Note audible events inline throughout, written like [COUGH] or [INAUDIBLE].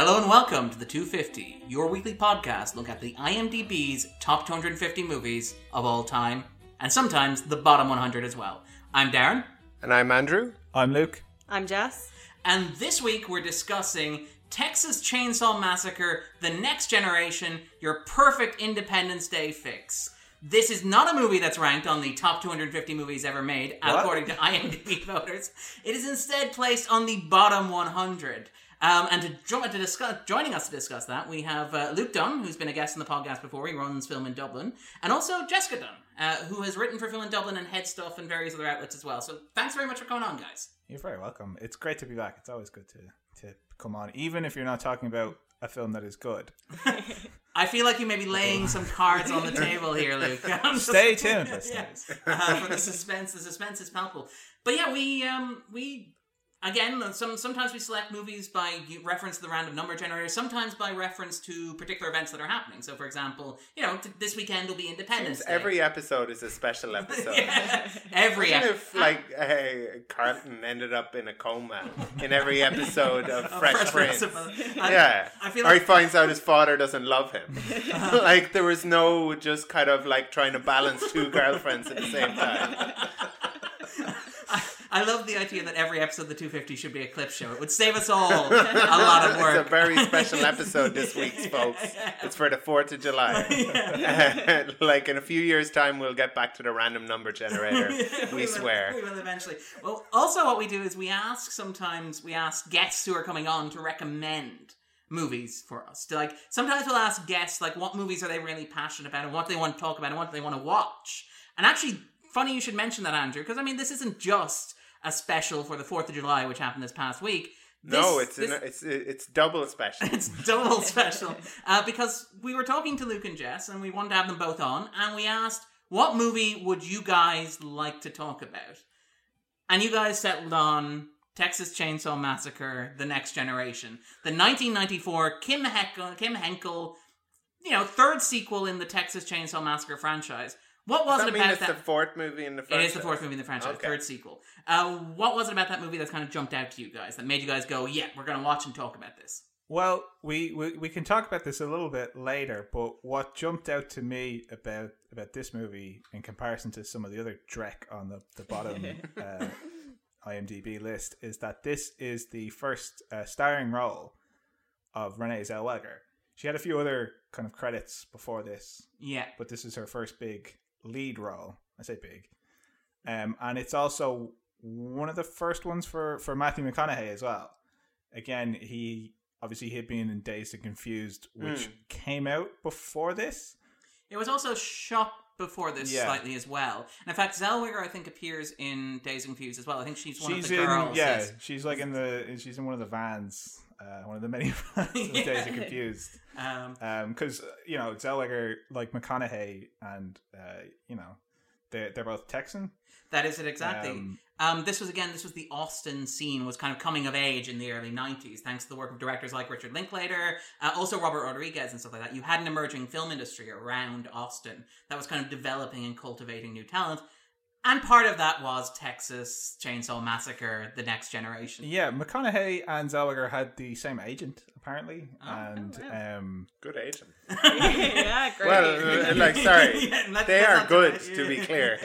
Hello and welcome to the 250, your weekly podcast look at the IMDb's top 250 movies of all time, and sometimes the bottom 100 as well. I'm Darren, And I'm Andrew. I'm Luke. I'm Jess. and this week we're discussing Texas Chainsaw Massacre: The Next Generation, your perfect Independence Day fix. This is not a movie that's ranked on the top 250 movies ever made, What? according to IMDb voters. It is instead placed on the bottom 100. Um, and to, jo- to discuss, joining us to discuss that, we have uh, Luke Dunne, who's been a guest on the podcast before. He runs Film in Dublin, and also Jessica Dunne, uh, who has written for Film in Dublin and Head Stuff and various other outlets as well. So thanks very much for coming on, guys. You're very welcome. It's great to be back. It's always good to, to come on, even if you're not talking about a film that is good. [LAUGHS] I feel like you may be laying some cards on the table here, Luke. [LAUGHS] Stay [LAUGHS] tuned, Yeah. Uh, for the suspense. The suspense is palpable. But yeah, we um we again some sometimes we select movies by reference to the random number generator. Sometimes by reference to particular events that are happening. So, for example, you know, t- this weekend will be Independence Day. Every episode is a special episode. [LAUGHS] Yeah. every Imagine ep- if, like, hey, Carlton ended up in a coma in every episode of [LAUGHS] Fresh, Fresh Prince. [LAUGHS] I- Yeah. I feel or he finds out his father doesn't love him. like, there was no just kind of like trying to balance two girlfriends at the same time. I love the idea that every episode of the 250 should be a clip show. It would save us all a lot of work. [LAUGHS] It's a very special [LAUGHS] episode this week, folks. It's for the 4th of July. [LAUGHS] like, in a few years' time, we'll get back to the random number generator. we will- swear. We will eventually. Well, also, what we do is we ask sometimes we ask guests who are coming on to recommend movies for us. To like sometimes we'll ask guests like what movies are they really passionate about and what they want to talk about and what they want to watch. And actually, funny you should mention that, Andrew, because I mean this isn't just a special for the Fourth of July, which happened this past week. no, it's this- an, it's it's double special. [LAUGHS] it's double special [LAUGHS] uh, because we were talking to Luke and Jess, and we wanted to have them both on, and we asked, "What movie would you guys like to talk about?" And you guys settled on Texas Chainsaw Massacre: The Next Generation, the 1994 Kim Kim Henkel, you know, third sequel in the Texas Chainsaw Massacre franchise. What was Does that it mean about it's that? the fourth movie in the franchise? is the fourth movie in the franchise, Okay. third sequel. Uh, what was it about that movie that kind of jumped out to you guys that made you guys go, "Yeah, we're going to watch and talk about this"? Well, we, we we can talk about this a little bit later, but what jumped out to me about about this movie in comparison to some of the other dreck on the the bottom [LAUGHS] uh, IMDb list is that this is the first uh, starring role of Renee Zellweger. She had a few other kind of credits before this, Yeah. but this is her first big lead role. I say big, um, and it's also one of the first ones for for Matthew McConaughey as well. Again, he obviously he had been in Dazed and Confused, which Hmm. came out before this. It was also shot before this Yeah. slightly as well. And in fact, Zellweger, I think, appears in Dazed and Confused as well. I think she's one she's of the in girls. yeah, she's like in the she's in one of the vans, uh, one of the many [LAUGHS] vans of Dazed and Confused. [LAUGHS] Um, because you know Zellweger, like McConaughey, and uh, you know they're they're both Texan. that is it exactly. Um, Um, this was again, this was the Austin scene was kind of coming of age in the early '90s, thanks to the work of directors like Richard Linklater, uh, also Robert Rodriguez and stuff like that. You had an emerging film industry around Austin that was kind of developing and cultivating new talent, and part of that was Texas Chainsaw Massacre: The Next Generation. Yeah, McConaughey and Zellweger had the same agent apparently, Oh, and wow. um, Good agent. [LAUGHS] [LAUGHS] yeah, great. Well, uh, [LAUGHS] like, sorry. Yeah, let's- They let's are good, deny- to be clear.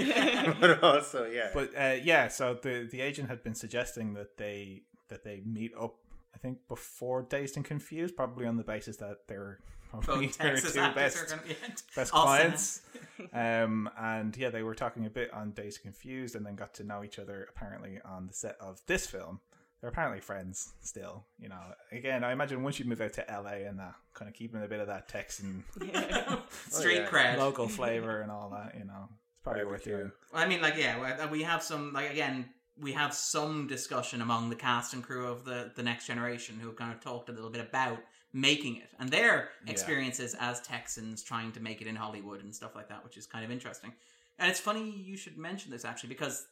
but also, yeah. but uh, yeah, so the the agent had been suggesting that they that they meet up. I think before Dazed and Confused, probably on the basis that they're probably Both Texas two best are gonna be best clients. [LAUGHS] um, and yeah, they were talking a bit on Dazed Confused, and then got to know each other apparently on the set of this film. They're apparently friends still. You know, again, I imagine once you move out to LA and that kind of keeping a bit of that Texan [LAUGHS] [LAUGHS] Street yeah. cred. local flavor and all that, you know, it's probably worth doing. I mean, like, yeah, we- we have some, like, again, we have some discussion among the cast and crew of the the next generation who have kind of talked a little bit about making it and their Yeah. experiences as Texans trying to make it in Hollywood and stuff like that, which is kind of interesting. And it's funny you should mention this actually because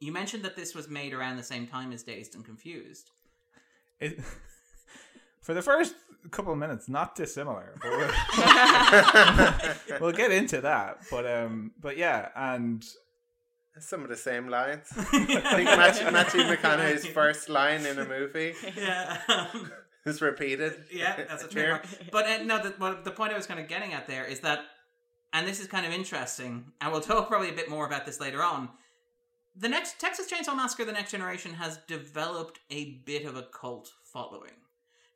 you mentioned that this was made around the same time as Dazed and Confused. It, [LAUGHS] for the first couple of minutes, not dissimilar. But we'll, [LAUGHS] we'll get into that. But um, but yeah, and Some of the same lines. [LAUGHS] I think Matthew, Matthew McConaughey's first line in a movie. Yeah. Um, It's repeated. Yeah, that's [LAUGHS] a trademark. But uh, no, the, well, the point I was kind of getting at there is that, and this is kind of interesting, and we'll [LAUGHS] talk probably a bit more about this later on. The next Texas Chainsaw Massacre: The Next Generation has developed a bit of a cult following,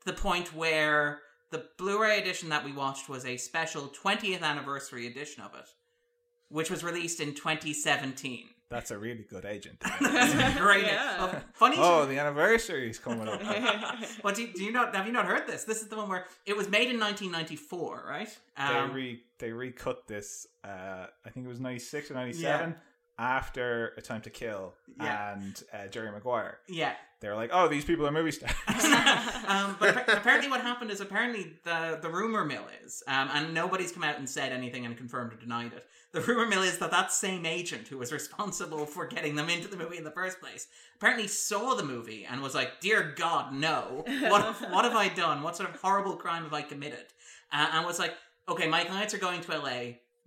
to the point where the Blu-ray edition that we watched was a special 20th anniversary edition of it, which was released in 2017. That's a really good agent. [LAUGHS] Great. Yeah. Well, funny. oh, the anniversary is coming up. [LAUGHS] Well, do, do you know? Have you not heard this? This is the one where it was made in 1994, right? they Um, re they recut this. Uh, I think it was ninety six or ninety seven after A Time to Kill Yeah. and uh, Jerry Maguire. yeah. They were like, "Oh, these people are movie stars." [LAUGHS] um, but appa- apparently, what happened is apparently the the rumor mill is, um, and nobody's come out and said anything and confirmed or denied it. The rumor mill is that that same agent who was responsible for getting them into the movie in the first place apparently saw the movie and was like, "Dear God, no! What what have I done? What sort of horrible crime have I committed?" Uh, and was like, "Okay, my clients are going to LA."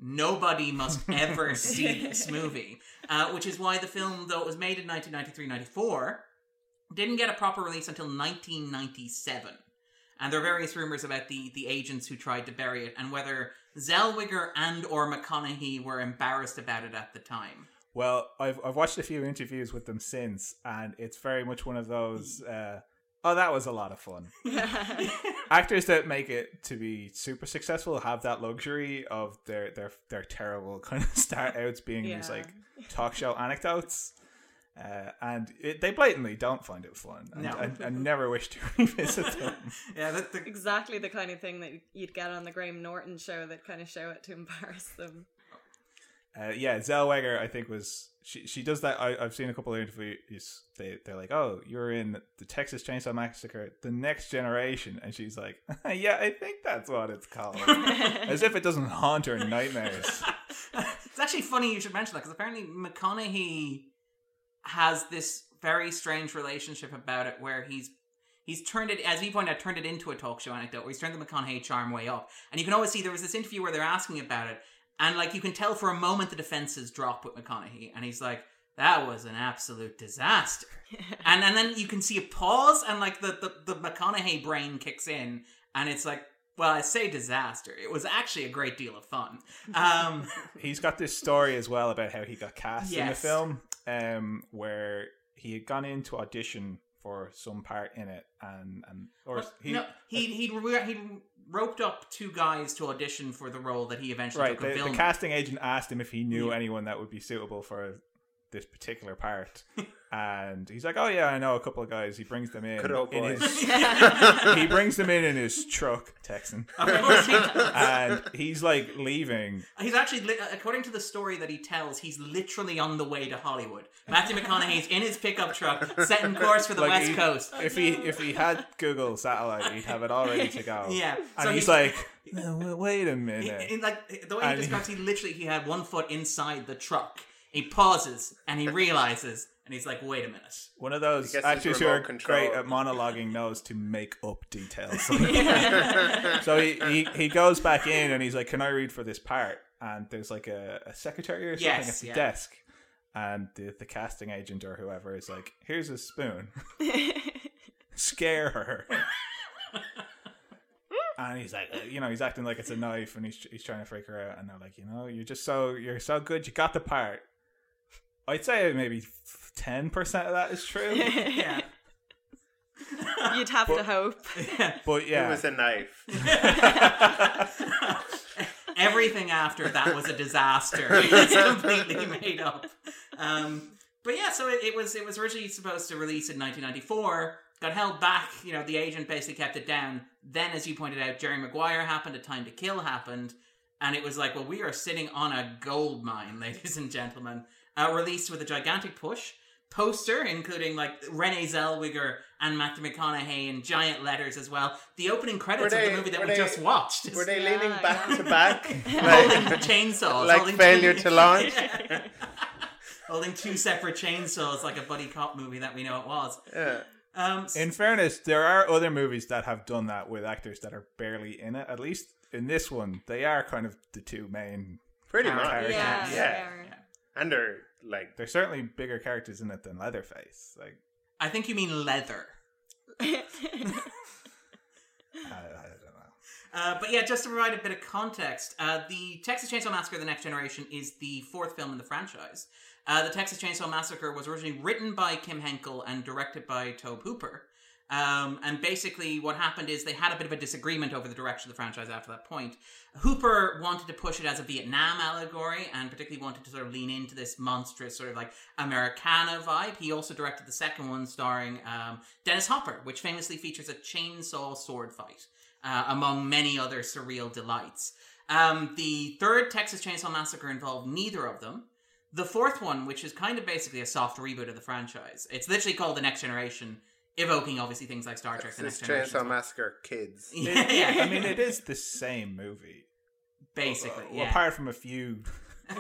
Nobody must [LAUGHS] ever see this movie, uh, which is why the film, though it was made in 1993-94, didn't get a proper release until 1997. And there are various rumors about the, the agents who tried to bury it and whether Zellweger and or McConaughey were embarrassed about it at the time. well, I've I've watched a few interviews with them since, and it's very much one of those. Uh, oh, that was a lot of fun. [LAUGHS] Actors that make it to be super successful have that luxury of their their their terrible [LAUGHS] kind of start outs being these like talk show anecdotes. Uh, and it, they blatantly don't find it fun, and, No. and, and never wish to [LAUGHS] revisit them. Yeah, the, the, exactly the kind of thing that you'd get on the Graham Norton show that kind of show it to embarrass them. Uh, yeah, Zellweger, I think was she. She does that. I, I've seen a couple of interviews. They they're like, "Oh, you're in the Texas Chainsaw Massacre: The Next Generation," and she's like, [LAUGHS] "Yeah, I think that's what it's called," [LAUGHS] as if it doesn't haunt her nightmares. [LAUGHS] it's actually funny you should mention that because apparently McConaughey has this very strange relationship about it where he's he's turned it as he pointed out turned it into a talk show anecdote where he's turned the McConaughey charm way up and you can always see there was this interview where they're asking about it and like you can tell for a moment the defenses drop with McConaughey and he's like that was an absolute disaster. [LAUGHS] And and then you can see a pause and like the the, the McConaughey brain kicks in and it's like well I say disaster. It was actually a great deal of fun. [LAUGHS] Um He's got this story as well about how he got cast in the film, um, where he had gone in to audition for some part in it, and and or Well, he no, he he he roped up two guys to audition for the role that he eventually right took a the, film. the casting agent asked him if he knew Yeah. anyone that would be suitable for this particular part [LAUGHS] and he's like oh yeah i know a couple of guys he brings them in, Good old in boy. his, [LAUGHS] he brings them in in his truck texan [LAUGHS] Of course he does. and he's like leaving He's actually, li- according to the story that he tells, he's literally on the way to Hollywood. Matthew McConaughey's in his pickup truck, setting course for the Like, West he- Coast. if he if he had google satellite he'd have it all ready to go Yeah, and so he's he- like "No, wait- wait a He- minute in, like the way he And- describes, he literally he had one foot inside the truck. He pauses and he realizes, and he's like, "Wait a minute." one of those actors who are control. great at monologuing knows to make up details [LAUGHS] So he, he he goes back in and he's like, "Can I read for this part?" And there's like a, a secretary or something Yes, at the yeah. desk, and the the casting agent or whoever is like, "Here's a spoon, [LAUGHS] scare her." and he's like, you know, he's acting like it's a knife, and he's he's trying to freak her out. And they're like, you know, you're just so you're so good, you got the part. I'd say maybe ten percent of that is true, [LAUGHS] Yeah, [LAUGHS] You'd have to hope. [LAUGHS] but yeah, It was a knife. Everything after that was a disaster. It's completely made up. Um, but yeah, so it, it was it was originally supposed to release in 1994. Got held back. You know, the agent basically kept it down. Then, as you pointed out, Jerry Maguire happened. A Time to Kill happened, and it was like, well, we are sitting on a gold mine, ladies and gentlemen. Uh, released with a gigantic push poster, including like Renee Zellweger and Matthew McConaughey in giant letters as well. The opening credits Were of the movie that we they- just watched. Were they Yeah, leaning back yeah. to back? [LAUGHS] holding Like, chainsaws, like holding failure two- to launch? Yeah. [LAUGHS] holding two separate chainsaws, like a buddy cop movie that we know it was. yeah. Um, In fairness, there are other movies that have done that with actors that are barely in it. At least in this one, they are kind of the two main. Pretty Character. much. Yeah, Yeah. yeah. And they're like, They're certainly bigger characters in it than Leatherface. Like, I think you mean leather. [LAUGHS] [LAUGHS] I, I don't know. Uh, but yeah, just to provide a bit of context, uh, the Texas Chainsaw Massacre: The Next Generation is the fourth film in the franchise. Uh, the Texas Chainsaw Massacre was originally written by Kim Henkel and directed by Tobe Hooper. Um, and basically, what happened is they had a bit of a disagreement over the direction of the franchise after that point. Hooper wanted to push it as a Vietnam allegory and particularly wanted to sort of lean into this monstrous sort of like Americana vibe. He also directed the second one starring um, Dennis Hopper, which famously features a chainsaw sword fight, uh, among many other surreal delights. Um, the third Texas Chainsaw Massacre involved neither of them. The fourth one, which is kind of basically a soft reboot of the franchise, it's literally called The Next Generation, evoking obviously things like Star Trek: The This Next Generation. Chainsaw as well. Massacre kids. [LAUGHS] Yeah, yeah. I mean, it is the same movie, basically, Well, yeah. apart from a few [LAUGHS]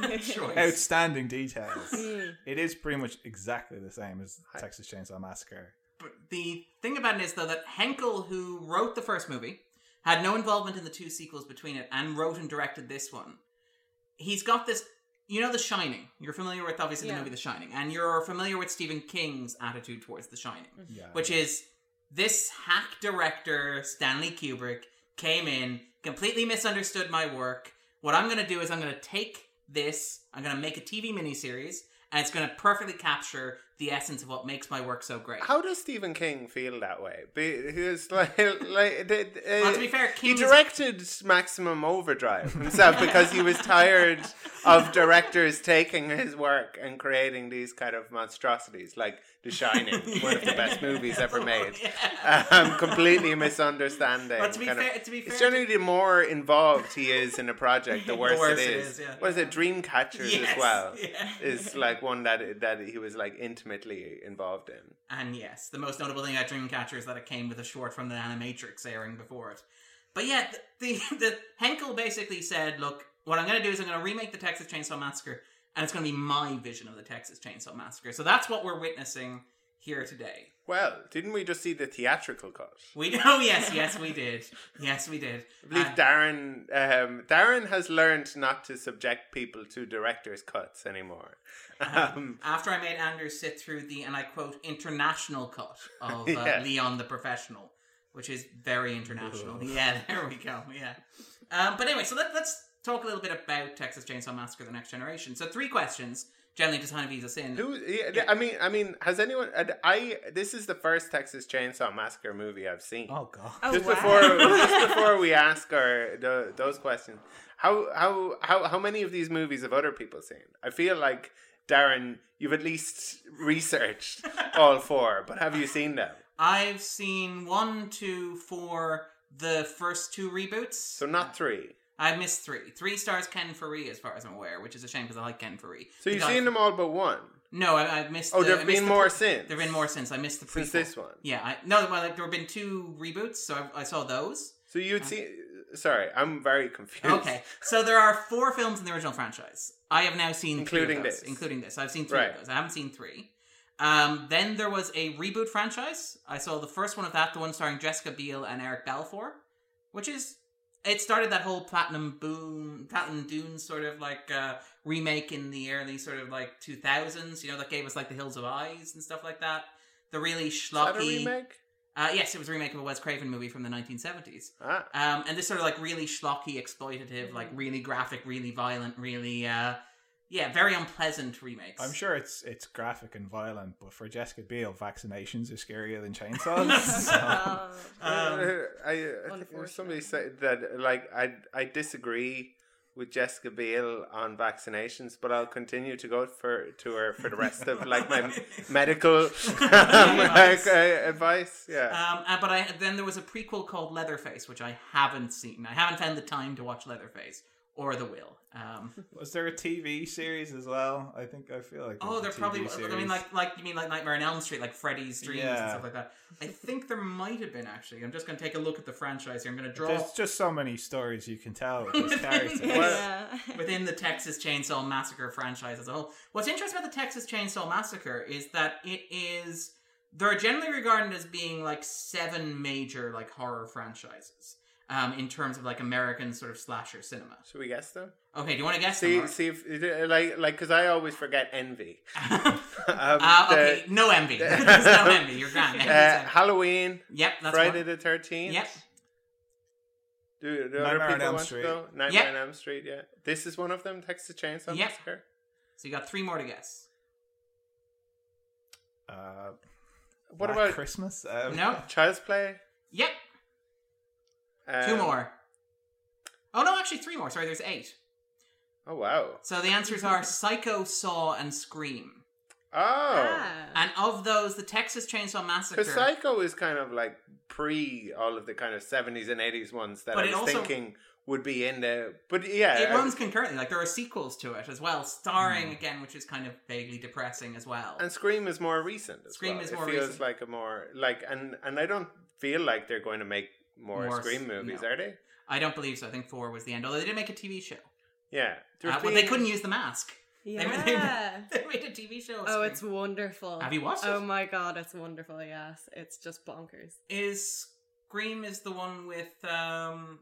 outstanding details. [LAUGHS] Mm. it is pretty much exactly the same as Texas Chainsaw Massacre. But the thing about it is, though, that Henkel, who wrote the first movie, had no involvement in the two sequels between it, and wrote and directed this one. He's got this. You know, The Shining. You're familiar with obviously the Yeah. movie The Shining, and you're familiar with Stephen King's attitude towards The Shining, mm-hmm. Yeah, which is this hack director Stanley Kubrick came in, completely misunderstood my work. What I'm going to do is I'm going to take this, I'm going to make a TV miniseries, and it's going to perfectly capture the essence of what makes my work so great. How does Stephen King feel that way? Be- He's like, [LAUGHS] like the- uh, Well, to be fair, he is- directed Maximum Overdrive himself because he was tired of directors taking his work and creating these kind of monstrosities, like The Shining, [LAUGHS] one of the best movies ever made. Um, completely misunderstanding. To be kind of- fair- to be it's fair generally the more involved he is in a project, the [LAUGHS] worse, worse it it is. is, yeah. What is it? Dreamcatchers Yes, as well yeah. is like one that that he was like intimately involved in. And yes, the most notable thing about Dreamcatcher is that it came with a short from the Animatrix airing before it. But yeah, the, the, [LAUGHS] the Henkel basically said, "Look, what I'm going to do is I'm going to remake the Texas Chainsaw Massacre, and it's going to be my vision of the Texas Chainsaw Massacre." So that's what we're witnessing here today. Well, didn't we just see the theatrical cut? We [LAUGHS] oh yes, yes we did, yes we did. I believe Uh, Darren um, Darren has learned not to subject people to director's cuts anymore. Um, after I made Anders sit through the, and I quote, international cut of [LAUGHS] uh, Yeah. Leon the Professional, which is very international. yeah, [LAUGHS] there we go. Yeah. Um, but anyway, so let, let's talk a little bit about Texas Chainsaw Massacre: The Next Generation. So three questions, generally to kind of ease us in. who? Yeah, I mean, I mean, has anyone? I this is the first Texas Chainsaw Massacre movie I've seen. oh god. Oh, just wow. before [LAUGHS] just before we ask our the, those questions, how how how how many of these movies have other people seen? I feel like Darren, you've at least researched [LAUGHS] all four, but have you seen them? I've seen one, two, four, the first two reboots. So not uh, three. I missed three. Three stars Ken Foree, as far as I'm aware, which is a shame because I like Ken Foree. So you've seen them all but one. No, I, I missed. Oh, the, there've been the more pre- since. There have been more since. I missed the prequel. Since this one. Yeah, I no, well, like there have been two reboots, so I, I saw those. So you'd see. Sorry, I'm very confused. Okay, so there are four films in the original franchise. I have now seen Including three of those, this. including this. I've seen three Right. of those. I haven't seen three. Um, then there was a reboot franchise. I saw the first one of that, the one starring Jessica Biel and Eric Balfour, which is it started that whole platinum boom, Platinum Dune sort of like uh, remake in the early sort of like two thousands. You know that gave us like the Hills of Eyes and stuff like that. The really Is that a schlocky. remake? Uh, yes, it was a remake of a Wes Craven movie from the 1970s. Ah, Um, and this sort of like really schlocky, exploitative, like really graphic, really violent, really, uh, yeah, very unpleasant remakes. I'm sure it's it's graphic and violent, but for Jessica Biel, vaccinations are scarier than chainsaws. [LAUGHS] so- [LAUGHS] Uh, Um, I, I think somebody said that like I I disagree with Jessica Biel on vaccinations, but I'll continue to go for to her for the rest of like my [LAUGHS] medical like, uh, advice. Yeah. Um, uh, but I then there was a prequel called Leatherface, which I haven't seen. I haven't found the time to watch Leatherface or The Will. Um, [LAUGHS] Was there a TV series as well? I think I feel like. oh, was a there probably. TV was. I mean, like, like you mean like Nightmare on Elm Street, like Freddy's Dreams and stuff like that. I think there might have been actually. I'm just going to take a look at the franchise here. I'm going to draw There's just so many stories you can tell with [LAUGHS] this character. yeah. [LAUGHS] within the Texas Chainsaw Massacre franchise as a whole. What's interesting about the Texas Chainsaw Massacre is that it is they're generally regarded as being like seven major like horror franchises. Um, in terms of like American sort of slasher cinema. Should we guess them? Okay, do you want to guess See, them? see if like like because I always forget envy. [LAUGHS] um, uh, the- okay, no envy. [LAUGHS] There's no envy. You're grand. uh, Halloween, yep, that's Friday one. the Thirteenth. Yep. Do, do Nightmare other on people Elm want Street. to go? Nightmare Yeah. on Elm Street. Yeah, this is one of them. Texas Chainsaw Yep. Massacre. So you got three more to guess. Uh, What Black about Christmas? Um, No. Child's Play? Yep. Um, Two more. Oh no, actually three more. Sorry, there's eight. Oh wow. So the answers are Psycho, Saw, and Scream. Oh. Ah. And of those, the Texas Chainsaw Massacre. Because Psycho is kind of like pre all of the kind of seventies and eighties ones that But I it was also- thinking would be in there. But yeah, it I- runs concurrently. Like there are sequels to it as well, starring Hmm. again, which is kind of vaguely depressing as well. and Scream is more recent. As Scream well. is it more feels recent. like a more like, and and I don't feel like they're going to make more, More s- Scream movies, no. are they? I don't believe so. I think four was the end. Although they did make a TV show. Yeah, There's Uh, well, they couldn't use the mask. Yeah. they, [LAUGHS] they made a TV show. Oh, Scream. it's wonderful. Have you watched Oh it? my god, it's wonderful. Yes, it's just bonkers. is Scream is the one with um.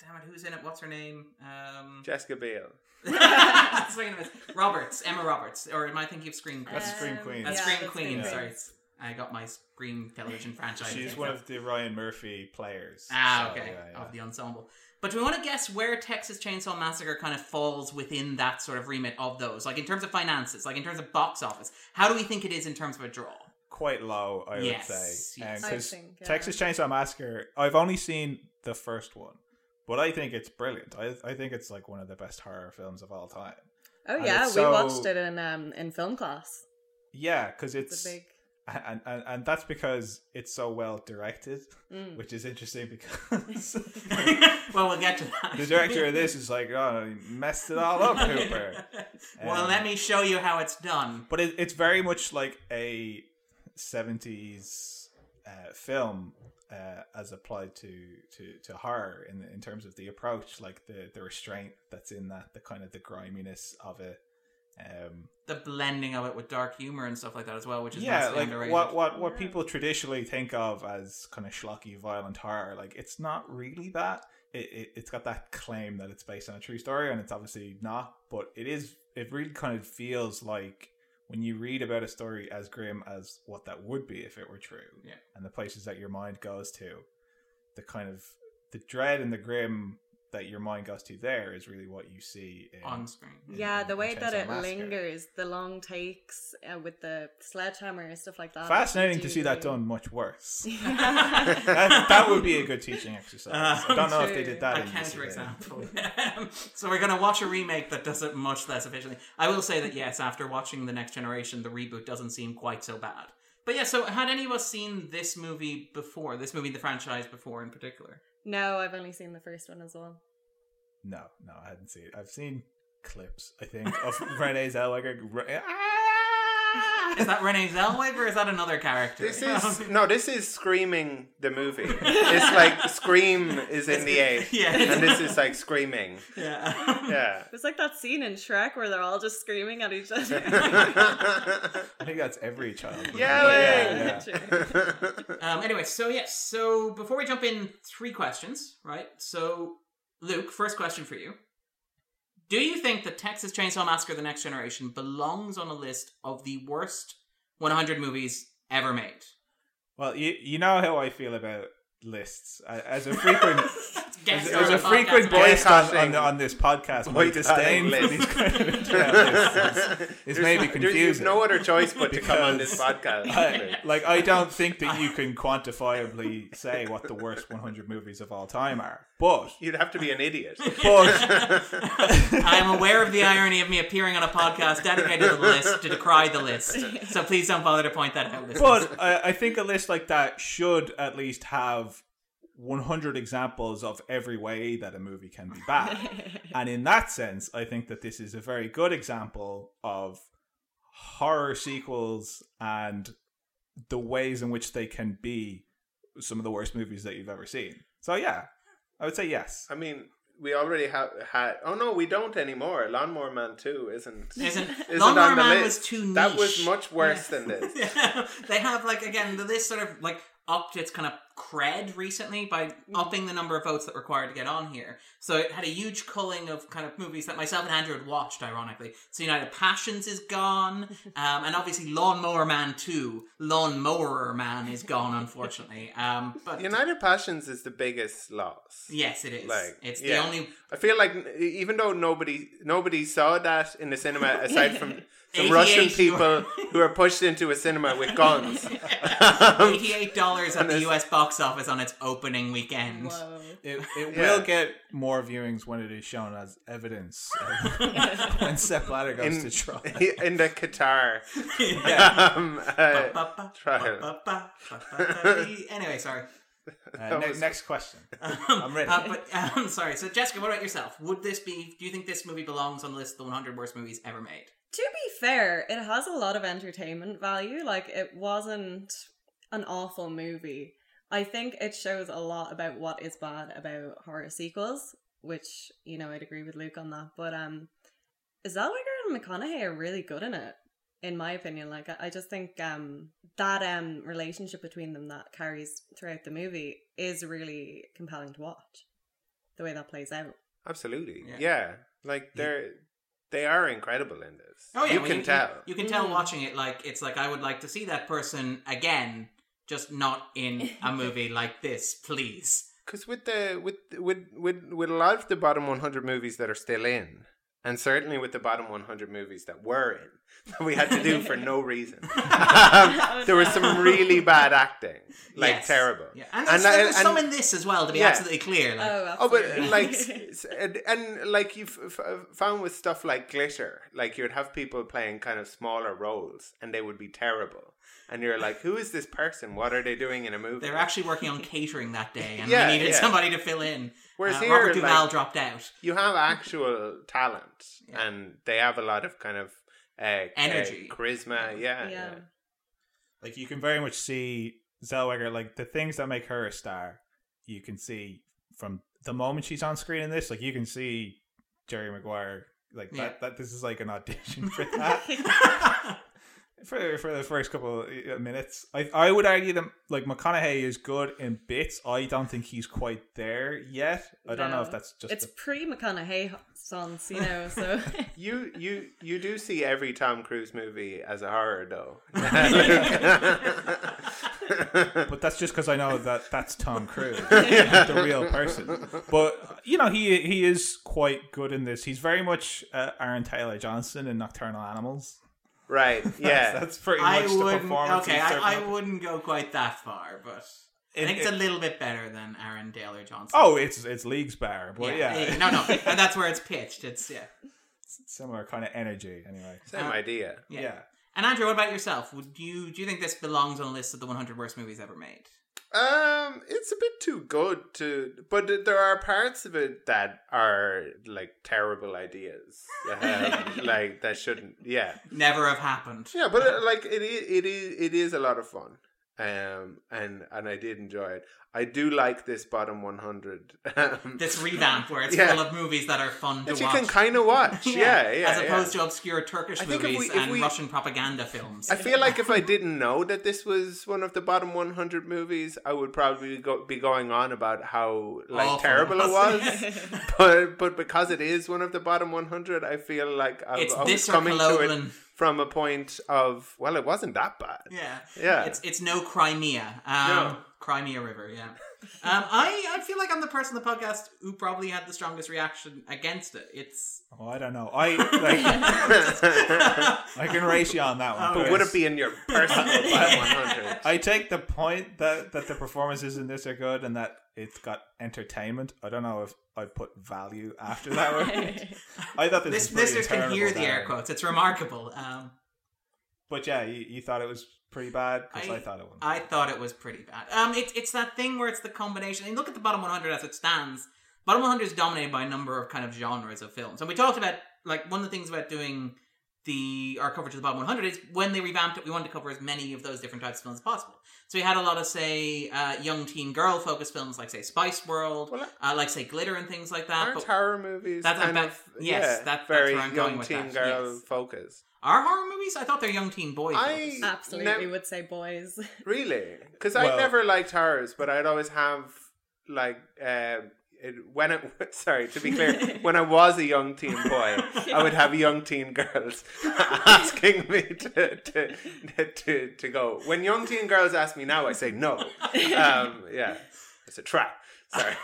Damn it, who's in it? What's her name? Um, [LAUGHS] Jessica Biel. That's what I'm gonna miss. Roberts, Emma Roberts, or am I thinking of Scream Queen? That's Scream Queen. That's yeah, Scream that's Queen. Sorry, Queen. I got my Scream television [LAUGHS] franchise. She's one of the Ryan Murphy players. Ah, So, okay, yeah, yeah. of the ensemble. But do we want to guess where Texas Chainsaw Massacre kind of falls within that sort of remit of those? Like in terms of finances, like in terms of box office, how do we think it is in terms of a draw? Quite low, I Yes, would say. yes. Um, I 'cause think, yeah. Texas Chainsaw Massacre, I've only seen the first one, but I think it's brilliant. I, I think it's like one of the best horror films of all time. Oh And yeah, we so- watched it in um in film class. Yeah, because It's it's big. And, and and that's because it's so well directed, Mm. which is interesting because [LAUGHS] well, we'll get to that. the director of this is like, oh, he messed it all up, Hooper. [LAUGHS] well, Um, let me show you how it's done. But it, it's very much like a seventies uh, film uh, as applied to, to, to horror in in terms of the approach, like the, the restraint that's in that, the kind of the griminess of it. Um, The blending of it with dark humor and stuff like that as well, which is yeah, like underrated. what what what people traditionally think of as kind of schlocky, violent horror, like it's not really that. It, it it's got that claim that it's based on a true story, and it's obviously not. But it is. It really kind of feels like when you read about a story as grim as what that would be if it were true. Yeah. And the places that your mind goes to, the kind of the dread and the grim that your mind goes to there is really what you see in, on screen. in- Yeah, in- the in way that it Massacre. lingers, the long takes uh, with the sledgehammer and stuff like that. Fascinating to see that done much worse. [LAUGHS] that, that would be a good teaching exercise. Uh, I don't know if they did that. a in this counter year. example. [LAUGHS] so we're going to watch a remake that does it much less efficiently. I will say that yes, after watching the next generation, the reboot doesn't seem quite so bad. But yeah, so had any of us seen this movie before? This movie, the franchise before in particular? No, I've only seen the first one as well. No, no, I hadn't seen it. I've seen clips, I think, of [LAUGHS] Renee Zellweger. [LAUGHS] Is that Renee Zellweger or is that another character? This [LAUGHS] is no. This is Screaming the movie. [LAUGHS] It's like Scream is in the A, Yeah. and this is like Screaming. yeah. Yeah. It's like that scene in Shrek where they're all just screaming at each other. I think that's every child. Yeah, But yeah, True. Um, anyway, so yes, so before we jump in, three questions, right? So, Luke, first question for you. Do you think that Texas Chainsaw Massacre The Next Generation belongs on a list of the worst 100 movies ever made? Well, you you know how I feel about lists I- as a frequent. [LAUGHS] Guest As, star as a frequent member. guest on, on, Boycotting. on this podcast, my disdain for these [LAUGHS] kind of lists is, is maybe no- confusing. There's no other choice but to come on this podcast. I, like I don't think that you can quantifiably say what the worst 100 movies of all time are, but You'd have to be an idiot. but [LAUGHS] I am aware of the irony of me appearing on a podcast dedicated to the list to decry the list. So please don't bother to point that out. listeners. but I, I think a list like that should at least have 100 examples of every way that a movie can be bad. [LAUGHS] and in that sense, I think that this is a very good example of horror sequels and the ways in which they can be some of the worst movies that you've ever seen. So yeah, I would say yes. I mean, we already have had. Oh no, we don't anymore. Lawnmower Man Two isn't. [LAUGHS] Isn't, Isn't Lawnmower on the Man list. was too niche. That was much worse Yeah. than this. Yeah. [LAUGHS] they have like again the list sort of like upped its kind of cred recently by upping the number of votes that required to get on here. So it had a huge culling of kind of movies that myself and Andrew had watched, ironically. So United Passions is gone, [LAUGHS] um, and obviously Lawnmower Man 2, Lawnmower Man is gone, unfortunately. Um, but United Passions is the biggest loss. yes, it is. Like, it's yeah. the only I feel like even though nobody nobody saw that in the cinema, [LAUGHS] aside from some 88 Russian people who are pushed into a cinema with [LAUGHS] guns. Um, eighty-eight dollars at the U.S. box office on its opening weekend. Whoa. It, it Yeah. will get more viewings when it is shown as evidence [LAUGHS] when Sepp Blatter goes in, to trial. [LAUGHS] in the Qatar Yeah. um, uh, trial. ba-ba, ba-ba. Anyway, sorry. Uh, ne- was- next question. Um, I'm ready. uh, but um, sorry. So, Jessica, what about yourself? Would this be? Do you think this movie belongs on the list of the 100 worst movies ever made? To be fair, it has a lot of entertainment value. Like, it wasn't an awful movie. I think it shows a lot about what is bad about horror sequels, which, you know, I'd agree with Luke on that. But, um, Zellweger and McConaughey are really good in it, in my opinion. Like, I, I just think, um, that, um, relationship between them that carries throughout the movie is really compelling to watch. The way that plays out. Absolutely, Yeah. yeah. Like they're they are incredible in this. Oh yeah, you well, can tell. You, can tell Mm. watching it. Like it's like I would like to see that person again, just not in a [LAUGHS] movie like this, please. Because with the with with with with a lot of the bottom 100 movies that are still in, and certainly with the bottom 100 movies that were in, [LAUGHS] that we had to do for no reason, [LAUGHS] um, there was some really bad acting, [LAUGHS] like Yes. terrible. Yeah, and, And there's, there's and- some in this as well. To be Yeah. absolutely clear, like, Oh, Oh, but like, and, and like you've f- f- found with stuff like glitter, like you'd have people playing kind of smaller roles, and they would be terrible, and you're like, who is this person? What are they doing in a movie? they were actually working on catering that day, and Yeah, they needed yeah. somebody to fill in. Whereas Uh, here, Robert Duvall like- dropped out. you have actual talent, Yeah. and they have a lot of kind of uh, Energy. uh, charisma. Yeah, yeah. yeah. like you can very much see Zellweger, like the things that make her a star. You can see from the moment she's on screen in this, like you can see Jerry Maguire, like Yeah. that. That this is like an audition for [LAUGHS] that. [LAUGHS] for for the first couple of uh, minutes. I I would argue that like McConaughey is good in bits. I don't think he's quite there yet. I don't know if that's just it's the- pre McConaughey sons, you know. So [LAUGHS] You you you do see every Tom Cruise movie as a horror, though. [LAUGHS] [LAUGHS] but that's just because I know that that's Tom Cruise, not the real person. But you know, he he is quite good in this. He's very much uh, Aaron Taylor Johnson in Nocturnal Animals. Right? [LAUGHS] Yeah. that's pretty I much the wouldn't. performance. Okay, he's I, serving I up. wouldn't go quite that far, but I It- think it's a it- little bit better than Aaron Taylor Johnson. Oh, it's it's leagues better, but yeah, no, no, [LAUGHS] and that's where it's pitched. It's yeah, similar kind of energy. Anyway, Same Uh, idea. yeah. yeah. And Andrew, what about yourself? Would you do you think this belongs on a list of the 100 worst movies ever made? Um, it's a bit too good to, but there are parts of it that are like terrible ideas, um, [LAUGHS] like that shouldn't. Yeah, Never have happened. yeah, but uh, like it is, it is, it is a lot of fun. Um, and and I did enjoy it. I do like this bottom one hundred. Um, [LAUGHS] This revamp where it's [LAUGHS] Yeah. full of movies that are fun to that you watch. can kind of watch. [LAUGHS] Yeah, yeah. As opposed yeah. to obscure Turkish I think if movies we- if and we- Russian propaganda films. I feel like if I didn't know that this was one of the bottom 100 movies, I would probably go, be going on about how like Awful. terrible it was. but but because it is one of the bottom 100, I feel like I, it's was this coming to it. From a point of well, it wasn't that bad. Yeah. Yeah. It's it's no Crimea. Um, No. Crimea River, yeah. Um, I, I feel like I'm the person on the podcast who probably had the strongest reaction against it. It's Oh, I don't know. I like. [LAUGHS] I can race you on that one. Oh, but would it be in your personal [LAUGHS] bottom 100? I take the point that that the performances in this are good and that it's got entertainment. I don't know if I'd put value after that word. [LAUGHS] I thought this, this was listeners can hear the air quotes. It's remarkable. Um, But yeah, you, you thought it was pretty bad because I, I- thought it was. I thought it was pretty bad. Um, it's it's that thing where it's the combination. And look at the bottom 100 as it stands. Bottom 100 is dominated by a number of kind of genres of films, and we talked about like one of the things about doing the our coverage of the bottom 100 is when they revamped it, we wanted to cover as many of those different types of films as possible. So we had a lot of say uh, young teen girl focused films, like say Spice World, Well, uh, like say Glitter and things like that. Aren't But horror movies That's kind about- of yes, yeah, that- that's very where I'm young going with teen that, girl yes. focus? Are horror movies? I thought they're young teen boys. I- Absolutely No. would say boys. [LAUGHS] Really? Because I never liked horrors, but I'd always have like uh, it, when it. [LAUGHS] Sorry, to be clear, [LAUGHS] when I was a young teen boy, I would have young teen girls asking me to to, to to go. When young teen girls ask me now, I say no. Um, yeah, it's a trap. Sorry.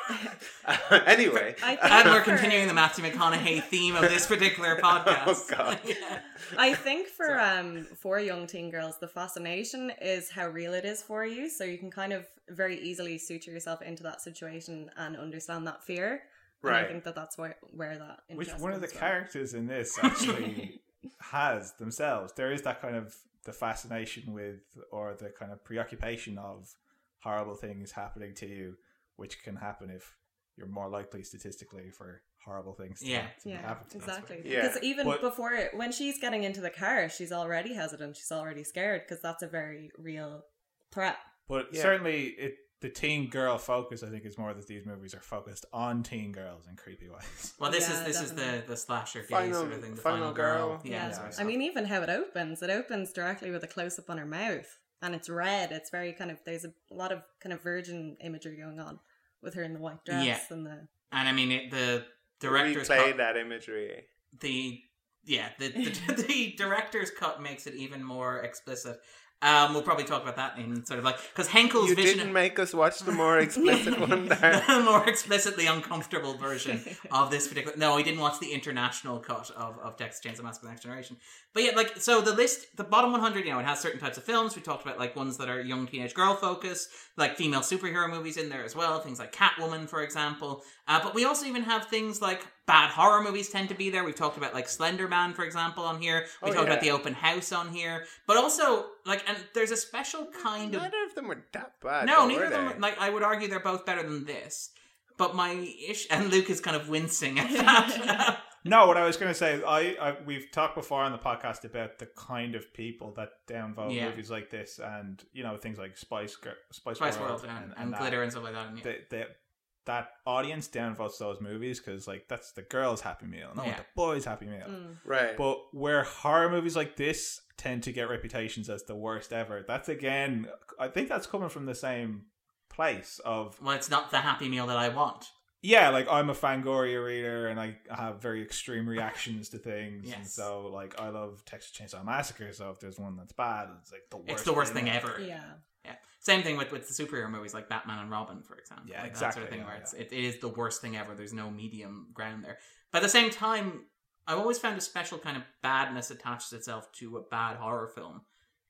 [LAUGHS] [LAUGHS] anyway, and we're continuing the Matthew McConaughey theme of this particular podcast. [LAUGHS] Oh, God. Yeah. I think for um for young teen girls, the fascination is how real it is for you. So you can kind of very easily suture yourself into that situation and understand that fear. And I think that that's where where that Which one of the comes from. characters in this actually has themselves? There is that kind of the fascination with, or the kind of preoccupation of horrible things happening to you, which can happen if you're more likely statistically for horrible things to, Yeah. to Yeah, happen to you. exactly. Yeah. Because even But- before it, when she's getting into the car, she's already hesitant. She's already scared because that's a very real threat. But Yeah. certainly, it the teen girl focus, I think, is more that these movies are focused on teen girls in creepy ways. Well, this Yeah, is this is the the slasher gay Final- sort of thing. The Final final, Girl. girl. Yeah. Yeah. sorry. I mean, even how it opens, it opens directly with a close up on her mouth, and it's red. It's very kind of there's a lot of kind of virgin imagery going on with her in the white dress Yeah. and the and I mean it, the director's replay cut, that imagery. the yeah the, the [LAUGHS] the director's cut makes it even more explicit. Um, we'll probably talk about that in sort of like because Henkel's You vision. didn't make us watch the more [LAUGHS] explicit [LAUGHS] one there. the more explicitly uncomfortable version of this particular. No, I didn't watch the international cut of, of Texas Chainsaw Massacre: The Next Generation. But yeah, like so, the list, the bottom 100, you know, it has certain types of films. We talked about like ones that are young teenage girl focus, like female superhero movies in there as well. Things like Catwoman, for example. Uh, but we also even have things like bad horror movies tend to be there. We've talked about like Slender Man, for example, on here. We Oh, talked about the Open House on here. But also like, and there's a special kind of Neither of them were that bad. no, though, neither of them. they? Like I would argue, they're both better than this. But my ish and Luke is kind of wincing at [LAUGHS] that. No, what I was going to say, I, I we've talked before on the podcast about the kind of people that downvote Yeah. movies like this, and you know things like Spice Spice, Spice World, World and, and, and, that. glitter and stuff like that. And, yeah. The, the, that audience downvotes those movies because like that's the girls' happy meal, not Yeah. the boys' happy meal. Mm. right. But where horror movies like this tend to get reputations as the worst ever, that's again, I think that's coming from the same place of well, it's not the happy meal that I want. yeah, like I'm a Fangoria reader and I have very extreme reactions to things. And Yes. so like I love Texas Chainsaw Massacre, so if there's one that's bad, it's like the worst. It's the worst thing ever. yeah. Yeah. Same thing with, with the superhero movies like Batman and Robin, for example. Yeah, like That sort of thing yeah, where it's, it, it is the worst thing ever. There's no medium ground there. But at the same time, I've always found a special kind of badness attaches itself to a bad horror film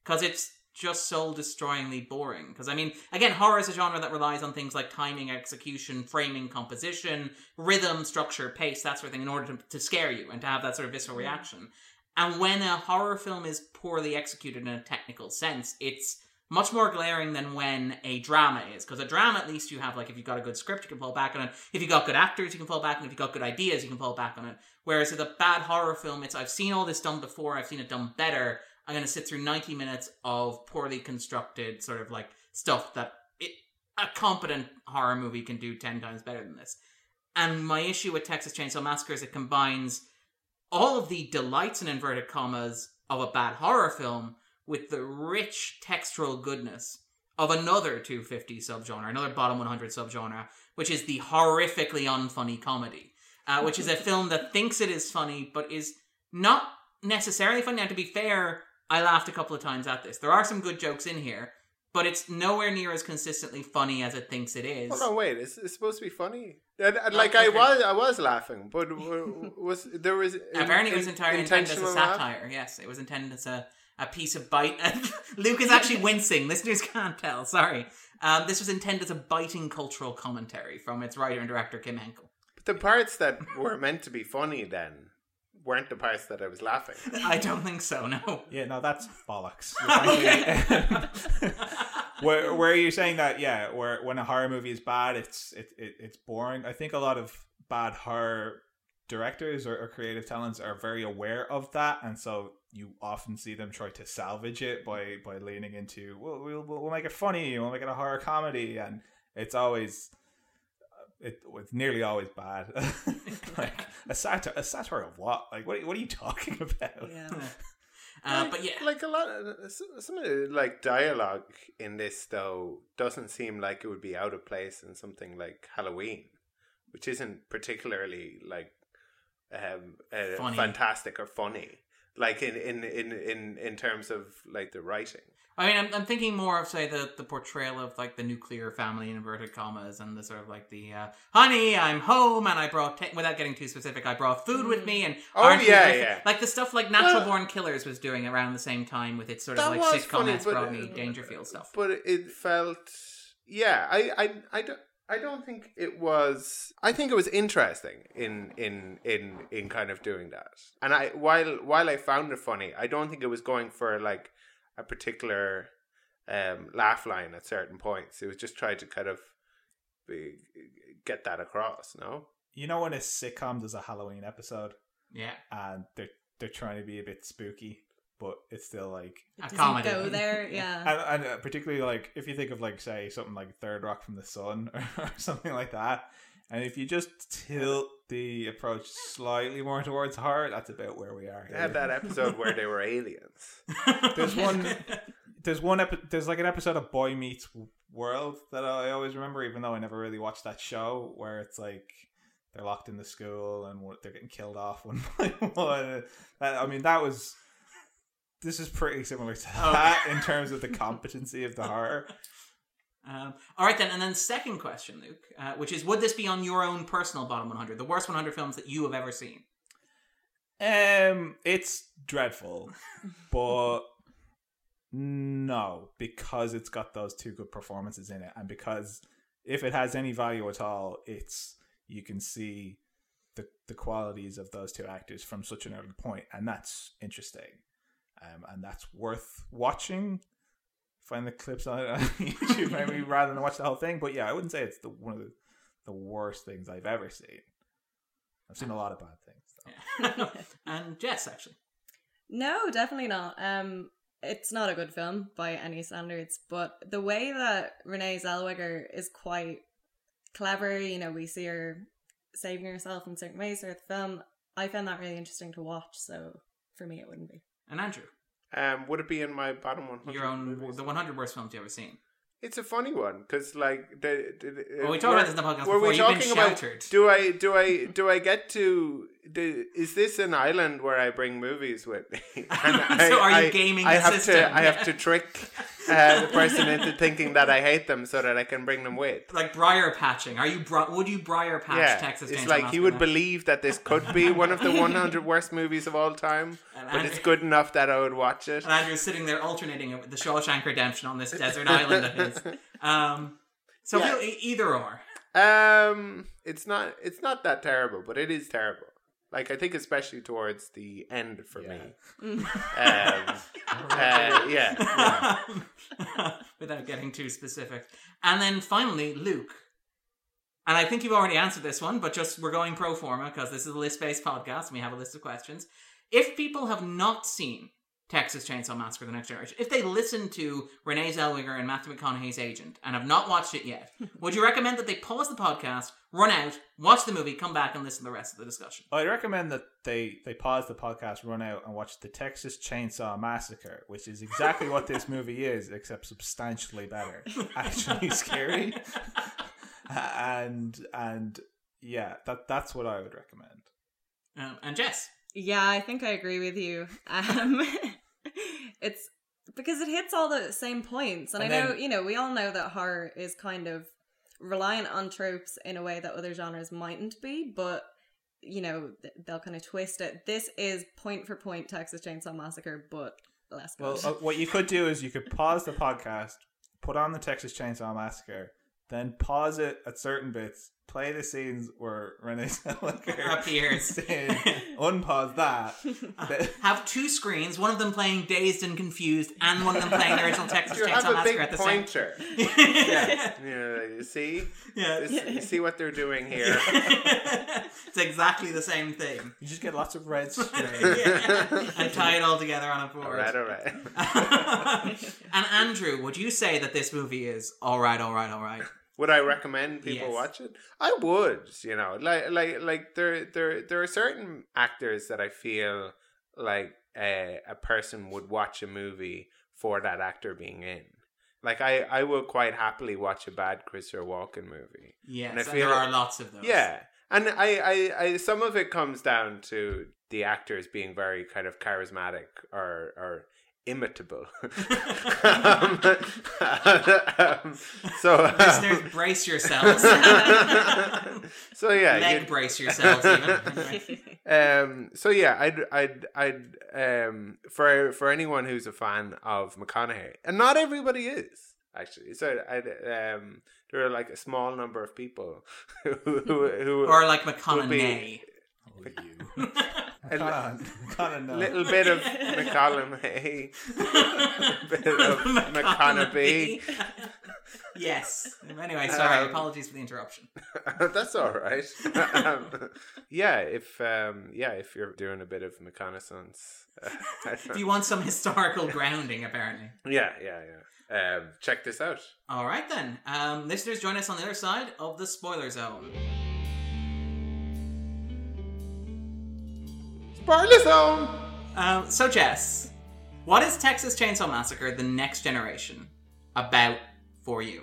because it's just soul destroyingly boring. Because I mean, again, horror is a genre that relies on things like timing, execution, framing, composition, rhythm, structure, pace, that sort of thing, in order to, to scare you and to have that sort of visceral reaction. And when a horror film is poorly executed in a technical sense, it's much more glaring than when a drama is. Because a drama, at least you have, like, if you've got a good script, you can fall back on it. If you've got good actors, you can fall back on it. If you've got good ideas, you can fall back on it. Whereas with a bad horror film, it's, I've seen all this done before, I've seen it done better. I'm going to sit through 90 minutes of poorly constructed, sort of like stuff that it, a competent horror movie can do 10 times better than this. And my issue with Texas Chainsaw Massacre is it combines all of the delights in inverted commas of a bad horror film with the rich textural goodness of another 250 subgenre, another bottom 100 subgenre, which is the horrifically unfunny comedy, uh, which is a [LAUGHS] film that thinks it is funny but is not necessarily funny. Now, to be fair, I laughed a couple of times at this. There are some good jokes in here, but it's nowhere near as consistently funny as it thinks it is. Hold on, wait. It's, it's supposed to be funny. And- and, Like I was, I was laughing, but was there was Apparently, it was entirely intended as a intentional laugh? satire. Yes, it was intended as a, a piece of bite. [LAUGHS] Luke is actually wincing. Listeners can't tell. Sorry. Um, this was intended as a biting cultural commentary from its writer and director Kim Henkel. But the parts that were meant to be funny then weren't the parts that I was laughing. I don't think so. No. Yeah, no, that's bollocks. [LAUGHS] Okay. [LAUGHS] where where you're saying that, yeah, where when a horror movie is bad, it's it, it it's boring. I think a lot of bad horror directors or, or creative talents are very aware of that, and so you often see them try to salvage it by by leaning into well, we'll we'll make it funny, we'll make it a horror comedy, and it's always it, it's nearly always bad. [LAUGHS] like a satire, a satire of what? Like what? What are you talking [LAUGHS] about? Yeah. [LAUGHS] Uh, like, but yeah, like a lot of some of the like dialogue in this though doesn't seem like it would be out of place in something like Halloween, which isn't particularly like um, uh, Funny. fantastic or funny. Like in, in in in in terms of like the writing. I mean, I'm, I'm thinking more of say the the portrayal of like the nuclear family in inverted commas, and the sort of like the uh, honey, I'm home, and I brought ta- without getting too specific, I brought food with me, and Oh, aren't yeah, yeah. like the stuff like Natural Well- Born Killers was doing around the same time with its sort of like was sitcom funny, esque but, Rodney uh, Dangerfield stuff. But it felt, yeah, I, I, I don't. I don't think it was. I think it was interesting in in in in kind of doing that. And I while while I found it funny, I don't think it was going for like a particular um, laugh line at certain points. It was just trying to kind of be, get that across. No, You know when a sitcom does a Halloween episode Yeah, and they're they're trying to be a bit spooky, but it's still like a Doesn't comedy. go there. [LAUGHS] Yeah. and, and uh, particularly like if you think of like say something like Third Rock from the Sun [LAUGHS] or, something like that, and if you just tilt the approach slightly more towards horror, that's about where we are. they had that episode where they were aliens. [LAUGHS] There's one. There's one. Epi- there's like an episode of Boy Meets World that I always remember, even though I never really watched that show, where it's like they're locked in the school and they're getting killed off one by one. I mean, that was. This is pretty similar to Okay. that in terms of the competency of the horror. Um, all right then, and then second question, Luke, uh, which is, would this be on your own personal bottom 100, the worst 100 films that you have ever seen? Um, it's dreadful, [LAUGHS] but no, because it's got those two good performances in it, and because if it has any value at all, it's you can see the the qualities of those two actors from such an early point, and that's interesting, um, and that's worth watching. Find the clips on, [LAUGHS] on YouTube maybe [LAUGHS] rather than watch the whole thing, but yeah, I wouldn't say it's the one of the, the worst things I've ever seen. I've seen a lot of bad things. Though. [LAUGHS] and Jess, actually. No, definitely not. Um, it's not a good film by any standards, but the way that Renee Zellweger is quite clever, you know, we see her saving herself in certain ways throughout the film. I found that really interesting to watch, so for me, it wouldn't be. And Andrew, Um, would it be in my bottom one? your own, the 100 worst films you ever seen. It's a funny one because, like, the, the, Well, we talked about this in the podcast were before. we You've talking about sheltered. do I do I do I get to do, is this an island where I bring movies with me? [LAUGHS] [LAUGHS] So are you I, gaming I the have system? to I have to trick [LAUGHS] uh, the person into thinking that I hate them so that I can bring them with. Like briar patching. Are you bri- would you briar patch Yeah, Texas it's Chainsaw like he would now? believe that this could be one of the 100 worst movies of all time, [LAUGHS] And but Andrew- it's good enough that I would watch it. And Andrew's sitting there alternating it with the Shawshank Redemption on this desert island of his. [LAUGHS] Um, so Yeah. feel- e- either or. Um, it's not it's not that terrible, but it is terrible. Like I think, especially towards the end for me. [LAUGHS] Um, uh, yeah, [LAUGHS] Without getting too specific. And then finally, Luke. And I think you've already answered this one, but just we're going pro forma because this is a list based podcast and we have a list of questions. If people have not seen Texas Chainsaw Massacre The Next Generation, if they listen to Renee Zellweger and Matthew McConaughey's agent and have not watched it yet, [LAUGHS] would you recommend that they pause the podcast, run out, watch the movie, come back and listen to the rest of the discussion? I'd recommend that they they pause the podcast, run out, and watch the Texas Chainsaw Massacre, which is exactly what this [LAUGHS] movie is, except substantially better. Actually, scary, [LAUGHS] and and yeah, that that's what I would recommend. Um, and Jess. Yeah, I think I agree with you. Um, it's because it hits all the same points, and, And I know then- you know we all know that horror is kind of reliant on tropes in a way that other genres mightn't be, but you know they'll kind of twist it. This is point for point Texas Chainsaw Massacre, but less good. Well, uh, what you could do is you could pause the podcast, put on the Texas Chainsaw Massacre, then pause it at certain bits, play the scenes where Renee [LAUGHS] Zellweger Appears. saying, unpause that. [LAUGHS] Uh, that- Have two screens, one of them playing Dazed and Confused, and one of them playing the original [LAUGHS] Texas You Chainsaw have a Massacre big at the same pointer. yeah. You, know, you see, Yeah. This- you see what they're doing here. it's exactly the same thing. You just get lots of red string. and tie it all together on a board. all right, all right. and Andrew, would you say that this movie is all right, all right, all right? Would I recommend people Yes. watch it? I would. You know, like like like there there there are certain actors that I feel like a, a person would watch a movie for that actor being in. Like I I will quite happily watch a bad Christopher Walken movie. Yes, And and, I feel there like- are lots of those. Yeah. And I, I, I, some of it comes down to the actors being very kind of charismatic or, or imitable. [LAUGHS] [LAUGHS] um, um, so, [LAUGHS] um, Listeners, brace yourselves. so yeah, Leg brace yourselves, um, so yeah, I'd, I'd, I'd, um, for for anyone who's a fan of McConaughey, and not everybody is actually. So I'd, um, there are like a small number of people who, who, who or like McConaughey. Oh, you. [LAUGHS] Kind of know. little bit of McConaughey, bit of McConaughey. yes. Anyway, sorry. Um, apologies for the interruption. [LAUGHS] That's all right. um, yeah, if um, yeah, if you're doing a bit of reconnaissance, uh, If you want some historical grounding, apparently. yeah, yeah, yeah. Um, check this out. All right then, um, listeners, join us on the other side of the spoiler zone. Spoiler zone. Um, so, Jess, what is Texas Chainsaw Massacre: The Next Generation about for you?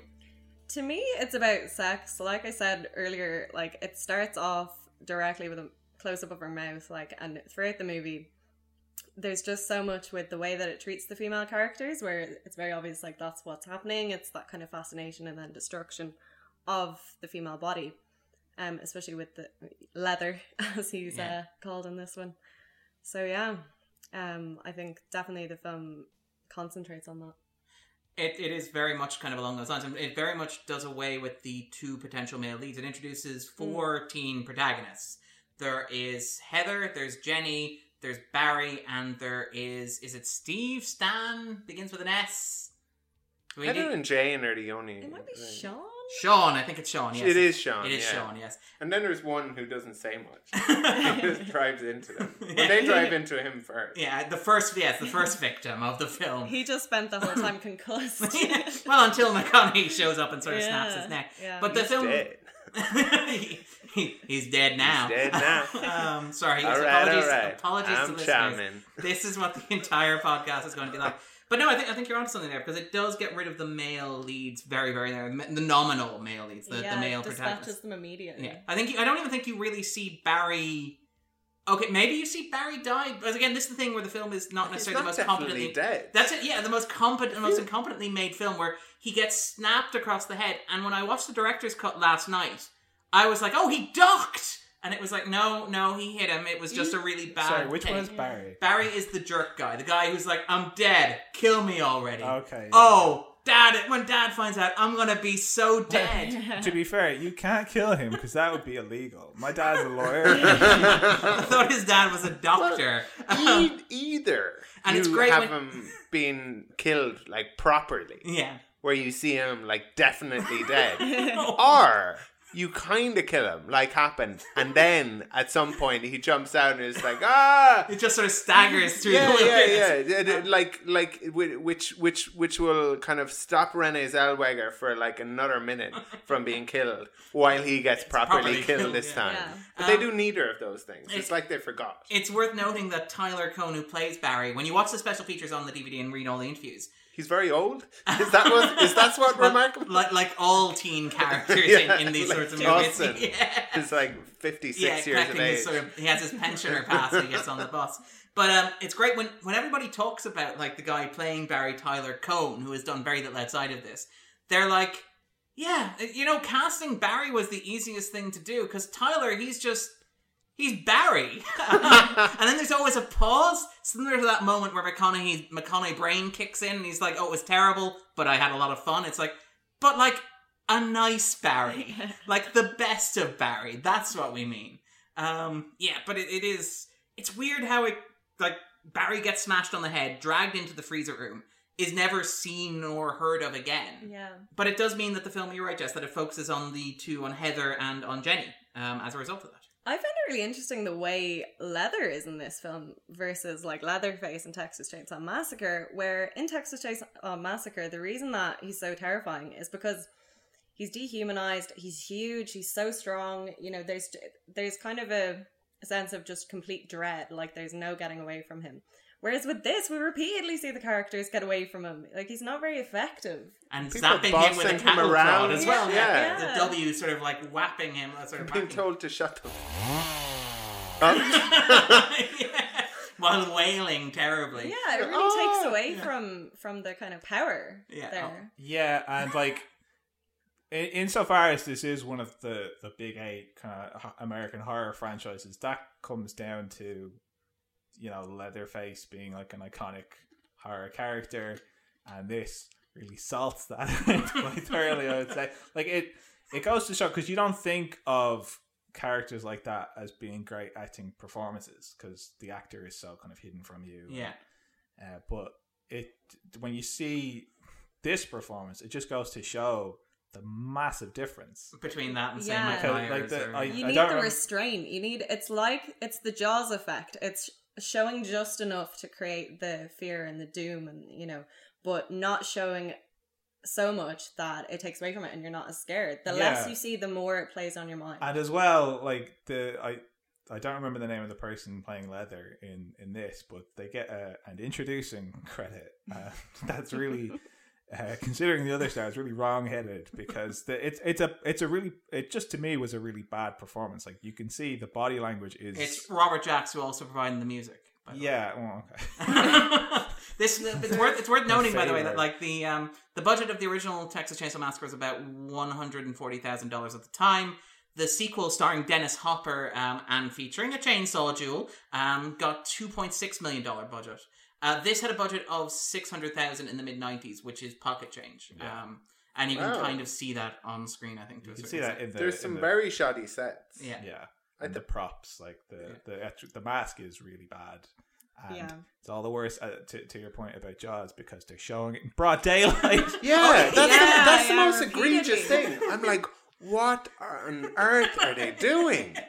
to me it's about sex like i said earlier like it starts off directly with a close-up of her mouth like and throughout the movie there's just so much with the way that it treats the female characters where it's very obvious like that's what's happening it's that kind of fascination and then destruction of the female body um especially with the leather [LAUGHS] as he's Yeah. uh, called in this one so yeah um i think definitely the film concentrates on that It, it is very much kind of along those lines, it very much does away with the two potential male leads. It introduces four teen protagonists. There is Heather, there's Jenny, there's Barry, and there is is it Steve? Stan begins with an S. Do we Heather need- and Jane are the only. it might be sean Sean, I think it's Sean. Yes, It is Sean. It is yeah. Sean. Yes. And then there's one who doesn't say much. [LAUGHS] he just drives into them. [LAUGHS] When they drive into him first. Yeah, the first yes, the first victim of the film. He just spent the whole time concussed. [LAUGHS] well, until McConaughey shows up and sort of Yeah, snaps his neck. yeah. But the He's film dead. he, he- he's dead now. He's dead now. um, sorry, all yes, right, apologies. all right. Apologies to I'm listeners. charming. This is what the entire podcast is going to be like. But no, I think I think you're onto something there because it does get rid of the male leads very, very there. The nominal male leads, the, yeah, the male dispatches protagonists. them immediately. Yeah, I think you, I don't even think you really see Barry. Okay, maybe you see Barry die, but again, this is the thing where the film is not necessarily not the most competently. dead. That's it. Yeah, the most competent, most incompetently made film where he gets snapped across the head. And when I watched the director's cut last night, I was like, "Oh, he ducked," and it was like, "No, no, he hit him. It was just a really bad." Sorry, which take." one is Barry? Barry is the jerk guy, the guy who's like, "I'm dead. Kill me already." Okay. yeah. Oh, Dad! When Dad finds out, I'm gonna be so dead. [LAUGHS] To be fair, you can't kill him because that would be illegal. My dad's a lawyer. [LAUGHS] I thought his dad was a doctor. [LAUGHS] E- either. And you it's great have when- him being killed like properly, yeah. where you see him like definitely dead, oh. or you kind of kill him, like happened, and then at some point he jumps out and is like, ah, It just sort of staggers through yeah, the yeah, wilderness. yeah, yeah, like like which which which will kind of stop Renee Zellweger for like another minute from being killed while he gets properly, properly killed, killed, this yeah. time. Yeah. But they Um, do neither of those things. It's, it's- like they forgot. It's worth noting that Tyler Cone, who plays Barry, when you watch the special features on the DVD and read all the interviews, He's very old. Is that what? Is that what [LAUGHS] well, remarkable? like like all teen [LAUGHS] characters Yeah, in, in these like sorts of Dawson. movies, [LAUGHS] yeah, He's like fifty six yeah, years of age. sort of he has his pensioner pass when he gets on the bus. But um, it's great when when everybody talks about like the guy playing Barry Tyler Cone, who has done very little outside of this. They're like, yeah, you know, casting Barry was the easiest thing to do because Tyler, he's just he's Barry. [LAUGHS] and then there's always a pause, similar to that moment where McConaughey McConaughey brain kicks in and he's like, "Oh, it was terrible, but I had a lot of fun." It's like, but like a nice Barry, [LAUGHS] like the best of Barry. That's what we mean. Um, yeah, but it, it is. It's weird how it like Barry gets smashed on the head, dragged into the freezer room, is never seen or heard of again. Yeah. But it does mean that the film, you're right, Jess, that it focuses on the two, on Heather and on Jenny, um, as a result of that. I find it really interesting the way Leather is in this film versus like Leatherface in Texas Chainsaw Massacre, where in Texas Chainsaw uh, Massacre, the reason that he's so terrifying is because he's dehumanized, he's huge, he's so strong, you know, there's there's kind of a sense of just complete dread, like there's no getting away from him. Whereas with this, we repeatedly see the characters get away from him. Like he's not very effective. And People zapping him with a bossing cattle around. prod as well. Yeah. The Yeah. W sort of like whapping him. uh, Sort of Being whacking. told to shut up. [LAUGHS] Yeah. While wailing terribly. Yeah, it really Oh, takes away yeah. from from the kind of power Yeah. there. Yeah, and like in, insofar as this is one of the the big eight kind of American horror franchises, that comes down to you know Leatherface being like an iconic horror character, and this really salts that [LAUGHS] [LAUGHS] quite thoroughly. I would say, like it it goes to show because you don't think of characters like that as being great acting performances because the actor is so kind of hidden from you. Yeah. Uh, but it when you see this performance, it just goes to show the massive difference. Between that and say Yeah. Mike like, the- or- I- You I need don't the remember- restraint. You need it's like it's the Jaws effect. It's showing just enough to create the fear and the doom and you know, but not showing so much that it takes away from it and you're not as scared. The less you see, the more it plays on your mind. And as well, like the I I don't remember the name of the person playing leather in in this, but they get a, an introducing [LAUGHS] credit. Uh, [LAUGHS] that's really. [LAUGHS] Uh, considering the other stars, really wrong-headed because the, it's it's a it's a really it just to me was a really bad performance. Like you can see the body language is it's Robert Jacks who also providing the music. by the way. yeah well, okay. [LAUGHS] this it's worth it's worth [LAUGHS] noting by the way that like the um the budget of the original Texas Chainsaw Massacre was about one hundred and forty thousand dollars at the time. The sequel, starring Dennis Hopper um, and featuring a chainsaw duel, um, got two point six million dollar budget. Uh, this had a budget of six hundred thousand in the mid nineties, which is pocket change. Yeah. Um, and you can Wow. kind of see that on screen. I think to you a can certain see that extent. in the There's in some the- very shoddy sets. Yeah. yeah I and the props like the the actu- the mask is really bad and Yeah. it's all the worse uh, to, to your point about jaws because they're showing it in broad daylight [LAUGHS] Yeah, that's, the, yeah, that's the yeah, most egregious repeatedly. thing. I'm like, what on earth are they doing? [LAUGHS]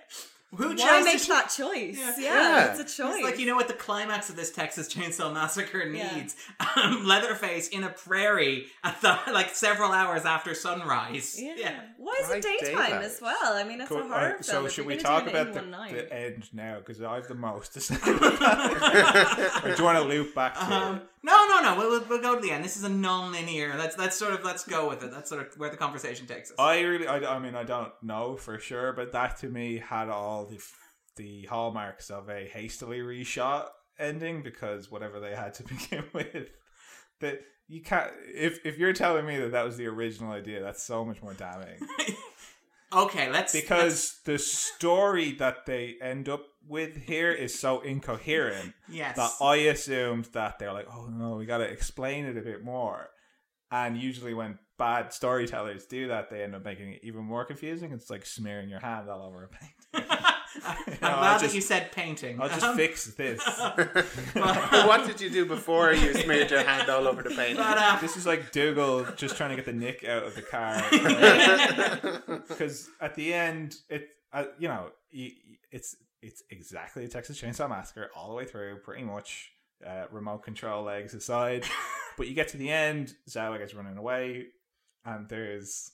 Who Why chose make to that choice? Yeah. Yeah, Yeah. it's a choice. It's like you know what the climax of this Texas Chainsaw Massacre Yeah. needs: um, Leatherface in a prairie at the like several hours after sunrise. Yeah. Why is Bright it daytime daylight. as well? I mean, it's Cool. a horror Alright, film. so If should we talk do it in about the, one the end now because i have the most to say [LAUGHS] about that. [LAUGHS] or do you want to loop back to Um, it? No, no, no. We'll, we'll go to the end. This is a non-linear. Let's let's sort of let's go with it. That's sort of where the conversation takes us. I really, I, I mean, I don't know for sure, but that to me had all the the hallmarks of a hastily reshot ending because whatever they had to [LAUGHS] begin with, that you can't. If if you're telling me that that was the original idea, that's so much more damning [LAUGHS] okay, let's because the story that they end up with here is so incoherent let's- [LAUGHS] yes. that I assumed that they're like, oh no, we got to explain it a bit more. And usually, when bad storytellers do that, they end up making it even more confusing. It's like smearing your hand all over a paint. [LAUGHS] [LAUGHS] I'm know, glad I'll that just- you said painting. I'll just Um, fix this. [LAUGHS] [LAUGHS] what did you do before you smeared your hand all over the paint? but, uh, This is like Dougal just trying to get the nick out of the car. Because at the end, it uh, you know y- y- it's it's exactly a Texas Chainsaw Massacre all the way through, pretty much. Uh, remote control legs aside, but you get to the end, Zawa gets running away, and there's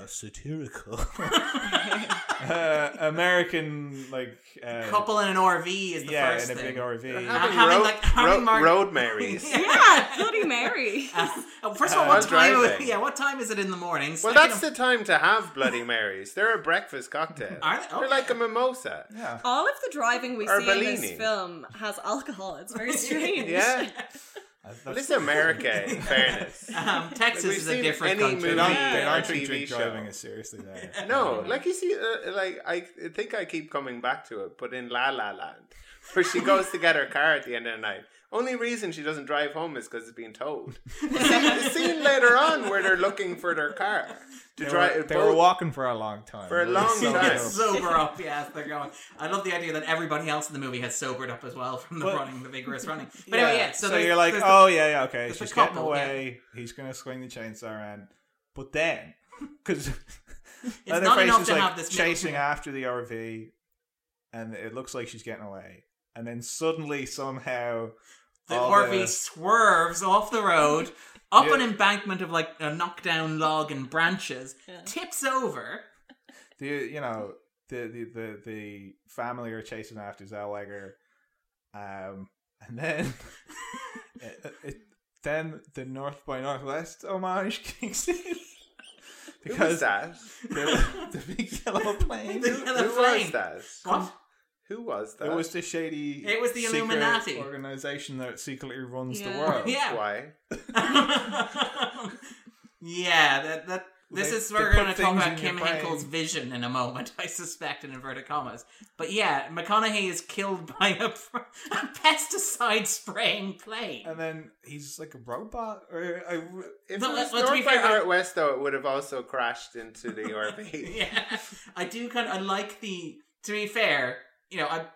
a satirical [LAUGHS] uh, American like uh, couple in an RV is the yeah, first in a thing. big RV. Uh, Having having, road, like, having road, Mar- road Marys. yeah, [LAUGHS] Bloody Mary. [LAUGHS] Uh, first of all, Uh, what time? driving. Yeah, what time is it in the morning? Well, Second that's of- the time to have Bloody Marys. They're a breakfast cocktail. Are they? They're like a mimosa. yeah. All of the driving we Or see in this film has alcohol. It's very strange. Yeah. That's- Well, this is America, in [LAUGHS] fairness. Um, Texas we've is a different any country. They don't, they or don't treat TV drink show. driving as seriously there. [LAUGHS] No, like you see, uh, like I think I keep coming back to it, but in La La Land, where she goes to get her car at the end of the night, Only reason she doesn't drive home is because it's being towed. [LAUGHS] the scene later on where they're looking for their car to They, drive. were, they were walking for a long time. For a long so time. dope. [LAUGHS] sober up, yes, they're going. I love the idea that everybody else in the movie has sobered up as well from the Well- running, the vigorous running. [LAUGHS] But anyway, yeah. So, so you're like, there's the- oh yeah, yeah, okay. there's the She's getting couple, yeah. away. He's gonna swing the chainsaw around, but then because it's not enough is to like have this middle- chasing after the RV, and it looks like she's getting away, and then suddenly somehow The all RV swerves off the road [LAUGHS] up Yeah. an embankment of like a knockdown log and branches, Yeah. tips over. [LAUGHS] the you know the the the, the family are chasing after Zellweger, um, and then [LAUGHS] it, it, then the North by Northwest homage kicks in Who was because that? the, the big yellow plane. The yellow Who flame. was that? What? Who was that? It was the shady. It was the secret Illuminati. organization that secretly runs the world. [LAUGHS] Yeah. Why? [LAUGHS] yeah, that that this They- is they we're put going to talk things about in Kim your brain. Henkel's vision in a moment. [LAUGHS] I suspect in inverted commas, but yeah, McConaughey is killed by a, a pesticide spraying plane. And then he's like a robot, or I, If No, it was let's be North by fair, I- Northwest, though, it would have also crashed into the RV. yeah, I do kind of I like the. To be fair, you know, I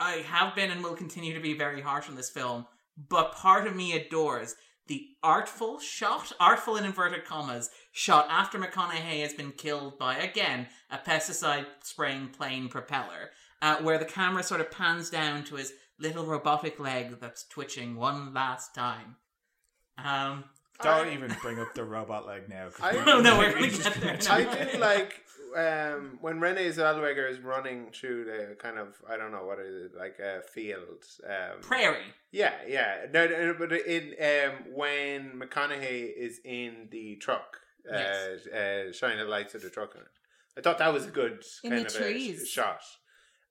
I have been and will continue to be very harsh on this film, but part of me adores the artful shot, artful in inverted commas, shot after McConaughey has been killed by again a pesticide spraying plane propeller, uh, where the camera sort of pans down to his little robotic leg that's twitching one last time. Um, don't I- even bring up the robot leg now. I- we're- No, [LAUGHS] no, we're we're gonna just get [LAUGHS] there. I do like um, when Renee Zellweger is running through the kind of I don't know what is it like a field. Um, prairie. Yeah, yeah. No, no, but in um, when McConaughey is in the truck, Yes. uh, uh, shining the lights of the truck on it, I thought that was a good In kind the of a trees. sh- shot.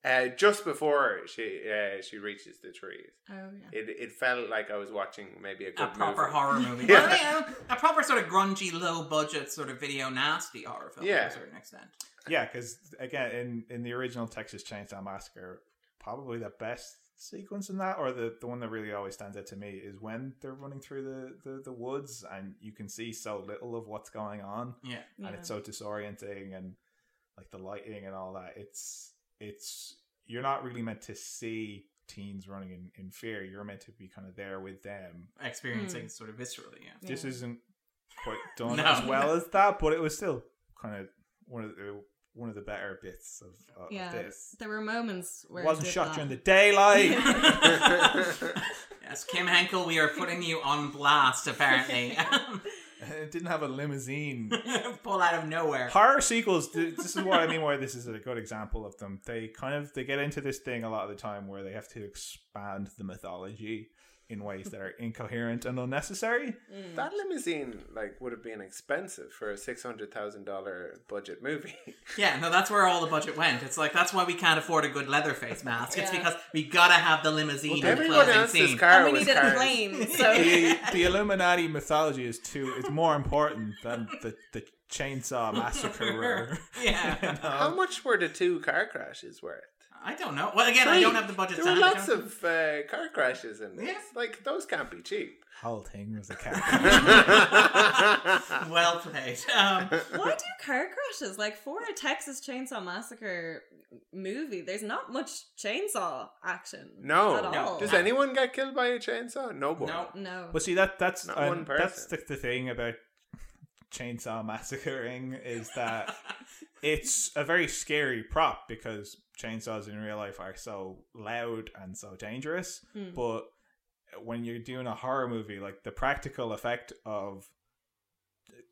Uh, just before she uh, she reaches the trees, Oh yeah. it it felt like I was watching maybe a a proper movie. horror [LAUGHS] movie. Yeah. Well, yeah, a proper sort of grungy, low budget, sort of video nasty horror film to a certain extent. yeah, because again, in in the original Texas Chainsaw Massacre, probably the best sequence in that, or the the one that really always stands out to me, is when they're running through the the, the woods and you can see so little of what's going on. Yeah. yeah. and it's so disorienting and like the lighting and all that it's it's you're not really meant to see teens running in, in fear you're meant to be kind of there with them Experiencing hmm. sort of viscerally, yeah. this Yeah. isn't quite [LAUGHS] done No. as well as that but it was still kind of one of the one of the better bits of, uh, of yeah. this There were moments where it it wasn't did shot that. during the daylight [LAUGHS] [LAUGHS] Yes, Kim Henkel, we are putting you on blast, apparently. It [LAUGHS] didn't have a limousine. [LAUGHS] Pull out of nowhere. horror sequels this is what i mean why this is a good example of them. They kind of they get into this thing a lot of the time where they have to expand the mythology in ways that are incoherent and unnecessary Mm. that limousine like would have been expensive for a six hundred thousand dollar budget movie. [LAUGHS] Yeah, no, that's where all the budget went. It's like, that's why we can't afford a good Leatherface mask. It's because we gotta have the limousine in the Everyone closing else's scene. car and we was needed a cars. plane, [LAUGHS] so the, the illuminati mythology is too is more important than the, the chainsaw [LAUGHS] massacre Yeah. You know? How much were the two car crashes worth? I don't know. Well, again, I don't have the budget There to were hand. lots of uh, car crashes in this. Yeah. Like those can't be cheap. whole thing was a car [LAUGHS] Well played. Um, why do car crashes? Like for a Texas Chainsaw Massacre movie, there's not much chainsaw action. no. at all. Does anyone get killed by a chainsaw? No one. no. No. But see that that's Not um, one that's person. the, the thing about chainsaw massacring is that it's a very scary prop because chainsaws in real life are so loud and so dangerous. Hmm. But when you're doing a horror movie, like the practical effect of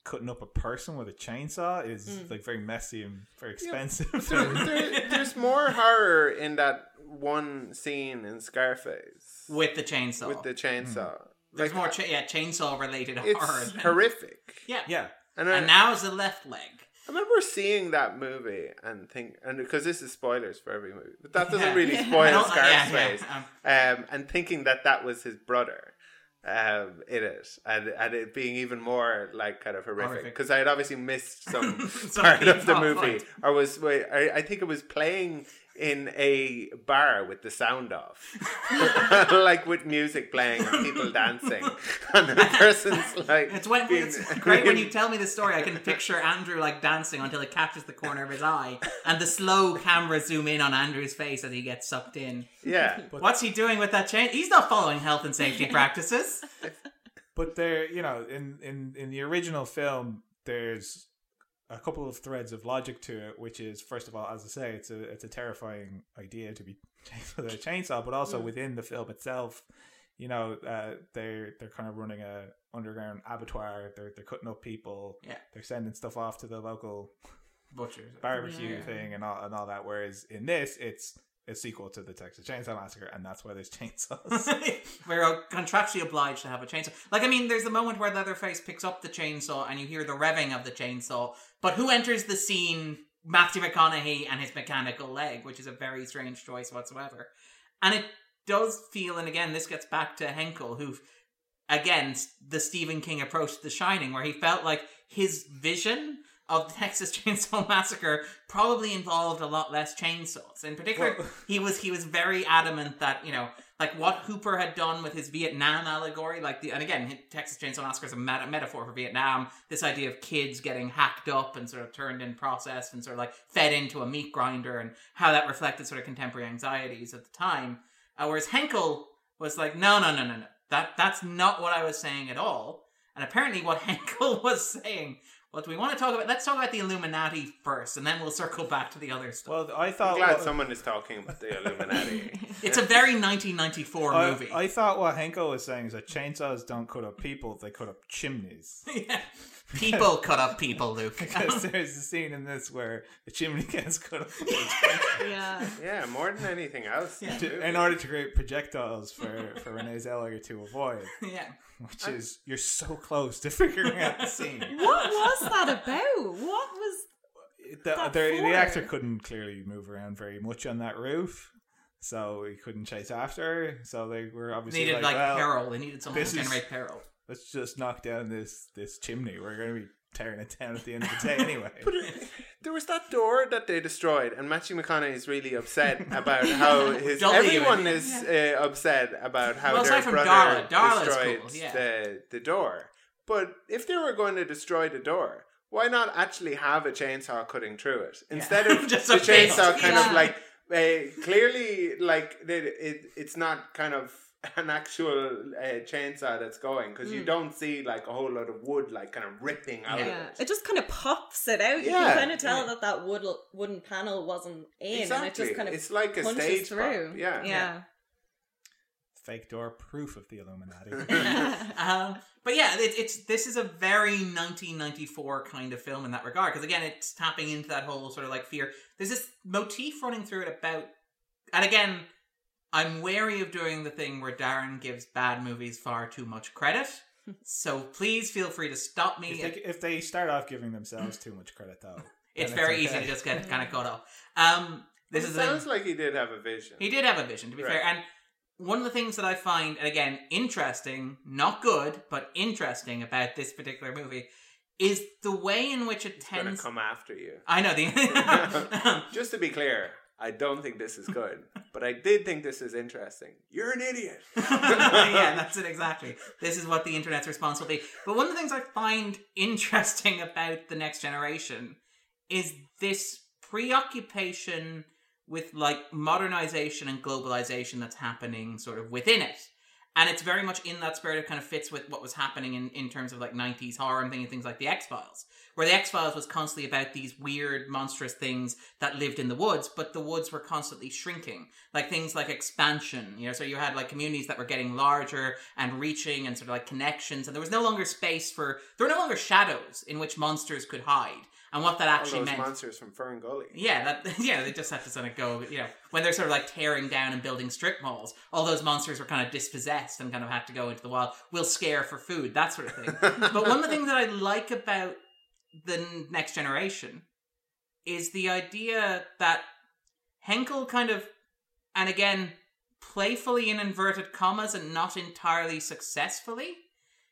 cutting up a person with a chainsaw is Mm. like very messy and very Yeah. expensive. There, there- [LAUGHS] there's more horror in that one scene in Scarface With the chainsaw. with the chainsaw. There's Like, more cha- yeah, chainsaw related horror. It's than- [LAUGHS] horrific. Yeah. yeah. And, I, And now is the left leg. I remember seeing that movie and think, and because this is spoilers for every movie, but that doesn't Yeah. really [LAUGHS] spoil don't- yeah, Scarface. yeah, um, um, and thinking that that was his brother um, in it, and and it being even more like kind of horrific Horrific. because I had obviously missed some [LAUGHS] Some part of the movie, right. or was wait, I, I think it was playing in a bar with the sound off, [LAUGHS] like with music playing and people [LAUGHS] dancing, [LAUGHS] and the person's like, It's, when, being- it's great when you tell me the story. I can picture Andrew like dancing until it catches the corner of his eye, and the slow camera zoom in on Andrew's face as he gets sucked in. yeah, What's he doing with that chain? He's not following health and safety practices. But there, you know, in in in the original film, there's a couple of threads of logic to it, which is first of all, as I say, it's a it's a terrifying idea to be chased with a chainsaw, but also within the film itself, you know, uh, they're they're kind of running a underground abattoir. They're they're cutting up people. Yeah. they're sending stuff off to the local Butchers. barbecue Yeah. thing and all and all that. Whereas in this, it's a sequel to the Texas Chainsaw Massacre, and that's why there's [LAUGHS] chainsaws. [LAUGHS] We're contractually obliged to have a chainsaw. Like, I mean, there's the moment where Leatherface picks up the chainsaw and you hear the revving of the chainsaw, but who enters the scene? Matthew McConaughey and his mechanical leg, which is a very strange choice whatsoever. And it does feel, and again, this gets back to Henkel, who, again, the Stephen King approach to The Shining, where he felt like his vision of the Texas [LAUGHS] Chainsaw Massacre probably involved a lot less chainsaws. In particular, Well- [LAUGHS] he was he was very adamant that you know, like what Hooper had done with his Vietnam allegory, like the and again, Texas Chainsaw Massacre is a meta- metaphor for Vietnam. This idea of kids getting hacked up and sort of turned in, processed, and sort of like fed into a meat grinder, and how that reflected sort of contemporary anxieties at the time. Uh, whereas Henkel was like, no, no, no, no, no, that that's not what I was saying at all. And apparently, what [LAUGHS] Henkel was saying. What do we want to talk about? Let's talk about the Illuminati first, and then we'll circle back to the other stuff. well, I I'm thought glad what- someone is talking about the Illuminati. [LAUGHS] it's a very 1994 I, movie. I thought what Henkel was saying is that chainsaws don't cut up people; they cut up chimneys. [LAUGHS] Yeah. People [LAUGHS] cut up people, Luke. Because there's a scene in this where the chimney gets cut up [LAUGHS] yeah. yeah, more than anything else. to- in order to create projectiles for for Renee Zellweger to avoid, [LAUGHS] yeah. which is you're so close to figuring out the scene. What was that about? What was The, that the, the actor couldn't clearly move around very much on that roof, so he couldn't chase after her. So they were obviously Needed like, like, well, peril. They needed someone this to is- generate peril. Let's just knock down this this chimney. We're going to be tearing it down at the end of the day anyway. [LAUGHS] but There was that door that they destroyed, and Matthew McConaughey is really upset about how [LAUGHS] his Dolly everyone even. is uh, upset about how Well, their brother Darla, Darla's destroyed cool, yeah. the the door. But if they were going to destroy the door, why not actually have a chainsaw cutting through it instead of [LAUGHS] Just the a chainsaw. chainsaw kind Yeah. of like uh, clearly like it, it it's not kind of an actual uh, chainsaw that's going because you don't see like a whole lot of wood like kind of ripping out Yeah. of it. It just kind of pops it out. You Yeah. can kind of tell Yeah. that that wood wooden panel wasn't in, and it just kind of it's like a punches stage through. pop. Yeah. yeah. Fake door, proof of the Illuminati. [LAUGHS] um, but yeah, it, it's this is a very 1994 kind of film in that regard because again, it's tapping into that whole sort of like fear. There's this motif running through it about, and again, I'm wary of doing the thing where Darren gives bad movies far too much credit. [LAUGHS] so please feel free to stop me. if, they, if they start off giving themselves too much credit, though, [LAUGHS] it's then very okay. easy to just get [LAUGHS] kind of caught up. Um, this It is the thing. sounds like he did have a vision. He did have a vision, to be Right. fair. And one of the things that I find, and again, interesting, not good, but interesting about this particular movie is the way in which it He's gonna come after you. I know the. Just to be clear, I don't think this is good, [LAUGHS] but I did think this is interesting. You're an idiot. [LAUGHS] yeah, that's it exactly. This is what the internet's response will be. But one of the things I find interesting about the next generation is this preoccupation with like modernization and globalization that's happening sort of within it. And it's very much in that spirit. It kind of fits with what was happening in, in terms of like 90s horror and thing- things like The X Files, where The X Files was constantly about these weird, monstrous things that lived in the woods, but the woods were constantly shrinking. Like things like expansion, you know, so you had like communities that were getting larger and reaching and sort of like connections, and there was no longer space for, there were no longer shadows in which monsters could hide. And what that actually All those meant. monsters from Fern Gully. Yeah, that [LAUGHS] yeah, they just have to sort of go, you know, when they're sort of like tearing down and building strip malls, all those monsters were kind of dispossessed and kind of had to go into the wild. We'll scare for food, that sort of thing. [LAUGHS] but one of the things that I like about the next generation is the idea that Henkel kind of, and again, playfully in inverted commas and not entirely successfully,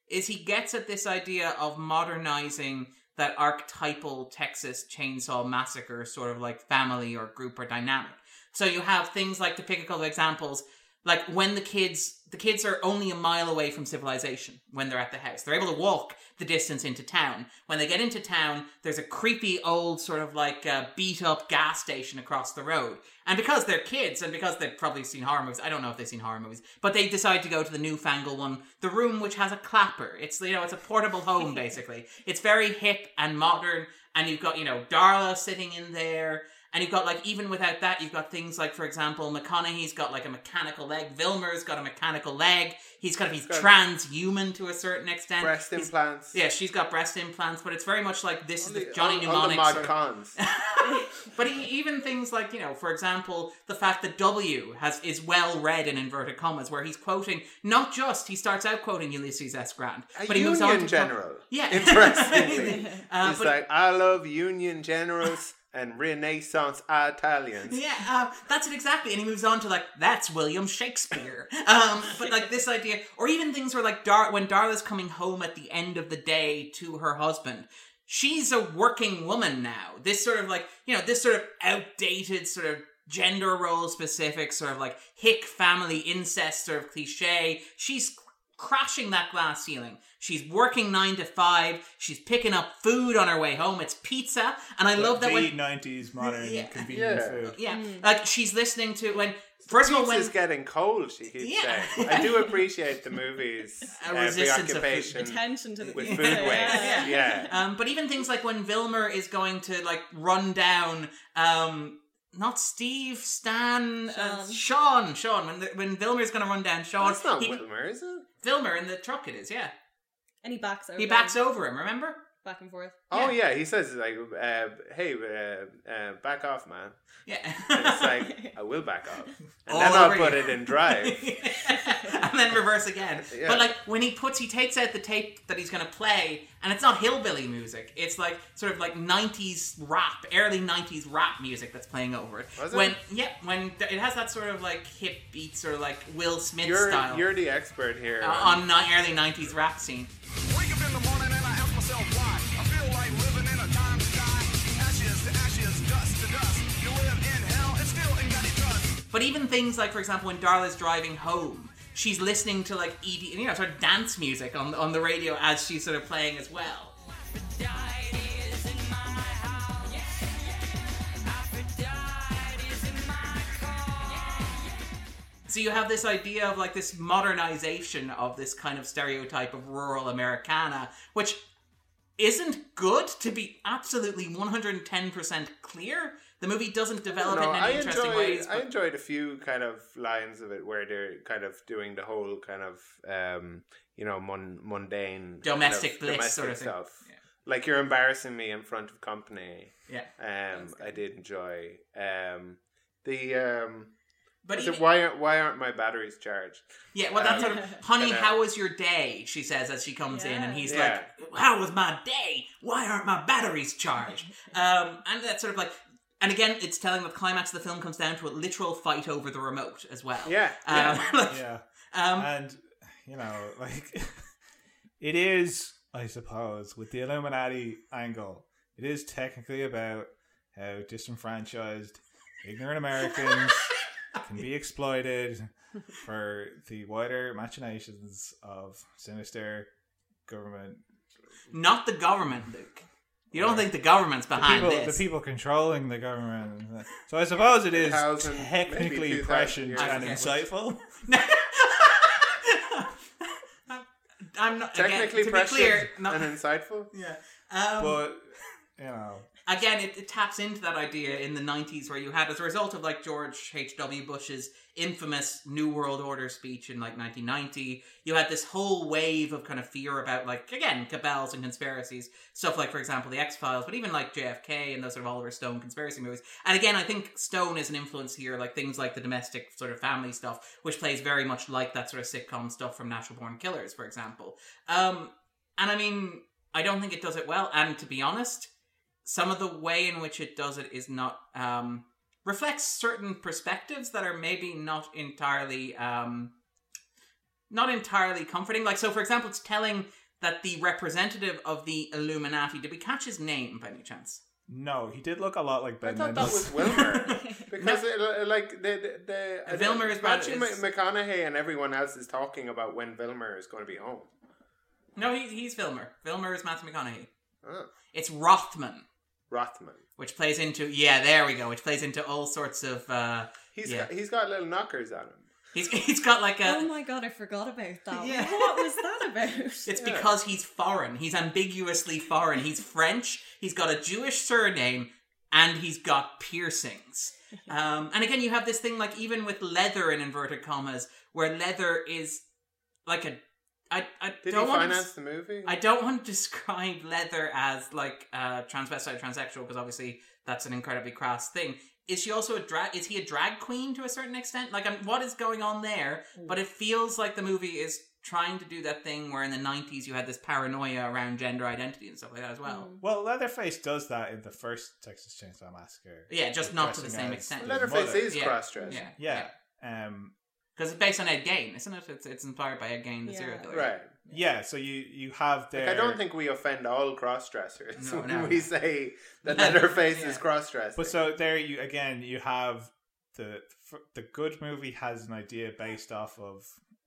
is he gets at this idea of modernizing that archetypal Texas chainsaw massacre sort of like family or group or dynamic. So you have things like to pick a couple of examples, like when the kids the kids are only a mile away from civilization when they're at the house. They're able to walk the distance into town. When they get into town, there's a creepy old sort of like uh, beat up gas station across the road. And because they're kids and because they've probably seen horror movies, I don't know if they've seen horror movies, but they decide to go to the newfangled one, the room which has a clapper. It's you know, it's a portable home [LAUGHS] basically. It's very hip and modern and you've got, you know, Darla sitting in there and you've got like even without that, you've got things like, for example, McConaughey's got like a mechanical leg. Vilmer's got a mechanical leg. He's kind of he's got- transhuman to a certain extent. Breast He's- implants. Yeah, she's got breast implants, but it's very much like this is the Johnny Mnemonic. all the mod sort of- cons. [LAUGHS] but he, even things like you know, for example, the fact that W has is well read in inverted commas, where he's quoting not just he starts out quoting Ulysses S. Grant, A but he moves on Union to general. Yeah. Interestingly. [LAUGHS] Uh, He's but- like, I love Union generals and Renaissance Italians. Yeah, uh, that's it exactly. And he moves on to like, that's William Shakespeare. Um, but like this idea, or even things where like Dar- when Darla's coming home at the end of the day to her husband, she's a working woman now. This sort of like, you know, this sort of outdated sort of gender role specific sort of like hick family incest sort of cliche. She's crashing that glass ceiling. She's working nine to five. She's picking up food on her way home. It's pizza, and I love that the when 90s modern Yeah. convenient Yeah. food. yeah, like she's listening to when first of all when Pizza's getting cold, she keeps Yeah. saying. I do [LAUGHS] appreciate the movie's A uh, resistance of food. Attention to the with yeah. food waste. Yeah. Yeah. [LAUGHS] um, but even things like when Vilmer is going to like run down um not Steve, Stan, uh, Sean, Sean. When the, when Vilmer's going to run down Sean, That's not he, Wilmer, is it? Vilmer in the truck. It is, yeah. And he backs over. Him. He backs over him. Remember? Back and forth. Oh yeah, he says like, uh, "Hey, uh, uh, back off, man." Yeah. And it's like, "I will back off," [LAUGHS] and All then I'll put you. it in drive. [LAUGHS] and then reverse again. Yeah. But like when he puts, he takes out the tape that he's going to play, and it's not hillbilly music. It's like sort of like '90s rap, early '90s rap music that's playing over it. Was it? When yeah, when th- it has that sort of like hip beats or like Will Smith You're style you're the expert here. uh, on ni- early '90s rap scene. But even things like, for example, when Darla's driving home, she's listening to like ED, you know, sort of dance music on on the radio as she's sort of playing as well. So you have this idea of like this modernization of this kind of stereotype of rural Americana, which isn't good to be absolutely 110% clear. The movie doesn't develop No, it in I any interesting enjoyed, ways. I enjoyed a few kind of lines of it where they're kind of doing the whole kind of um, you know mun- mundane Domestic kind of bliss sort of thing. stuff. Yeah. Like you're embarrassing me in front of company. yeah. Um, I did enjoy um, the um, But is even, why aren't why aren't my batteries charged? yeah, well, that's um, sort of, honey, but, uh, how was your day? She says as she comes in, and he's Yeah. like, how was my day? Why aren't my batteries charged? [LAUGHS] um, and that's sort of like, and again, it's telling that the climax of the film comes down to a literal fight over the remote as well. Yeah, Um, yeah. [LAUGHS] like, Yeah. um, and you know, like [LAUGHS] it is, I suppose, with the Illuminati angle, it is technically about how disenfranchised, ignorant Americans [LAUGHS] can be exploited for the wider machinations of sinister government. not the government, Luke. You don't think the government's behind People, this? the people controlling the government. So I suppose it is 2000, technically 2000 prescient and ago. insightful. [LAUGHS] I'm not Technically again, to be prescient clear. Not, and insightful. [LAUGHS] yeah. Um, But you know, again, it, it taps into that idea in the 90s where you had, as a result of like George H.W. Bush's infamous New World Order speech in like 1990, you had this whole wave of kind of fear about like, again, cabals and conspiracies. Stuff like, for example, The X Files, but even like JFK and those sort of Oliver Stone conspiracy movies. And again, I think Stone is an influence here, like things like the domestic sort of family stuff, which plays very much like that sort of sitcom stuff from Natural Born Killers, for example. Um, and I mean, I don't think it does it well. And to be honest, some of the way in which it does it is not um, reflects certain perspectives that are maybe not entirely um, not entirely comforting. Like so, for example, it's telling that the representative of the Illuminati. Did we catch his name by any chance? No, he did look a lot like Ben. I Ben thought that was Wilmer [LAUGHS] because it, like the the, the Wilmer is bad- Matthew is- McConaughey and everyone else is talking about when Wilmer is going to be home. no, he, he's Vilmer. Vilmer is Matthew McConaughey. Oh, It's Rothman, Rothman. which plays into yeah, there we go. Which plays into all sorts of. uh He's Yeah. got, he's got little knockers on him. He's [LAUGHS] he's got like a. oh my god, I forgot about that. Yeah. What was that [LAUGHS] about? It's because he's foreign. He's ambiguously foreign. He's French. He's got a Jewish surname, and he's got piercings. [LAUGHS] Um, and again, you have this thing like even with leather in inverted commas, where leather is like a. I, I Did don't he want finance to, the movie? I don't want to [LAUGHS] describe leather as like uh, transvestite, transsexual, because obviously that's an incredibly crass thing. Is she also a drag? Is he a drag queen to a certain extent? Like, um, what is going on there? But it feels like the movie is trying to do that thing where in the '90s you had this paranoia around gender identity and stuff like that as well. Well, Leatherface does that in the first Texas Chainsaw Massacre. Yeah, just not to the same extent. Leatherface mother. is Yeah. cross-dressed. Yeah, Yeah. Um, because it's based on Ed Gein, isn't it? It's, it's inspired by Ed Gein, the Yeah. serial killer. Right. yeah, so you you have there. Like, I don't think we offend all cross-dressers No, [LAUGHS] when no, we no. say that No, Leatherface yeah. is cross-dressed. But so there you again you have the the good movie has an idea based off of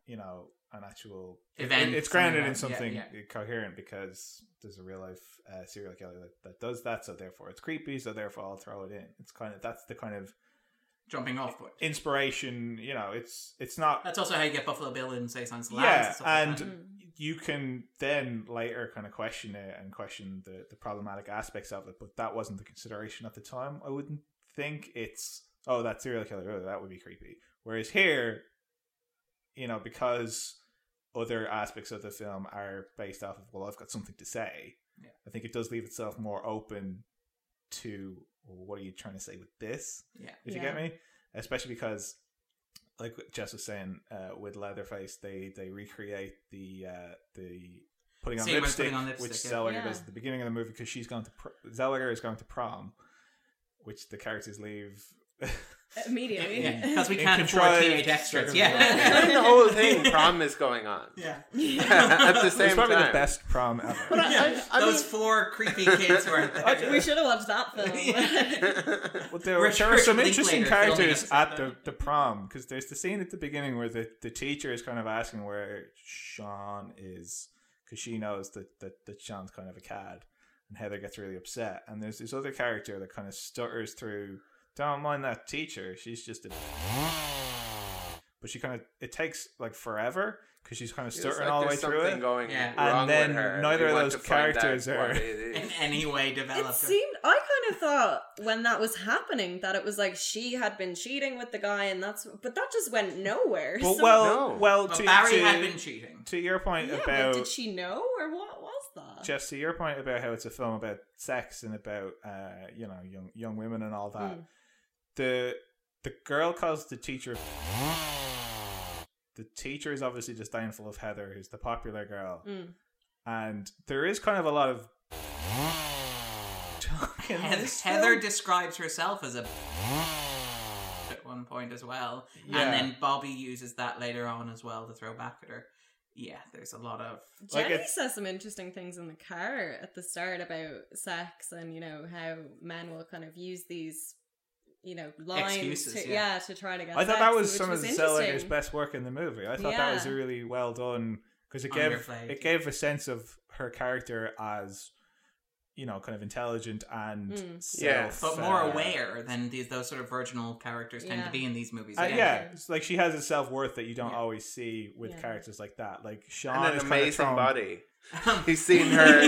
you know an actual it- Event, it's grounded in something something like that, coherent because there's a real life uh, serial killer that, that does that. So therefore it's creepy. So therefore I'll throw it in. It's kind of that's the kind of Jumping off point. inspiration. You know, it's it's not That's also how you get Buffalo Bill in say Silence of the Lambs yeah, stuff like and that. Mm. you can then later kind of question it and question the the problematic aspects of it, but that wasn't the consideration at the time. I wouldn't think it's oh that serial killer, oh, that would be creepy. Whereas here, you know, because other aspects of the film are based off of well, I've got something to say. Yeah. I think it does leave itself more open to well, what are you trying to say with this? Yeah. if you get me. Especially because, like Jess was saying, uh, with Leatherface, they they recreate the uh, the putting on, lipstick, putting on lipstick, which yeah. Zellweger Yeah. does at the beginning of the movie because she's going to pr- Zellweger is going to prom, which the characters leave. [LAUGHS] Immediately. Because [LAUGHS] we can't afford contrived teenage extras. circumstances. Yeah. During [LAUGHS] the whole thing, prom is going on. [LAUGHS] yeah. At the same it's probably time. the best prom ever. I, I Those mean, four creepy kids weren't there. we should have watched that film. Well, there, Richard there are some interesting characters at the, the prom because there's the scene at the beginning where the, the teacher is kind of asking where Sean is because she knows that, that, that Sean's kind of a cad and Heather gets really upset. And there's this other character that kind of stutters through, don't mind that teacher, she's just a. But she kind of, it takes like forever because she's kind of It's stuttering like all the way there's through something it. going Yeah. And wrong then with her. and neither we of want those to find out characters what are- it is. [LAUGHS] In [LAUGHS] any way It developed. seemed I kind of thought when that was happening that it was like she had been cheating with the guy and that's but that just went nowhere. Well, so- well, No. well but to, Barry to, had been cheating. to your point yeah, about did she know or what was that? Jeff, to your point about how it's a film about sex and about uh, you know young young women and all that, Mm. The the girl calls the teacher. The teacher is obviously disdainful of Heather, who's the popular girl, Mm. and there is kind of a lot of talk Heather, this Heather describes herself as a at one point as well, Yeah. and then Bobby uses that later on as well to throw back at her. Yeah, there's a lot of Jenny it's- says some interesting things in the car at the start about sex and you know how men will kind of use these you know lines Excuses, to, yeah. yeah. to try to get I thought sex, that was some was of Zellweger's interesting. best work in the movie. I thought that was really well done because it gave Underplayed, it gave a sense of her character as you know kind of intelligent and Mm. Yeah. but more uh, aware than these those sort of virginal characters tend Yeah. to be in these movies. Uh, again. yeah, it's like she has a self worth that you don't Yeah. always see with Yeah. characters like that. Like Sean and an is kind of amazing body. [LAUGHS] He's seen her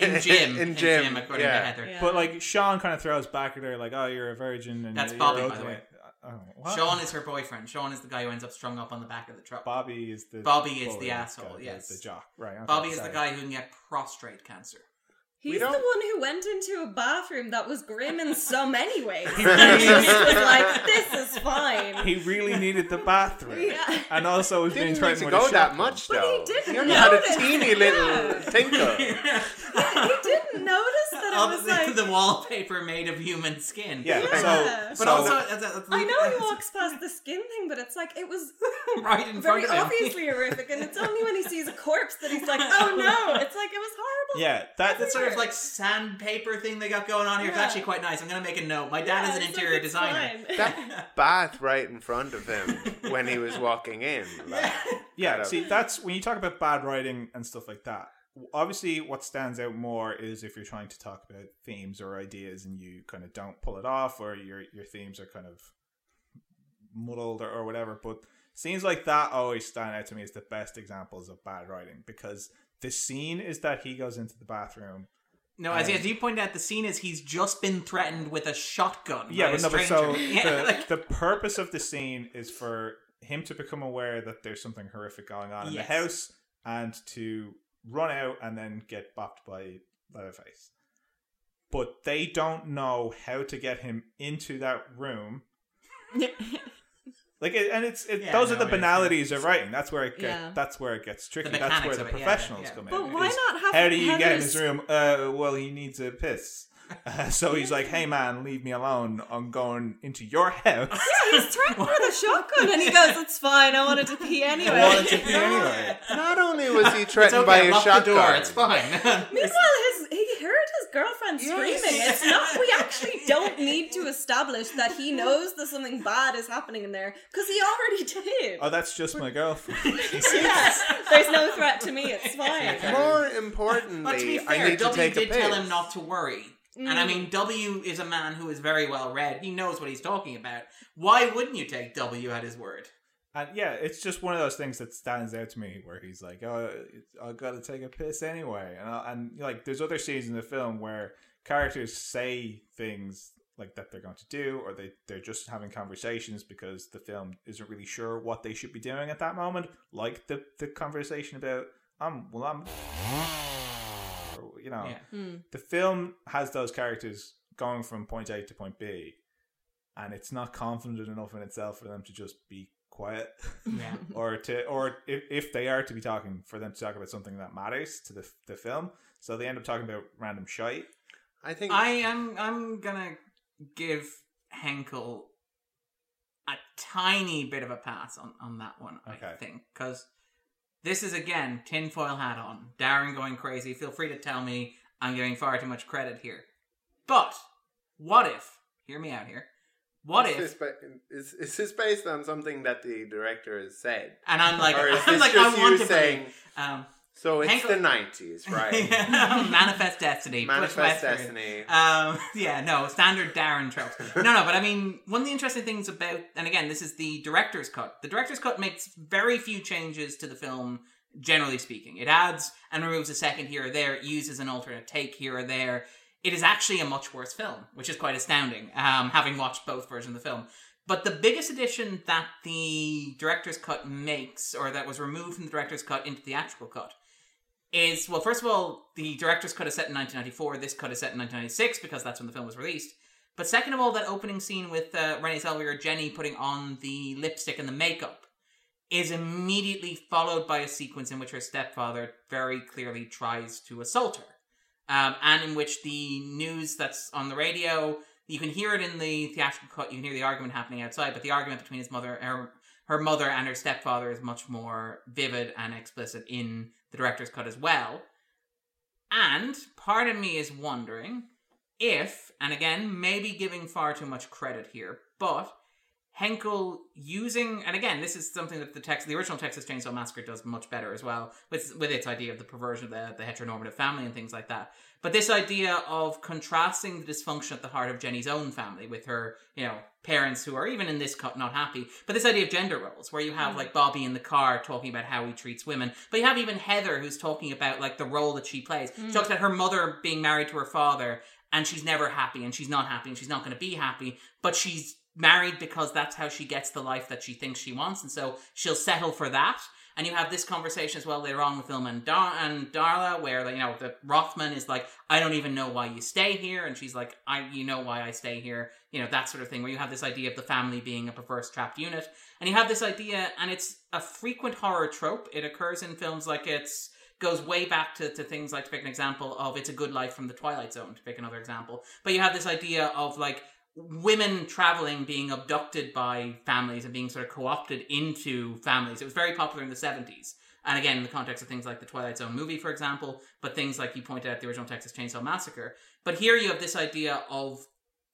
in [LAUGHS] gym, in gym, according yeah. to Heather. Yeah. but like Sean kind of throws back at her like, "Oh, you're a virgin." And That's you're Bobby, by the way. Oh. Sean is her boyfriend. Sean is the guy who ends up strung up on the back of the truck. Bobby is the Bobby is the asshole, guy, yes. the, jock. Right. okay, Bobby is the guy who can get prostrate cancer. He's the one who went into a bathroom that was grim in so many [LAUGHS] ways. [LAUGHS] He was like, "This is fine." He really needed the bathroom, Yeah. and also was being didn't need threatened to with go a that shotgun. much But he didn't he only had a notice. teeny Yeah. little tinkle. [LAUGHS] he didn't notice that was [LAUGHS] the, like, the wallpaper made of human skin. Yeah. Yeah. So, But so also, that's, that's, I know [LAUGHS] he walks past the skin thing, but it's like it was [LAUGHS] right in very front of him. obviously horrific, and it's only when he sees a corpse that he's like, "Oh no!" It's like it was horrible. yeah, that That sort of like sandpaper thing they got going on here is Yeah. actually quite nice. I'm gonna make a note. My dad Yeah, is an it's like, interior designer. fine. That bath right in front of him when he was walking in. Like, Yeah, kind see, that's when you talk about bad writing and stuff like that. Obviously, what stands out more is if you're trying to talk about themes or ideas and you kind of don't pull it off, or your your themes are kind of muddled or, or whatever. But scenes like that always stand out to me as the best examples of bad writing because the scene is that he goes into the bathroom. No, as, Um, as you pointed out, the scene is he's just been threatened with a shotgun. Yeah, by a but no, but so [LAUGHS] yeah, the, like- the purpose of the scene is for him to become aware that there's something horrific going on in Yes. the house and to run out and then get bopped by Leatherface. But they don't know how to get him into that room. Like, it, and it's it, Yeah, those no, are the banalities of writing. That's where it get, Yeah. that's where it gets tricky. That's where the of it, yeah, professionals yeah. come in. But why not have? How do you get in Heather's- his room? Uh, well, he needs a piss. Uh, [LAUGHS] so he's like, "Hey man, leave me alone. I'm going into your house." Yeah, He's threatened with a shotgun, and he goes, "It's fine. I wanted to pee anyway." I wanted to pee anyway. [LAUGHS] not only was he [LAUGHS] it's threatened okay, by a shotgun, door. It's fine. Meanwhile, his he heard his girlfriend Yes. screaming. It's not. We actually don't need to establish that he knows that something bad is happening in there because he already did. Oh, that's just my girlfriend. yeah, there's no threat to me. It's fine. More but to be importantly, fair, I need to W take a did piss. tell him not to worry. And I Mm. mean, W is a man who is very well read. He knows what he's talking about. Why wouldn't you take W at his word? And yeah, it's just one of those things that stands out to me where he's like, "Oh, I got to take a piss anyway," and I, and like, there's other scenes in the film where characters say things like that they're going to do, or they they're just having conversations because the film isn't really sure what they should be doing at that moment, like the the conversation about, "Um, well, I'm," or, you know, Yeah. Hmm. the film has those characters going from point A to point B, and it's not confident enough in itself for them to just be quiet, Yeah. [LAUGHS] or to, or if, if they are to be talking, for them to talk about something that matters to the the film. So they end up talking about random shite. I think I am. I'm gonna give Henkel a tiny bit of a pass on on that one. I Okay. think because this is again tinfoil hat on. Darren going crazy. Feel free to tell me I'm giving far too much credit here. But what if? Hear me out here. What is if? this, ba- is, is this based on something that the director has said? And I'm like, or is I'm this like, just I want you to saying, believe. Um, so it's Hank- the 90s, [LAUGHS] right? Manifest destiny. Manifest. Destiny. Um, [LAUGHS] yeah, no, standard Darren tropes. No, no, but I mean, one of the interesting things about, and again, this is the director's cut. The director's cut makes very few changes to the film, generally speaking. It adds and removes a second here or there, it uses an alternate take here or there. It is actually a much worse film, which is quite astounding, um, having watched both versions of the film. But the biggest addition that the director's cut makes, or that was removed from the director's cut into the theatrical cut, is well, first of all, the director's cut is set in 1994. This cut is set in 1996 because that's when the film was released. But second of all, that opening scene with uh, Renee Zellweger, Jenny putting on the lipstick and the makeup is immediately followed by a sequence in which her stepfather very clearly tries to assault her, um, and in which the news that's on the radio you can hear it in the theatrical cut. You can hear the argument happening outside, but the argument between his mother, her, her mother, and her stepfather is much more vivid and explicit in the director's cut as well. And part of me is wondering if, and again, maybe giving far too much credit here, but Henkel using, and again, this is something that the text, the original Texas Chainsaw Massacre does much better as well, with with its idea of the perversion of the, the heteronormative family and things like that. But this idea of contrasting the dysfunction at the heart of Jenny's own family with her, you know, parents who are even in this cut not happy. But this idea of gender roles, where you have mm. like Bobby in the car talking about how he treats women, but you have even Heather who's talking about like the role that she plays. She mm. talks about her mother being married to her father, and she's never happy, and she's not happy, and she's not going to be happy, but she's married because that's how she gets the life that she thinks she wants, and so she'll settle for that. And you have this conversation as well later on with Vilmer and, Dar- and Darla, where you know the Rothman is like, "I don't even know why you stay here," and she's like, "I, you know why I stay here," you know that sort of thing. Where you have this idea of the family being a perverse trapped unit, and you have this idea, and it's a frequent horror trope. It occurs in films like it's goes way back to, to things like to pick an example of It's a Good Life from the Twilight Zone, to pick another example. But you have this idea of like women traveling being abducted by families and being sort of co-opted into families. It was very popular in the 70s. And again, in the context of things like the Twilight Zone movie, for example, but things like you pointed out the original Texas Chainsaw Massacre. But here you have this idea of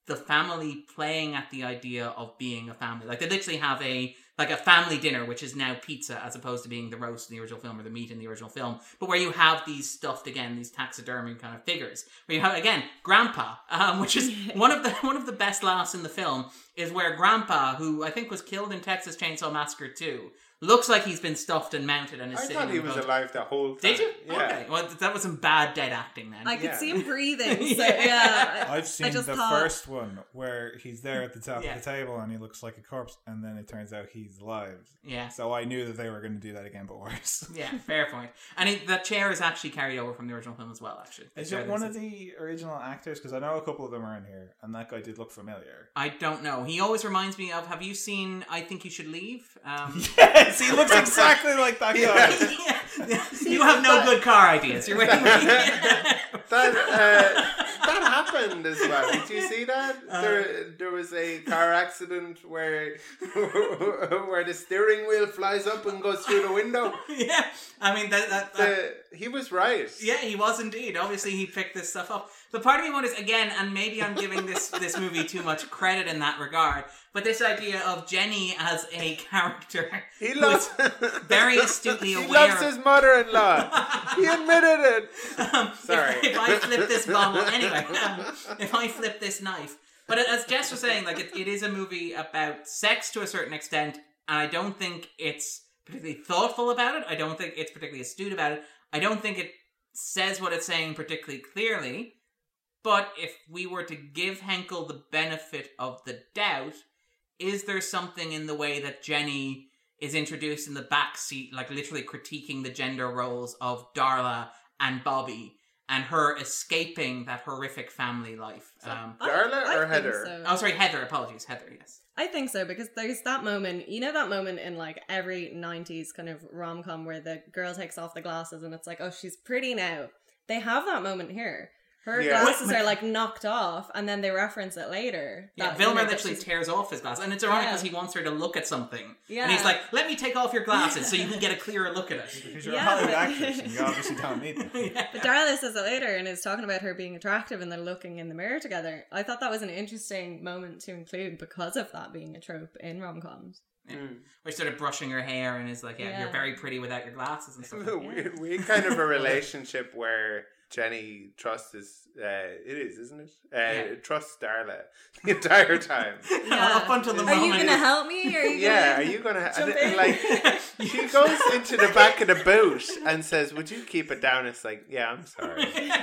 the family playing at the idea of being a family. Like they literally have a like a family dinner, which is now pizza as opposed to being the roast in the original film or the meat in the original film. But where you have these stuffed again, these taxidermy kind of figures. Where you have again Grandpa, um, which is [LAUGHS] one of the one of the best laughs in the film, is where Grandpa, who I think was killed in Texas Chainsaw Massacre 2, looks like he's been stuffed and mounted and is I sitting thought on he the was boat. alive the whole time. Did you? Yeah. Okay. Well, that was some bad dead acting then. I could Yeah. see him breathing. [LAUGHS] So Yeah. yeah, I've seen just the thought- first one where he's there at the top Yeah. of the table and he looks like a corpse, and then it turns out he's alive. yeah. So I knew that they were going to do that again, but worse. [LAUGHS] Yeah, fair point. And it, that chair is actually carried over from the original film as well. Actually, The Is chair it that one sits- of the original actors? Because I know a couple of them are in here, and that guy did look familiar. I don't know. He always reminds me of. Have you seen? I think you should leave. Um, [LAUGHS] yes, he looks exactly like that guy. yeah. [LAUGHS] You have no good car ideas. You're waiting. [LAUGHS] That uh, that happened as well. Did you see that? Uh, there, there was a car accident where [LAUGHS] where the steering wheel flies up and goes through the window. yeah, I mean that. that, that The, he was right. Yeah, he was indeed. Obviously, he picked this stuff up. But part of me wonders again, and maybe I'm giving this this movie too much credit in that regard. But this idea of Jenny as a character, He loves very astutely [LAUGHS] He aware. loves his mother-in-law. he admitted it. Um, Sorry. If, if I flip this bottle, [LAUGHS] anyway, um, [LAUGHS] if I flip this knife. But as Jess was saying, like it, it is a movie about sex to a certain extent, and I don't think it's particularly thoughtful about it. I don't think it's particularly astute about it. I don't think it says what it's saying particularly clearly. But if we were to give Henkel the benefit of the doubt, is there something in the way that Jenny is introduced in the back seat, like literally critiquing the gender roles of Darla and Bobby, and her escaping that horrific family life? Um, I- Darla I or Heather? so. oh, sorry, Heather. Apologies, Heather. Yes. I think so because there's that moment, you know, that moment in like every 90s kind of rom com where the girl takes off the glasses and it's like, oh, she's pretty now. They have that moment here. Her Yeah. glasses are like knocked off and then they reference it later. Yeah, that, you Vilmer that literally tears off his glasses, and it's ironic Yeah. because he wants her to look at something, Yeah. and he's like, "Let me take off your glasses so you can get a clearer look at it." Because you're Yeah, a Hollywood but- actress, and you obviously don't need them. [LAUGHS] Yeah. But Darla says it later and is talking about her being attractive and they're looking in the mirror together. I thought that was an interesting moment to include because of that being a trope in rom coms. Where sort of brushing her hair and is like, "Yeah, you're very pretty without your glasses and stuff." like that. we, we kind of a relationship where Jenny trusts is uh, it is, isn't it? Uh, Yeah. Trusts Darla [LAUGHS] the entire time. [LAUGHS] Up until the Are moment. you gonna help me? Are you yeah, are gonna you gonna jump and, in? like? [LAUGHS] She goes into the back of the boot and says, "Would you keep it down?" It's like, yeah, I'm sorry. if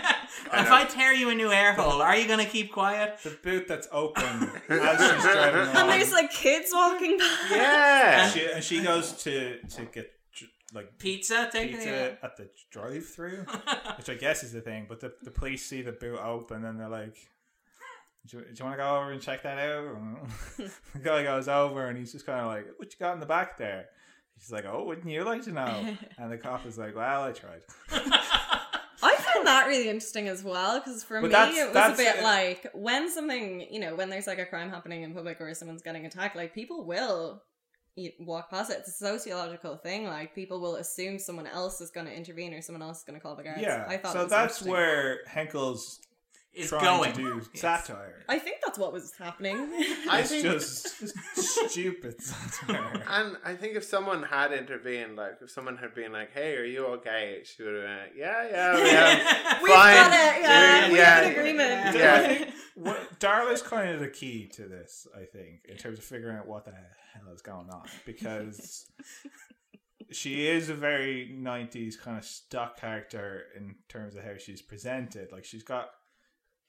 I tear you a new air hole, are you going to keep quiet? The boot that's open as she's driving along. And there's like kids walking by. Yeah, and, she, and she goes to to get dr- like Pizza, pizza at the drive-through, [LAUGHS] which I guess is the thing. But the, the police see the boot open and they're like, "Do you, do you want to go over and check that out?" [LAUGHS] the guy goes over and he's just kind of like, "What you got in the back there?" She's like, "Oh, wouldn't you like to know?" [LAUGHS] And the cop is like, "Well, I tried." I found that really interesting as well because for But me that's- it was a that's- bit like when something you know when there's like a crime happening in public or someone's getting attacked, like people will y- walk past it. It's a sociological thing. Like people will assume someone else is going to intervene or someone else is going to call the guards. Yeah, I thought so that's where Henkel's Is trying going. to do Yes. satire. I think that's what was happening. [LAUGHS] [LAUGHS] I it's think- just, just [LAUGHS] stupid satire. And I think if someone had intervened, like if someone had been like, "Hey, are you okay?" She would have been like, "Yeah, yeah, we We've fine. got it. Yeah, Yeah, we yeah, have an agreement. Yeah. What, Darla's kind of the key to this, I think, in terms of figuring out what the hell is going on, because she is a very '90s kind of stock character in terms of how she's presented. Like she's got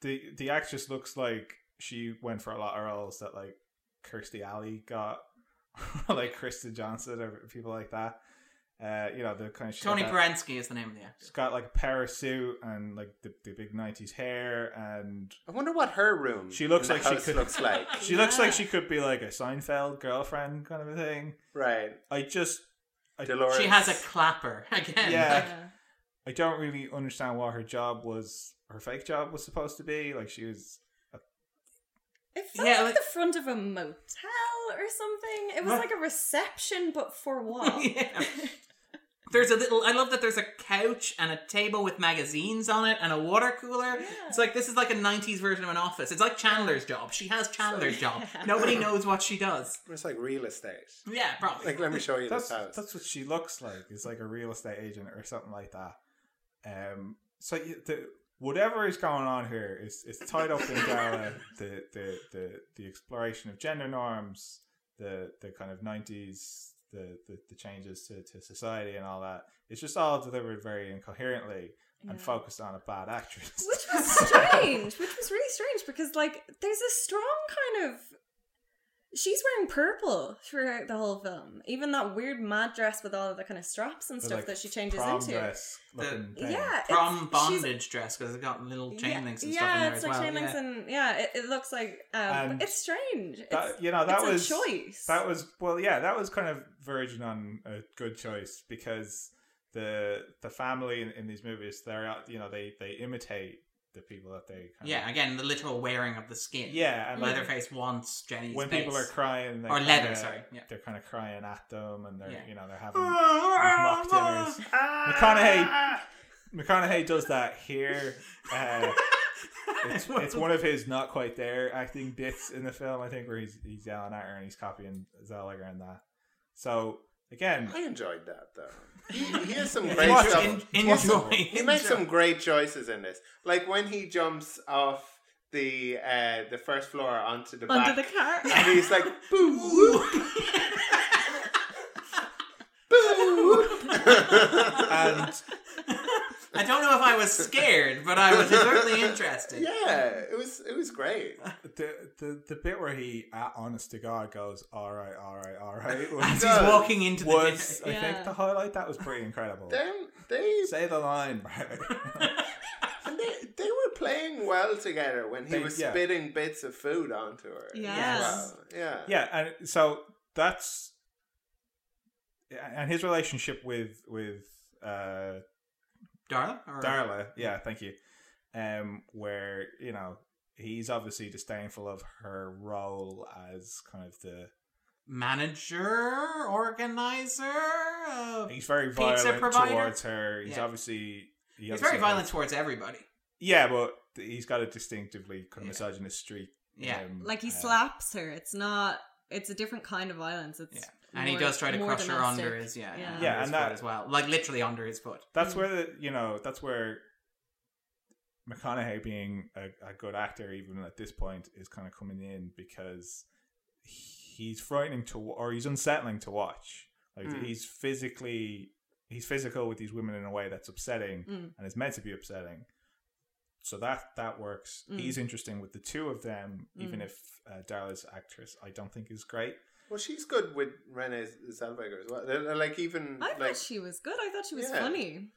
the the actress looks like she went for a lot of roles that like Kirstie Alley got, [LAUGHS] like Kristen Johnston or people like that. Uh, you know the kind of she's Tonie that- Perensky is the name of the actor. She's got like a parasuit and like the, the big '90s hair, and I wonder what her room. She looks in the like she could- looks like. [LAUGHS] she looks like she could be like a Seinfeld girlfriend kind of a thing. right, I just, I, Dolores. She has a clapper [LAUGHS] again. Yeah. Like, I I don't really understand what her job was. Her fake job was supposed to be like she was. It felt Yeah, like, like- the front of a motel or something. It was Right. like a reception, but for [LAUGHS] what? Yeah. There's a little. I love that there's a couch and a table with magazines on it and a water cooler. Yeah. It's like this is like a '90s version of an office. It's like Chandler's job. She has Chandler's job. Nobody knows what she does. [LAUGHS] It's like real estate. Yeah, probably. Like, let me show you That's this house. that's what she looks like. It's like a real estate agent or something like that. Um. So you, the whatever is going on here is is tied up in Darla, [LAUGHS] the, the the the exploration of gender norms, the the kind of nineties, the, the the changes to, to society and all that. It's just all delivered very incoherently and focused on a bad actress. Which was strange. [LAUGHS] which was really strange because, like, there's a strong kind of. She's wearing purple throughout the whole film. Even that weird mad dress with all of the kind of straps and stuff like, that she changes prom into. dress looking thing. Yeah, Prom it's- bondage dress because it's got little chain yeah, links and yeah, stuff in there it's as like well. chain links yeah. and yeah, it, it looks like um, And it's strange. That, It's, you know that it's was a choice. That was well, yeah, that was kind of verging on a good choice because the the family in, in these movies, they're out you know they they imitate the people that they kind yeah, again, the literal wearing of the skin. yeah, and like, Leatherface wants Jenny's when face. people are crying, Or leather, sorry, yeah. they're kind of crying at them, and they're Yeah. you know they're having [LAUGHS] mock dinners. McConaughey McConaughey does that here. Uh, [LAUGHS] it's, it's one of his not quite there acting bits in the film, I think, where he's he's yelling at her and he's copying Zellweger and that. So again, I enjoyed that though. He, [LAUGHS] he has some great watch stuff. en- He has enjoy, He makes some great choices in this. Like when he jumps off the uh, the first floor onto the under back, the car. and he's like, [LAUGHS] "Boo, woo, [LAUGHS] boo." and I don't know if I was scared, but I was certainly [LAUGHS] interested. yeah, it was it was great. the, the the bit where he, uh, honest to God, goes, "All right, all right, all right," [LAUGHS] was, As he's does. walking into the was I Yeah. think the highlight. That was pretty incredible. Then they Say the line, Barry. [LAUGHS] and they they were playing well together when he They- was yeah. spitting bits of food onto her. Yes. well. Yeah. yeah, and so that's and his relationship with with uh, Darla? Or- Darla. Yeah, thank you. Um, where you know he's obviously disdainful of her role as kind of the Manager, organizer. Uh, he's very Pizza violent provider? towards her. He's Yeah. obviously he he's obviously very violent towards everybody. Yeah, but he's got a distinctively kind of misogynist streak. Yeah. um, like he uh, slaps her. It's not. It's a different kind of violence. It's Yeah. And he does try to more crush her under his yeah, Yeah. under Yeah, his and foot that- as well, like literally under his foot. That's where the you know that's where McConaughey being a, a good actor even at this point is kind of coming in because he's frightening to or he's unsettling to watch. Like Mm. he's physically he's physical with these women in a way that's upsetting Mm. and is meant to be upsetting. So that that works. Mm. He's interesting with the two of them, even Mm. if uh, Darla's actress I don't think is great. Well, she's good with Renee Zellweger as well. They're, they're like even I like thought she was good. I thought she was Yeah. funny.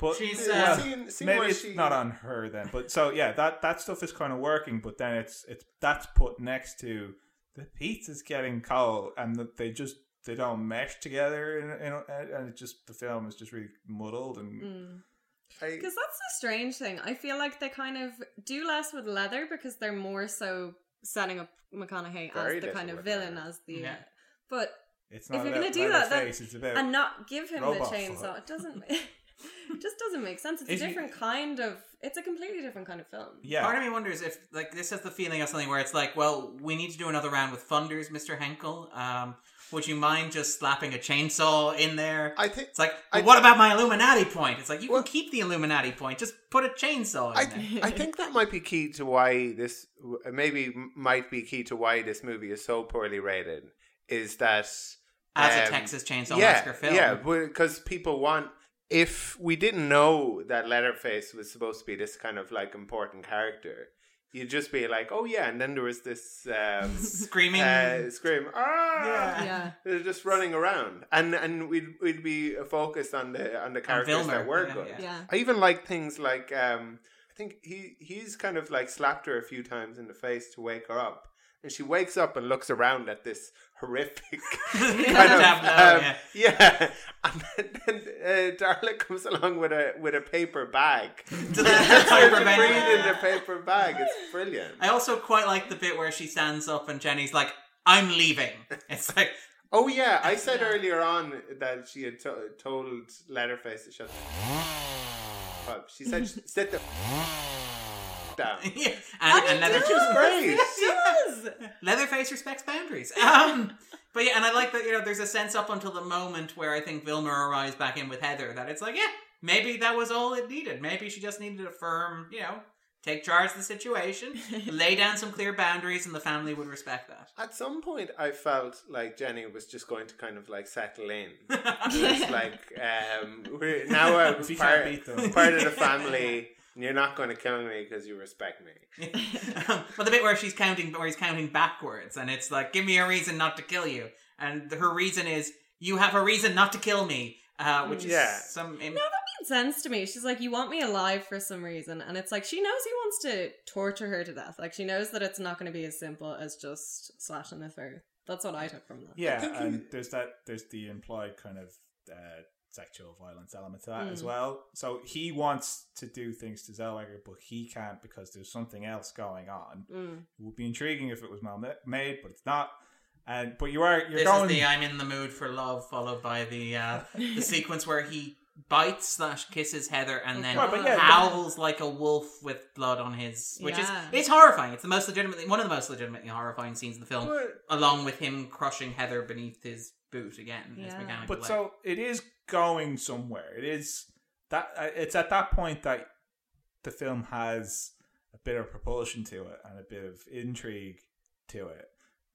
But She's, uh, well, seeing- seeing maybe it's she- not on her then. But so yeah, that that stuff is kind of working. But then it's it's that's put next to the pizza's getting cold, and that they just they don't mesh together, and and, and it just the film is just really muddled and Mm. Because that's the strange thing. I feel like they kind of do less with leather because they're more so setting up McConaughey Very as the kind of villain, leather. as the. Yeah. but it's If you're gonna do that, then- Leatherface, it's about and not give him the chainsaw, foot. it doesn't. [LAUGHS] it just doesn't make sense. It's Is a he- different kind of. It's a completely different kind of film. yeah. Part of me wonders if like this has the feeling of something where it's like, well, we need to do another round with funders, Mister Henkel. Um, would you mind just slapping a chainsaw in there? I think It's like, I- what about my Illuminati point? It's like you Well- can keep the Illuminati point, just put a chainsaw in I, there. I think that might be key to why this maybe might be key to why this movie is so poorly rated is that As a um, Texas Chainsaw yeah, Massacre film, Yeah, because people want. If we didn't know that Leatherface was supposed to be this kind of like important character, you'd just be like, "Oh yeah," and then there was this um, [LAUGHS] screaming. uh, scream, "Ah!" Yeah. Yeah. They're just running around, and and we'd we'd be focused on the on the characters Vilmer, that were yeah, good. yeah. Yeah. I even like things like um, I think he he's kind of like slapped her a few times in the face to wake her up, and she wakes up and looks around at this horrific [LAUGHS] [LAUGHS] kind of um, yeah. yeah. and then, then uh, Darla comes along with a with a paper bag [LAUGHS] To the paper bag. breathe in the paper bag. It's brilliant. I also quite like the bit where she stands up and Jenny's like, "I'm leaving." It's like, Oh yeah, I said earlier on that she had to- told Leatherface to shut the up. She said sit the down. yeah. and, and Leatherface, great. Yes. Leatherface respects boundaries. Um, but yeah, and I like that you know there's a sense up until the moment where I think Vilmer arrives back in with Heather that it's like, yeah, maybe that was all it needed. Maybe she just needed a firm, you know, take charge of the situation, [LAUGHS] lay down some clear boundaries, and the family would respect that. At some point, I felt like Jenny was just going to kind of like settle in. [LAUGHS] It's like um, we're now I'm [LAUGHS] part, can't beat them. part of the family. And You're not going to kill me because you respect me. [LAUGHS] um, but the bit where she's counting, where he's counting backwards, and it's like, give me a reason not to kill you, and her reason is, you have a reason not to kill me, uh, which is Yeah. some. made sense to me. She's like, you want me alive for some reason, and it's like she knows he wants to torture her to death. Like she knows that it's not going to be as simple as just slashing the throat. That's what I took from that. Yeah, and there's that there's the implied kind of uh, sexual violence element to that Mm. as well. So he wants to do things to Zellweger, but he can't because there's something else going on. Mm. It would be intriguing if it was well made, but it's not. And but you are you're This going. is the "I'm in the mood for love" followed by the uh, [LAUGHS] the sequence where he bites slash kisses Heather and then Right, yeah, howls like a wolf with blood on his, which Yeah. is it's horrifying. It's the most legitimately one of the most legitimately horrifying scenes in the film, But along with him crushing Heather beneath his boot again. Yeah. mechanical but leg. so it is going somewhere. It is that uh, it's at that point that the film has a bit of propulsion to it and a bit of intrigue to it.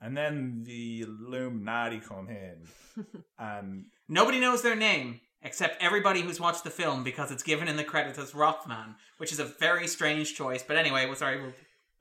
And then the Illuminati come in, [LAUGHS] and Nobody knows their name except everybody who's watched the film because it's given in the credits as Rothman, which is a very strange choice. But anyway, well, sorry. we'll-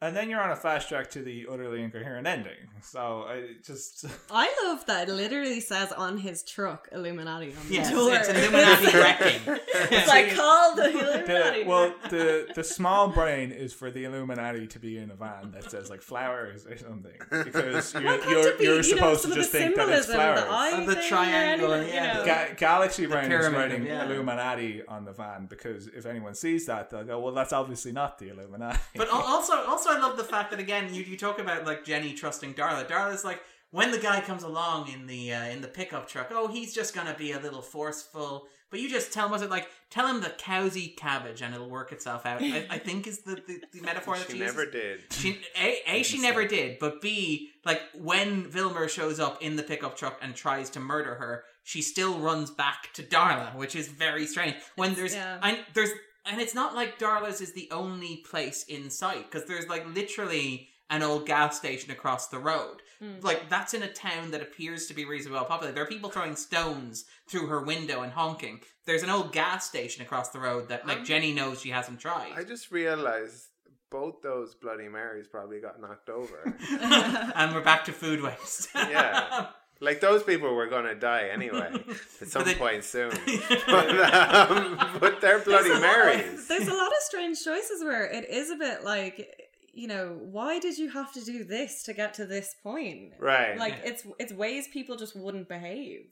and then you're on a fast track to the utterly incoherent ending. So I just [LAUGHS] I love that it literally says on his truck Illuminati on the Yes, door. it's [LAUGHS] Illuminati wrecking. [LAUGHS] it's like call the the, Illuminati. well the the small brain is for the Illuminati to be in a van that says like flowers or something because you're Why can't you're, be, you're you know, supposed some to just think that it's flowers. The, eye the thing triangle, anything, yeah. You know. Ga- Galaxy Brain is writing yeah. Illuminati on the van because if anyone sees that, they'll go, "Well, that's obviously not the Illuminati." But al- also, also, I love the fact that again, you, you talk about like Jenny trusting Darla. Darla's like when the guy comes along in the uh, in the pickup truck. Oh, he's just gonna be a little forceful. But you just tell him, was it like tell him the cowsy cabbage and it'll work itself out? I, I think is the, the, the metaphor that she she never uses. did. She a, a she never did, but b like when Vilmer shows up in the pickup truck and tries to murder her, she still runs back to Darla, which is very strange. When there's yeah. and there's and it's not like Darla's is the only place in sight because there's like literally an old gas station across the road. Hmm. Like that's in a town that appears to be reasonably well populated. There are people throwing stones through her window and honking. There's an old gas station across the road that like Jenny knows she hasn't tried. I just realized both those Bloody Marys probably got knocked over. [LAUGHS] [LAUGHS] and we're back to food waste. Yeah. [LAUGHS] Like those people were gonna die anyway [LAUGHS] at some they- point soon, [LAUGHS] [LAUGHS] but, um, but they're Bloody Marys. There's a lot of strange choices where it is a bit like, you know, why did you have to do this to get to this point? Right. Like it's it's ways people just wouldn't behave.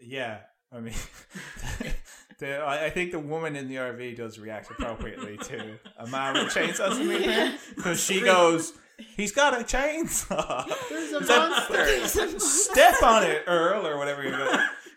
yeah, I mean, the, I, I think the woman in the RV does react appropriately to a man with chainsaws immediately because she goes, "He's got a chainsaw." There's a Is that- monster. Step on it, Earl, or whatever you go.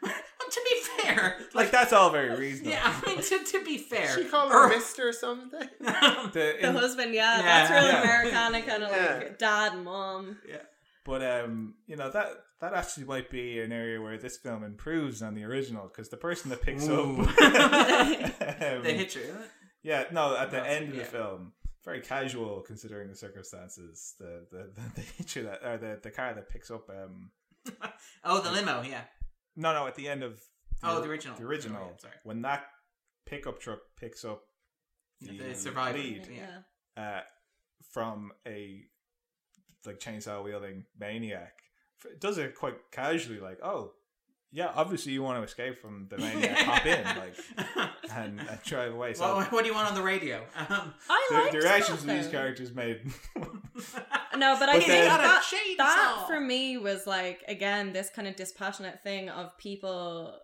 Well, to be fair, Like that's all very reasonable. yeah, I mean, to, to be fair, She called Earl- her Mister or something. [LAUGHS] The- The husband, yeah, Yeah. that's really Yeah. Americana kind of Yeah. like dad and mom. Yeah, but um, you know that that actually might be an area where this film improves on the original because the person that picks Ooh. [LAUGHS] up, um, they hit you. yeah, no, at the That's- end of the film, very casual considering the circumstances. The the [LAUGHS] the, the hitcher that or the the car that picks up. Um, [LAUGHS] Oh, the limo, yeah. no, no, at the end of Oh, the original. the original, Oh, yeah, sorry. when that pickup truck picks up the, The survivor. lead Yeah. uh, from a like chainsaw wielding maniac does it quite casually like oh yeah obviously you want to escape from the [LAUGHS] maniac hop in like and, and drive away so Well, what do you want on the radio? Um, I the, liked the reactions that, of these though. characters made [LAUGHS] No, but I But think then- Got a that, chainsaw. that for me was like again this kind of dispassionate thing of people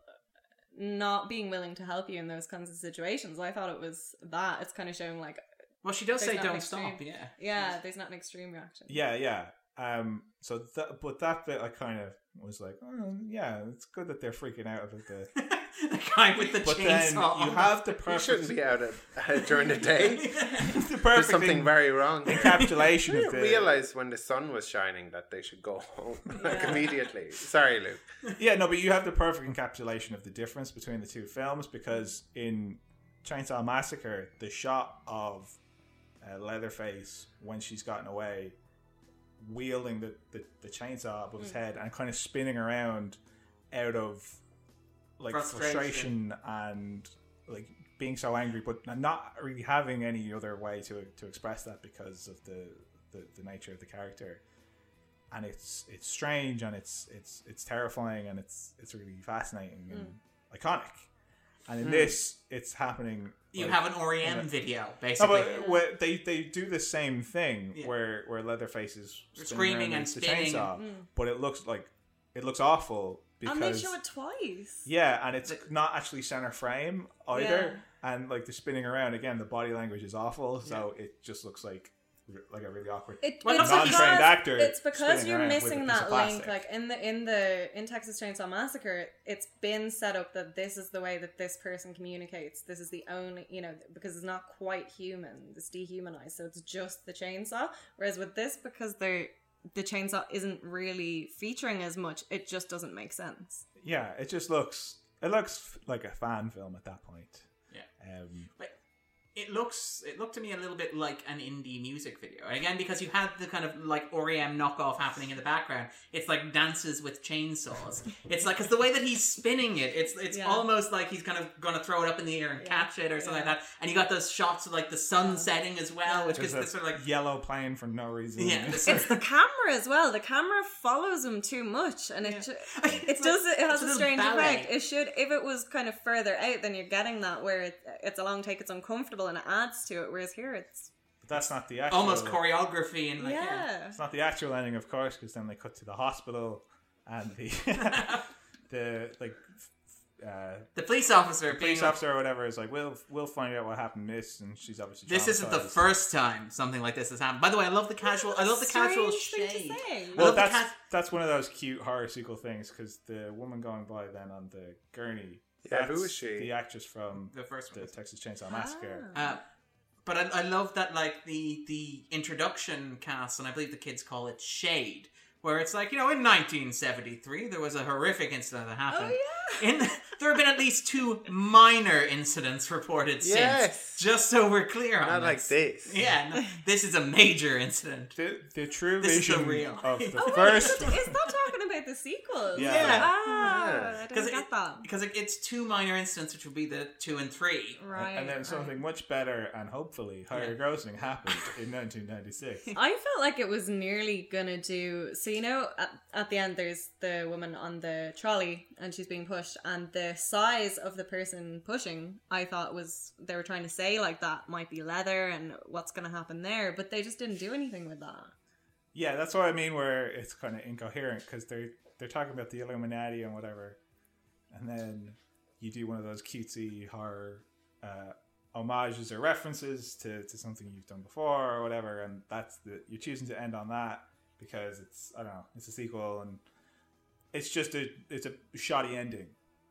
not being willing to help you in those kinds of situations. I thought it was that. It's kind of showing like Well, she does There's say not an don't extreme- stop. Yeah. yeah, there's not an extreme reaction. Yeah, yeah. Um, so that, but that bit I kind of was like, oh, yeah, it's good that they're freaking out about the. [LAUGHS] the guy with the But then you have the [LAUGHS] You perfect, shouldn't be out at, uh, during the day. [LAUGHS] the There's something en- very wrong. I encapsulation of didn't the. realize when the sun was shining that they should go home like Yeah. immediately. Sorry, Luke. Yeah, no, but you have the perfect encapsulation of the difference between the two films because in Chainsaw Massacre, the shot of uh, Leatherface when she's gotten away, wielding the, the, the chainsaw above his mm. head and kind of spinning around out of like Frustration. frustration, and like being so angry, but not really having any other way to to express that because of the, the, the nature of the character and it's it's strange and it's it's it's terrifying and it's it's really fascinating and mm. iconic. And in hmm. this, it's happening. You like- have an REM Yeah. video, no, basically. but where they they do the same thing Yeah. where where Leatherface is spinning Screaming around and the spinning. chainsaw, mm. but it looks like it looks awful because and they show it twice. yeah, and it's The- not actually center frame either, and like the spinning around again, the body language is awful, so it just looks like like a really awkward. It, Well, it's looks like because, non-trained actor It's because you're around with a missing that link. Like in the in the in Texas Chainsaw Massacre, it's been set up that this is the way that this person communicates. This is the only you know because it's not quite human. It's dehumanized, so it's just the chainsaw. Whereas with this, because they're the chainsaw isn't really featuring as much, it just doesn't make sense. Yeah, it just looks it looks like a fan film at that point. Yeah. Um, But it looks it looked to me a little bit like an indie music video again because you had the kind of like REM knockoff happening in the background. It's like dances with chainsaws. it's like because the way that he's spinning it, it's it's Yeah. almost like he's kind of going to throw it up in the air and Yeah. catch it or something Yeah. like that. And you got those shots of like the sun setting as well, which gives there's this sort of like yellow plane for no reason. yeah. [LAUGHS] It's the camera as well. The camera follows him too much, and it Yeah. ju- [LAUGHS] it does it has it's a a strange ballet. effect. It should if it was kind of further out, then you're getting that where it, it's a long take, it's uncomfortable, and it adds to it. Whereas here, it's But that's not the actual. almost choreography and like yeah. yeah. It's not the actual ending, of course, because then they cut to the hospital and the [LAUGHS] the like uh, The police officer being police officer or whatever is like, "We'll we'll find out what happened." Miss, and she's obviously This isn't the traumatized. first time something like this has happened. By the way, I love the casual. I love the casual Strange thing shade. to say. I Well, love the that's cas- that's one of those cute horror sequel things because the woman going by then on the gurney. Yeah, who is she? The actress from The first the one. Texas Chainsaw Massacre. Ah. Uh, but I, I love that, like the the introduction cast, and I believe the kids call it shade, where it's like you know, in 1973 there was a horrific incident that happened. Oh yeah. In there have been at least two minor incidents reported Yes. since. Just so we're clear on this. Not like this. this. Yeah, no, this is a major incident. The the true This is the vision real. of the [LAUGHS] Oh, wait, first. is that- is that talking about the sequels? Yeah. Yeah. Ah, Yeah. I Because didn't it, that. because it, it's two minor incidents, which would be the two and three. Right. and then right. something much better and hopefully higher grossing happened in 1996. [LAUGHS] I felt like it was nearly gonna do. So you know, at, at the end, there's the woman on the trolley, and she's being and the size of the person pushing, I thought was they were trying to say like that might be leather, and what's gonna happen there, but they just didn't do anything with that. Yeah, that's what I mean. Where it's kind of incoherent because they're they're talking about the Illuminati and whatever, and then you do one of those cutesy horror uh, homages or references to, to something you've done before or whatever, and that's the you're choosing to end on that because it's I don't know it's a sequel and it's just a it's a shoddy ending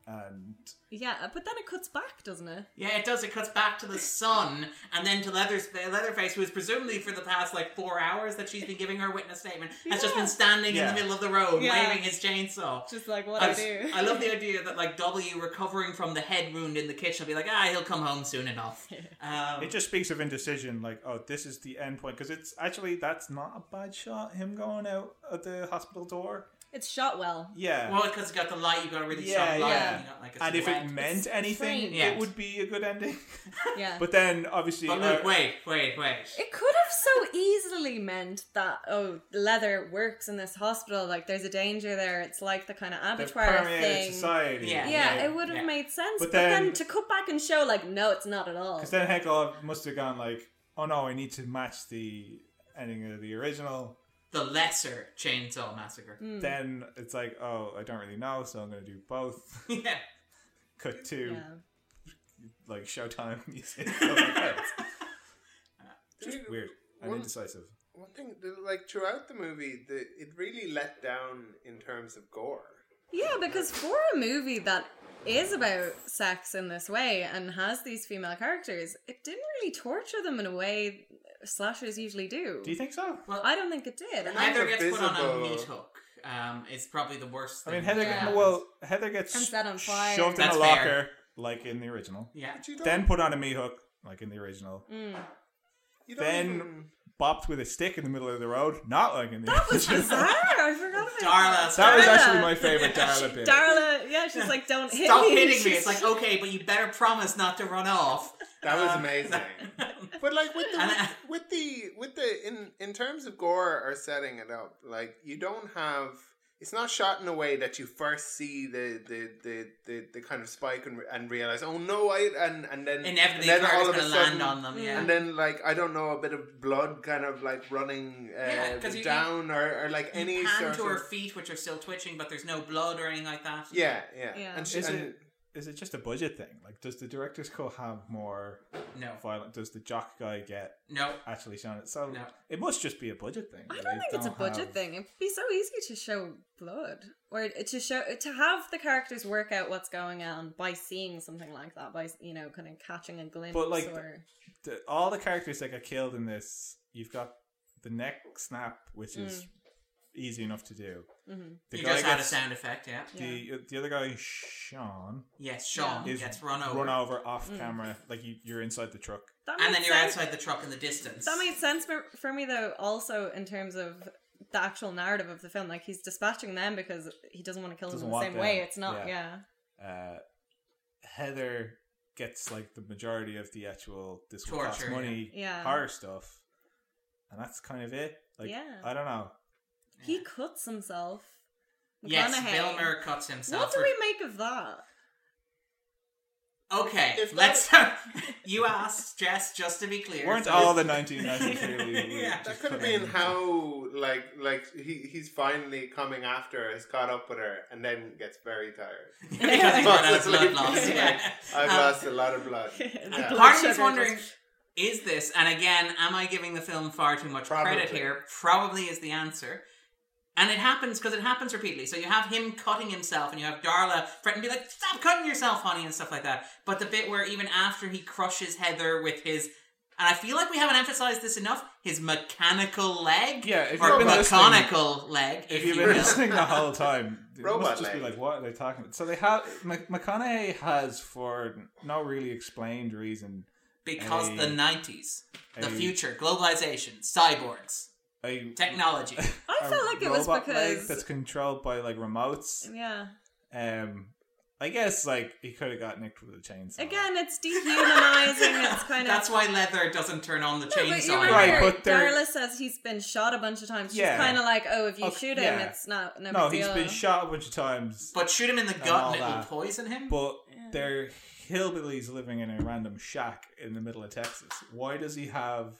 and Yeah, but then it cuts back, doesn't it? Yeah, it does. It cuts back to the sun and then to Leather's, Leatherface, who is presumably for the past like four hours that she's been giving her witness statement, has just been standing in the middle of the road Yeah. waving his chainsaw. Just like what I, I, do. I love the idea that like W recovering from the head wound in the kitchen will be like, ah, he'll come home soon enough. [LAUGHS] Um, it just speaks of indecision like oh this is the end point because it's actually that's not a bad shot him going out at the hospital door It's shot well. yeah well, because you got the light, you got a really Yeah, strong light, yeah. and you got like a and if it silhouette. meant anything, framed. Yeah. it would be a good ending. [LAUGHS] Yeah. but then, obviously, But look, uh, wait, wait, wait. It could have so easily meant that oh, leather works in this hospital. Like there's a danger there. It's like the kind of they've abattoir permeated thing. Society. Yeah, yeah, it would have yeah. made sense. But But, then, then- to cut back and show like no, it's not at all. Because then Henkel must have gone like, "Oh no, I need to match the ending of the original." The lesser Chainsaw Massacre. Mm. Then it's like, oh, I don't really know, so I'm going to do both. [LAUGHS] yeah. Cut to Yeah. like Showtime [LAUGHS] music. Oh my God. Just weird and one- indecisive. One thing, like throughout the movie, the, it really let down in terms of gore. Yeah, because for a movie that is about sex in this way and has these female characters, it didn't really torture them in a way slashers usually do. Do you think so? Well, I don't think it did. And Heather Those are gets put on a visible. meat hook. Um, it's probably the worst. I mean, Heather. that Get, well, Heather gets And set on fire. shoved in That's a fair. locker, like in the original. yeah. You Then put on a meat hook, like in the original. Mm. you then- even- Bopped with a stick in the middle of the road, not like in the That was original. bizarre. I forgot [LAUGHS] about Darla, That was actually my favorite Darla [LAUGHS] bit. Darla, yeah, she's like, don't hit Stop me. hitting me. It's like, okay, but you better promise not to run off. That was Um, [LAUGHS] amazing. But like with the And, with the with the in in terms of gore or setting it up, like you don't have. It's not shot in a way that you first see the the the, the, the kind of spike and, and realize, oh no, I and and then Inevitably, and then all of a going land sudden, on them. Yeah. and then like I don't know, a bit of blood kind of like running uh, Yeah, 'cause you- down or, or like any you pan sort to her of feet, which are still twitching, but there's no blood or anything like that. yeah yeah. Yeah. And she, Is and it is it just a budget thing? Like, does the director's cut have more No. violent? Does the jock guy get No. actually shown it? So No. it must just be a budget thing. I don't think it's a budget have- thing. It'd be so easy to show blood, or to show to have the characters work out what's going on by seeing something like that, by you know, kind of catching a glimpse. But, like, or The, all the characters that get killed in this, you've got the neck snap, which is mm. Easy enough to do. Mhm. The you guy just had a sound effect, yeah. the the other guy, Sean, Yes, Sean is gets run over. run over off camera, like you, you're inside the truck. And then you're sense. outside the truck in the distance. That made sense for, for me though. Also, in terms of the actual narrative of the film, like he's dispatching them because he doesn't want to kill them Doesn't in the same them, way. It's not, yeah. yeah. Uh, Heather gets like the majority of the actual this will cost Torture, money yeah. horror stuff, and that's kind of it. Like Yeah. I don't know. He cuts himself. yes, McConaughey. Vilmer cuts himself. What do for- we make of that? Okay, If let's. [LAUGHS] [LAUGHS] you asked Jess just to be clear. Weren't so- all the 1993 [LAUGHS] Yeah. that could have been how like like he he's finally coming after her, has caught up with her, and then gets very tired. because he's run out of blood loss. Yeah. I've Um, lost a lot of blood. The Yeah. blood Part of me's sugar wondering, just- is this, and again, am I giving the film far too much credit here? Probably is the answer. And it happens because it happens repeatedly. So you have him cutting himself, and you have Darla threatening to be like, "Stop cutting yourself, honey," and stuff like that. But the bit where even after he crushes Heather with his, and I feel like we haven't emphasized this enough, his mechanical leg, Yeah, if or you've mechanical leg, If if you've you been will. listening the whole [LAUGHS] time, it Robot must just be like, what are they talking about? So they have Mc- McConaughey has, for no really explained reason, because a- the nineties, the future, globalization, cyborgs, a, technology. [LAUGHS] I a felt like it was because that's controlled by like remotes. yeah. Um, I guess like he could have got nicked with a chainsaw. Again, it's dehumanizing. it's kind [LAUGHS] of That's why leather doesn't turn on the No, but you chainsaw. remember Right, but Darla says he's been shot a bunch of times. She's Yeah. kind of like, oh, if you Okay, shoot him, yeah. it's not no, no, big he's deal. been shot a bunch of times, But shoot him in the gut and it'll that. poison him. but they're hillbillies living in a random shack in the middle of Texas. Why does he have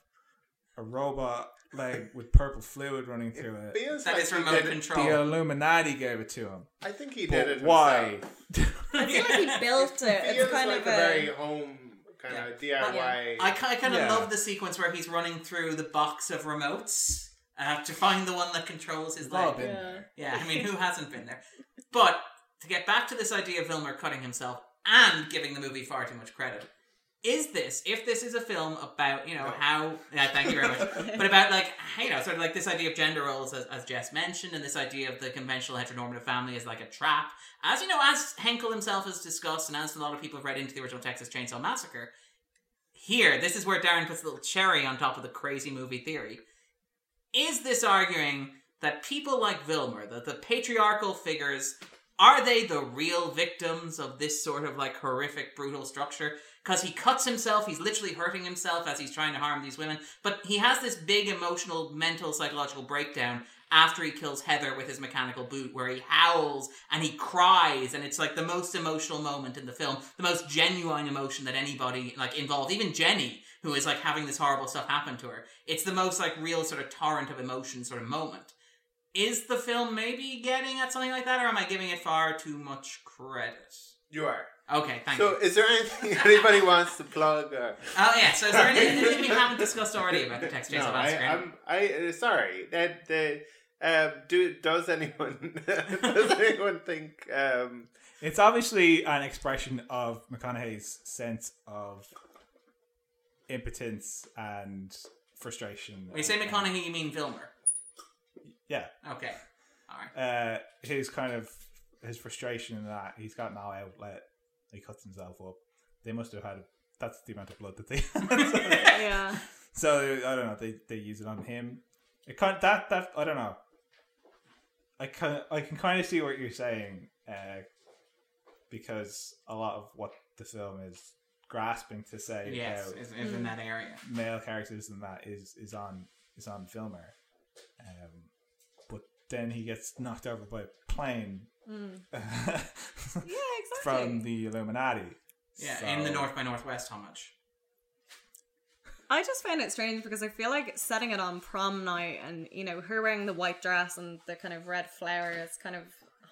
a robot leg with purple fluid running through it? Feels that like is remote did control. The Illuminati gave it to him. I think he did But it. why? [LAUGHS] himself. I feel like he built it. Feels It's kind like of a a, very home kind Yeah. of DIY. I, I kind of Yeah. love the sequence where he's running through the box of remotes uh, to find the one that controls his We've leg. Yeah. Yeah, I mean, who [LAUGHS] hasn't been there? But to get back to this idea of Vilmer cutting himself and giving the movie far too much credit, is this, if this is a film about, you know, No. how, yeah, thank you very much, [LAUGHS] but about, like, you know, sort of like this idea of gender roles, as, as Jess mentioned, and this idea of the conventional heteronormative family as like a trap, as, you know, as Henkel himself has discussed, and as a lot of people have read into the original Texas Chainsaw Massacre, here, this is where Darren puts a little cherry on top of the crazy movie theory. Is this arguing that people like Vilmer, the, the patriarchal figures, are they the real victims of this sort of like horrific, brutal structure? Because he cuts himself, he's literally hurting himself as he's trying to harm these women, but he has this big emotional, mental, psychological breakdown, after he kills Heather with his mechanical boot, where he howls and he cries, and it's like the most emotional moment in the film, the most genuine emotion that anybody like involved, even Jenny, who is like having this horrible stuff happen to her. It's the most like real sort of torrent of emotion sort of moment. Is the film maybe getting at something like that, or am I giving it far too much credit? You are. Okay, thank So, you. is there anything [LAUGHS] anybody wants to plug? Or? Oh yeah, so is there anything, anything we haven't discussed already about the Texas No, Chainsaw I, I'm. I uh, sorry. That the. Um, do does anyone [LAUGHS] does anyone think um, It's obviously an expression of McConaughey's sense of impotence and frustration. when you say and- McConaughey, you mean Vilmer? Yeah. Okay, all right. Uh, his kind of his frustration in that he's got no outlet. He cuts himself up. They must have had. That's the amount of blood that they. [LAUGHS] had. yeah. so I don't know. They they use it on him. It kind that that I don't know. I can I can kind of see what you're saying, uh, because a lot of what the film is grasping to say Yes, about is, is in that area. male characters and that is is on is on Vilmer, um, but then he gets knocked over by a plane Mm. [LAUGHS] Yeah, exactly. from the Illuminati. Yeah, in the North by Northwest, how much? I just found it strange because I feel like setting it on prom night and, you know, her wearing the white dress and the kind of red flowers, kind of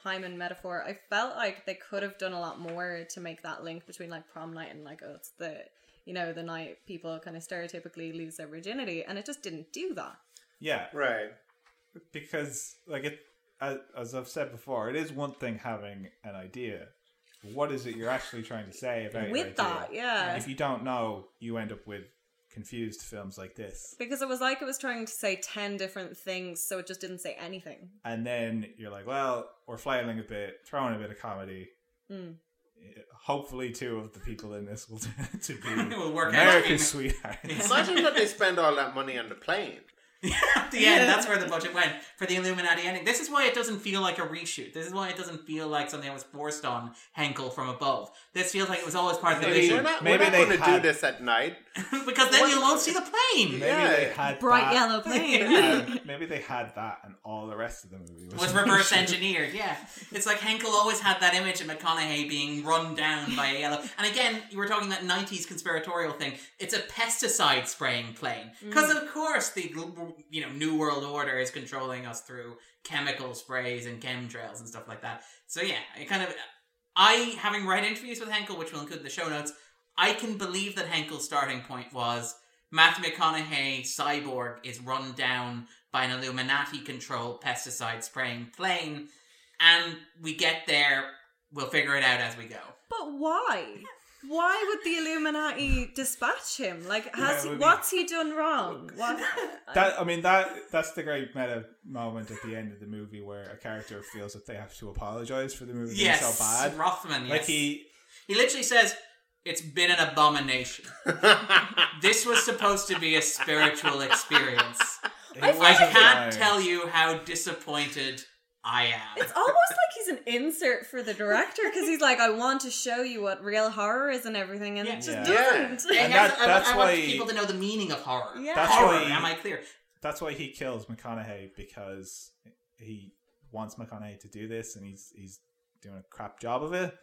hymen metaphor, I felt like they could have done a lot more to make that link between like prom night and like, oh, it's the, you know, the night people kind of stereotypically lose their virginity. And it just didn't do that. Yeah, right? because like it as, as I've said before, it is one thing having an idea. What is it you're actually trying to say about your With idea? that, yeah. If you don't know, you end up with confused films like this, Because it was like it was trying to say 10 different things, so it just didn't say anything. and then you're like, well, we're flailing a bit, throwing a bit of comedy. Mm. Hopefully, two of the people in this will [LAUGHS] to be Will work out. Sweethearts. Imagine that they spend all that money on the plane. [LAUGHS] At the end, that's where the budget went for the Illuminati ending. This is why it doesn't feel like a reshoot. This is why it doesn't feel like something that was forced on Henkel from above. This feels like it was always part of the Maybe- We're vision. not, Maybe we're not they going to do this at night. [LAUGHS] because then you won't see the plane. Maybe Yeah. they had Bright that, yellow [LAUGHS] plane. Um, had- maybe they had that, and all the rest of the movie was, was reverse engineered. Yeah, it's like Henkel always had that image of McConaughey being run down by a yellow. And again, you were talking that '90s conspiratorial thing. It's a pesticide spraying plane because, mm. of course, the you know New World Order is controlling us through chemical sprays and chemtrails and stuff like that. So yeah, it kind of. I having read interviews with Henkel, which will include the show notes. I can believe that Henkel's starting point was Matthew McConaughey, cyborg, is run down by an Illuminati controlled pesticide spraying plane, and we get there, we'll figure it out as we go. But why? Why would the Illuminati dispatch him? Like, has it would be- what's he done wrong? What? [LAUGHS] That I mean that that's the great meta moment at the end of the movie where a character feels that they have to apologize for the movie being Yes, so bad. Rothman. Yes. Like he he literally says, "It's been an abomination. [LAUGHS] this was supposed to be a spiritual experience. he I can't tell you how disappointed I am." It's almost like he's an insert for the director because he's like, I want to show you what real horror is and everything, and Yeah. it just Yeah. doesn't. I, And that- I- that's I want why- people to know the meaning of horror. Yeah. That's horror. why- Am I clear? That's why he kills McConaughey because he wants McConaughey to do this and he's he's doing a crap job of it.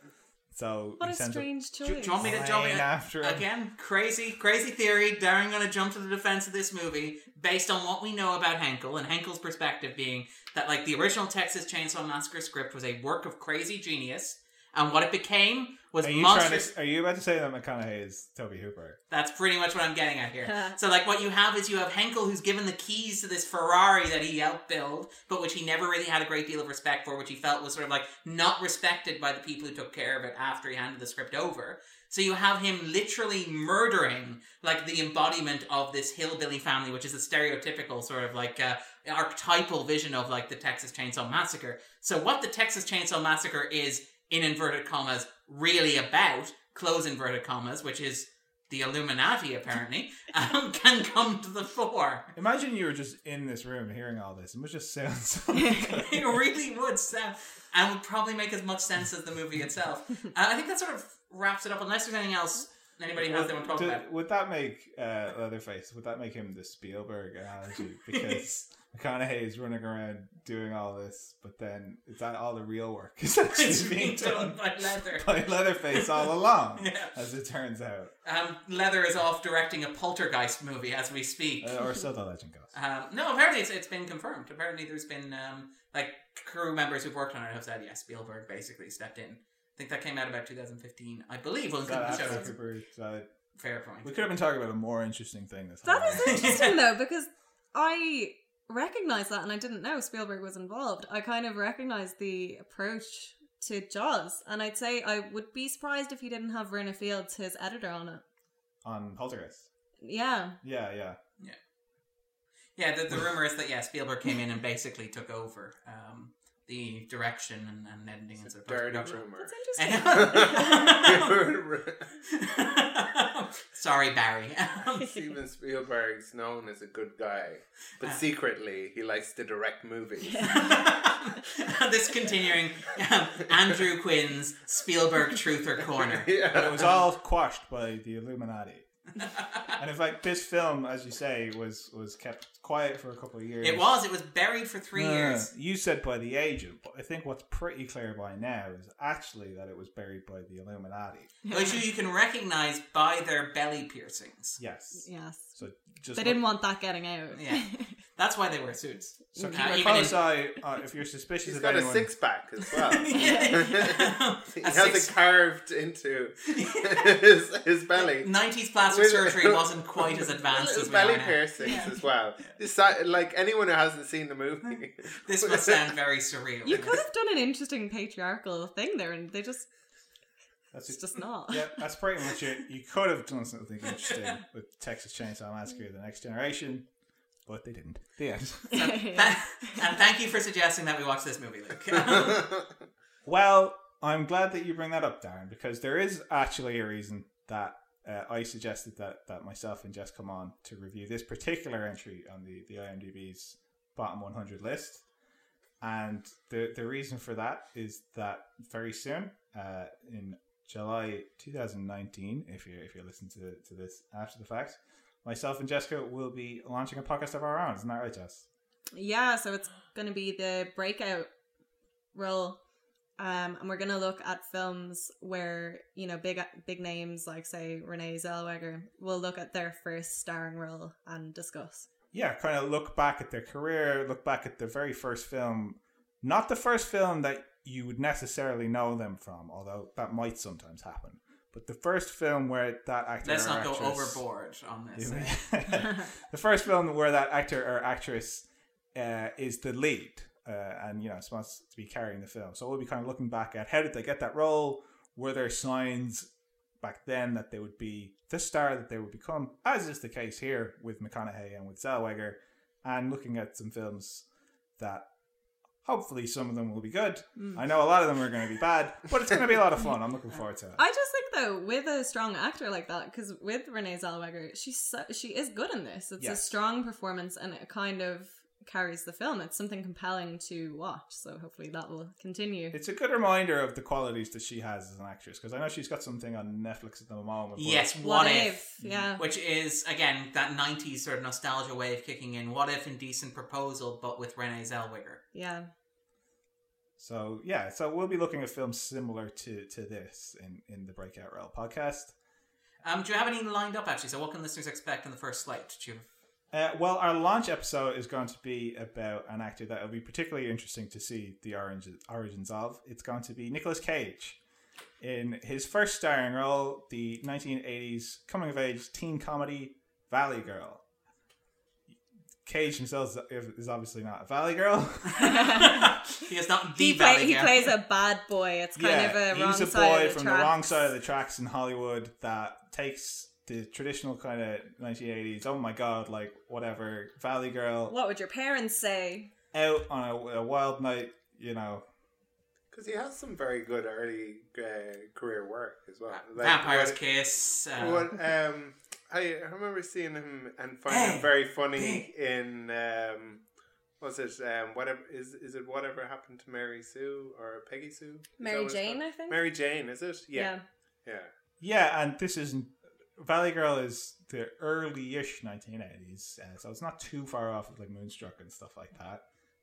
So What a strange Do, choice. do you want me to jump in? Flying after him. Again, crazy, crazy theory. Darren going to jump to the defense of this movie based on what we know about Henkel and Henkel's perspective being that, like, the original Texas Chainsaw Massacre script was a work of crazy genius, and what it became was Are you trying monstrous. to, Are you about to say that McConaughey is Tobe Hooper? That's pretty much what I'm getting at here. [LAUGHS] so, like, what you have is you have Henkel who's given the keys to this Ferrari that he helped build, but which he never really had a great deal of respect for, which he felt was sort of like not respected by the people who took care of it after he handed the script over. So you have him literally murdering like the embodiment of this hillbilly family, which is a stereotypical sort of like uh, archetypal vision of like the Texas Chainsaw Massacre. So what the Texas Chainsaw Massacre is, in inverted commas, really about, close inverted commas, which is the Illuminati apparently, [LAUGHS] um, can come to the fore. Imagine you were just in this room hearing all this. It would just sound [LAUGHS] so [LAUGHS] it really would sound and would probably make as much sense as the movie itself. Uh, I think that sort of wraps it up. Unless there's anything else anybody has they want to talk about. would that make uh, Leatherface? Would that make him the Spielberg analogy? Because McConaughey is running around doing all this, but then is that all the real work? [LAUGHS] Is actually It's being done by Leather. [LAUGHS] by Leatherface all along, [LAUGHS] Yeah. as it turns out, Um, Leather is off directing a Poltergeist movie as we speak. uh, or so the legend goes. Um, no, apparently it's, it's been confirmed. Apparently there's been um, like crew members who've worked on it have said, yes, Spielberg basically stepped in. I think that came out about 2015. I believe when Is that the show after Cooper? Fair point. We could have been talking about a more interesting thing this That whole interesting though, because I recognize that and I didn't know Spielberg was involved. I kind of recognized the approach to Jaws, and I'd say I would be surprised if he didn't have Verna Fields, his editor, on it. on Poltergeist. Yeah. Yeah, yeah. Yeah, the, the rumor is that yeah, Spielberg came in and basically took over um, the direction and, and editing and sort of Dirty post-production. rumor. That's [LAUGHS] [LAUGHS] Sorry, Barry. [LAUGHS] Steven Spielberg's known as a good guy, but Uh. secretly he likes to direct movies. this continuing um, Andrew Quinn's Spielberg Truther Corner. But it was all quashed by the Illuminati. And in fact, this film, as you say, was was kept quiet for a couple of years. It was. It was buried for three Uh, years. You said by the agent, but I think what's pretty clear by now is actually that it was buried by the Illuminati. Which you can recognize by their belly piercings. Yes. yes. So just They didn't want that getting out. Yeah. [LAUGHS] That's why they wear suits. So keep a even close in- eye uh, if you're suspicious He's of got a [LAUGHS] six pack as well. Yeah. he A has six- it carved into [LAUGHS] his, his belly. 90s plastic With- surgery [LAUGHS] wasn't quite as advanced Little as we belly are now. piercings Yeah. as well. This si- like anyone who hasn't seen the movie. This must sound very surreal. You could have done an interesting patriarchal thing there, and they just That's it's it. just not. Yeah, that's pretty much it. You could have done something interesting with Texas Chainsaw Massacre: The Next Generation, but they didn't. The end. [LAUGHS] [LAUGHS] Tha- and thank you for suggesting that we watch this movie, Luke. [LAUGHS] Well, I'm glad that you bring that up, Darren, because there is actually a reason that uh, I suggested that, that myself and Jess come on to review this particular entry on the, the IMDb's bottom 100 list. And the, the reason for that is that very soon, uh, in July 2019, if you if you listen to, to this after the fact, myself and Jessica will be launching a podcast of our own. Isn't that right, Jess? Yeah, so it's going to be the breakout role. Um, and we're going to look at films where, you know, big big names like, say, Renee Zellweger will look at their first starring role and discuss. yeah, kind of look back at their career, look back at the very first film, not the first film that you would necessarily know them from, although that might sometimes happen. But the first film where that actor Let's or not go actress- overboard on [LAUGHS] this. [LAUGHS] the first film where that actor or actress uh, is the lead, uh, and you know, supposed to be carrying the film. So we'll be kind of looking back at how did they get that role? Were there signs back then that they would be the star that they would become, as is the case here with McConaughey and with Zellweger, and looking at some films that hopefully some of them will be good. Mm. I know a lot of them are going to be bad, but it's going to be a lot of fun. I'm looking forward to it. I just think though, with a strong actor like that, because with Renee Zellweger, she's so, she is good in this. It's a strong performance, and it kind of carries the film. It's something compelling to watch. So hopefully that will continue. It's a good reminder of the qualities that she has as an actress because I know she's got something on Netflix at the moment. Yes, what, What if? if? Yeah. Which is, again, that 90s sort of nostalgia wave kicking in. What if Indecent Proposal, but with Renee Zellweger? Yeah. So yeah, so we'll be looking at films similar to to this in in the Breakout Role podcast. Um, do you have any lined up, actually? So what can listeners expect in the first slate? Do you Uh, well, our launch episode is going to be about an actor that will be particularly interesting to see the origins origins of. It's going to be Nicolas Cage in his first starring role, the 1980s coming of age teen comedy Valley Girl. Cage himself is is obviously not a Valley Girl. [LAUGHS] he is not the He, Valley he Girl. plays a bad boy. It's kind of a wrong he's a side boy of the from tracks. the wrong side of the tracks in Hollywood that takes the traditional kind of 1980s. Oh my god, like whatever Valley Girl What would your parents say? out on a, a wild night. You know, Because he has some very good early uh, career work as well. Like, Vampire's what- Kiss. Uh, What, um, I, I remember seeing him and finding Hey, him very funny hey. in um, was it um, whatever is is it whatever happened to Mary Sue or Peggy Sue? Is Mary Jane. I think. Mary Jane, is it? Yeah, yeah. yeah, and this isn't Valley Girl is the early-ish 1980s, uh, so it's not too far off of like Moonstruck and stuff like that.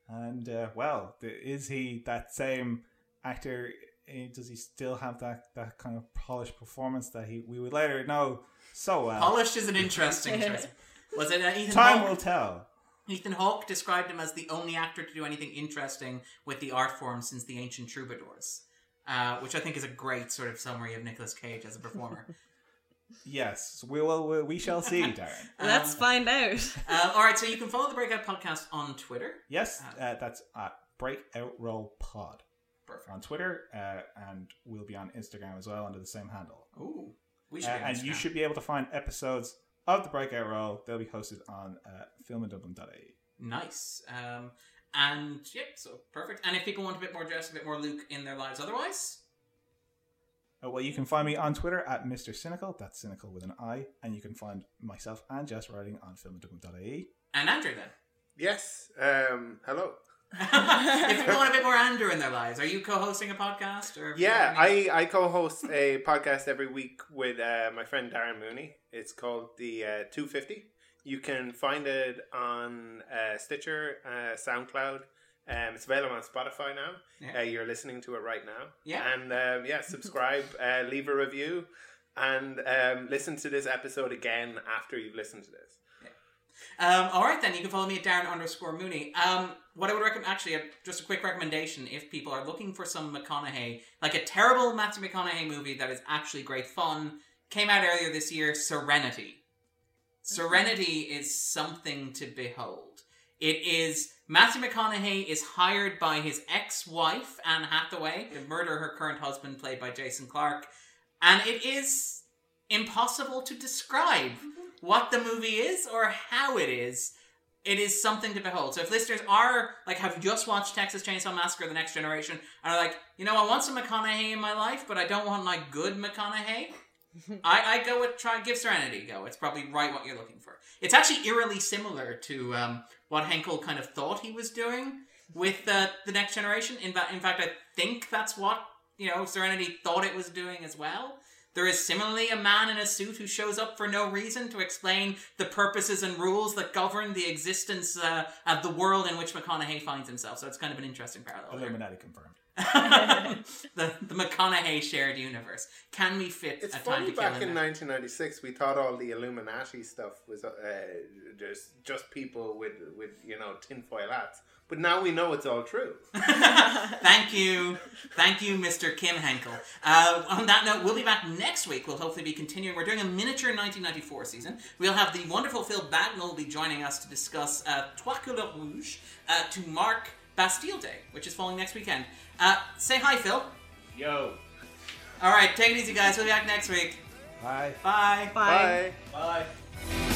And uh, well, the, is he that same actor? eh, Does he still have that, that kind of polished performance that he we would later know so well? Polished is an interesting choice. Was it uh, Ethan Time Hawke? will tell. Ethan Hawke described him as the only actor to do anything interesting with the art form since the ancient troubadours, uh, which I think is a great sort of summary of Nicolas Cage as a performer. [LAUGHS] Yes, we will. We, we shall see, [LAUGHS] Darren. Let's find out. uh, all right, so you can follow the Breakout Podcast on Twitter. Yes, uh, that's at Breakout Role Pod Perfect. on Twitter, uh, and we'll be on Instagram as well under the same handle. Ooh, we Uh, should. be on and you should be able to find episodes of the Breakout Role. They'll be hosted on uh, filmindublin.ie. Nice. Um, and yep, so perfect. And if people want a bit more Jess, a bit more Luke in their lives, otherwise, Uh, well, you can find me on Twitter at Mr. Cynical. That's cynical with an I. And you can find myself and Jess writing on filmindublin.ie. and Andrew then. Yes. Um, hello. If people want a bit more [LAUGHS] Andrew in their lives, are you co-hosting a podcast or? Yeah, I, I co-host a podcast every week with uh, my friend Darren Mooney. It's called the uh, 250. You can find it on uh, Stitcher, uh, SoundCloud. Um, it's available on Spotify now. Yeah. Uh, you're listening to it right now. Yeah. And um, yeah, subscribe, [LAUGHS] uh, leave a review, and um, listen to this episode again after you've listened to this. Um, all right, then you can follow me at Darren underscore Mooney. Um, what I would recommend, actually, just a quick recommendation: if people are looking for some McConaughey, like a terrible Matthew McConaughey movie that is actually great fun, came out earlier this year. Serenity. Serenity mm-hmm. is something to behold. It is Matthew McConaughey is hired by his ex-wife Anne Hathaway to murder her current husband, played by Jason Clarke, and it is impossible to describe mm-hmm. what the movie is or how it is. It is something to behold. So if listeners are like have just watched Texas Chainsaw Massacre: The Next Generation and are like, you know, I want some McConaughey in my life, but I don't want like good McConaughey. [LAUGHS] I, I go with try give Serenity a go. It's probably right what you're looking for. It's actually eerily similar to um, what Henkel kind of thought he was doing with uh, the Next Generation. In, in fact, I think that's what you know Serenity thought it was doing as well. There is similarly a man in a suit who shows up for no reason to explain the purposes and rules that govern the existence uh, of the world in which McConaughey finds himself. So it's kind of an interesting parallel. there. Illuminati confirmed. [LAUGHS] the, the McConaughey shared universe. Can we fit It's a time funny to kill back in in 1996 we thought all the Illuminati stuff was uh, just just people with with you know tinfoil hats, but now we know it's all true. [LAUGHS] [LAUGHS] Thank you. Thank you, Mr. Kim Henkel. Uh, on that note, we'll be back next week. We'll hopefully be continuing. We're doing a miniature 1994 season. We'll have the wonderful Phil Bagnall be joining us to discuss uh, Trois Couleurs Rouge uh, to mark Bastille Day, which is falling next weekend. Uh, say hi, Phil. Yo, All right, take it easy, guys. We'll be back next week. Bye. Bye. Bye. bye. Bye.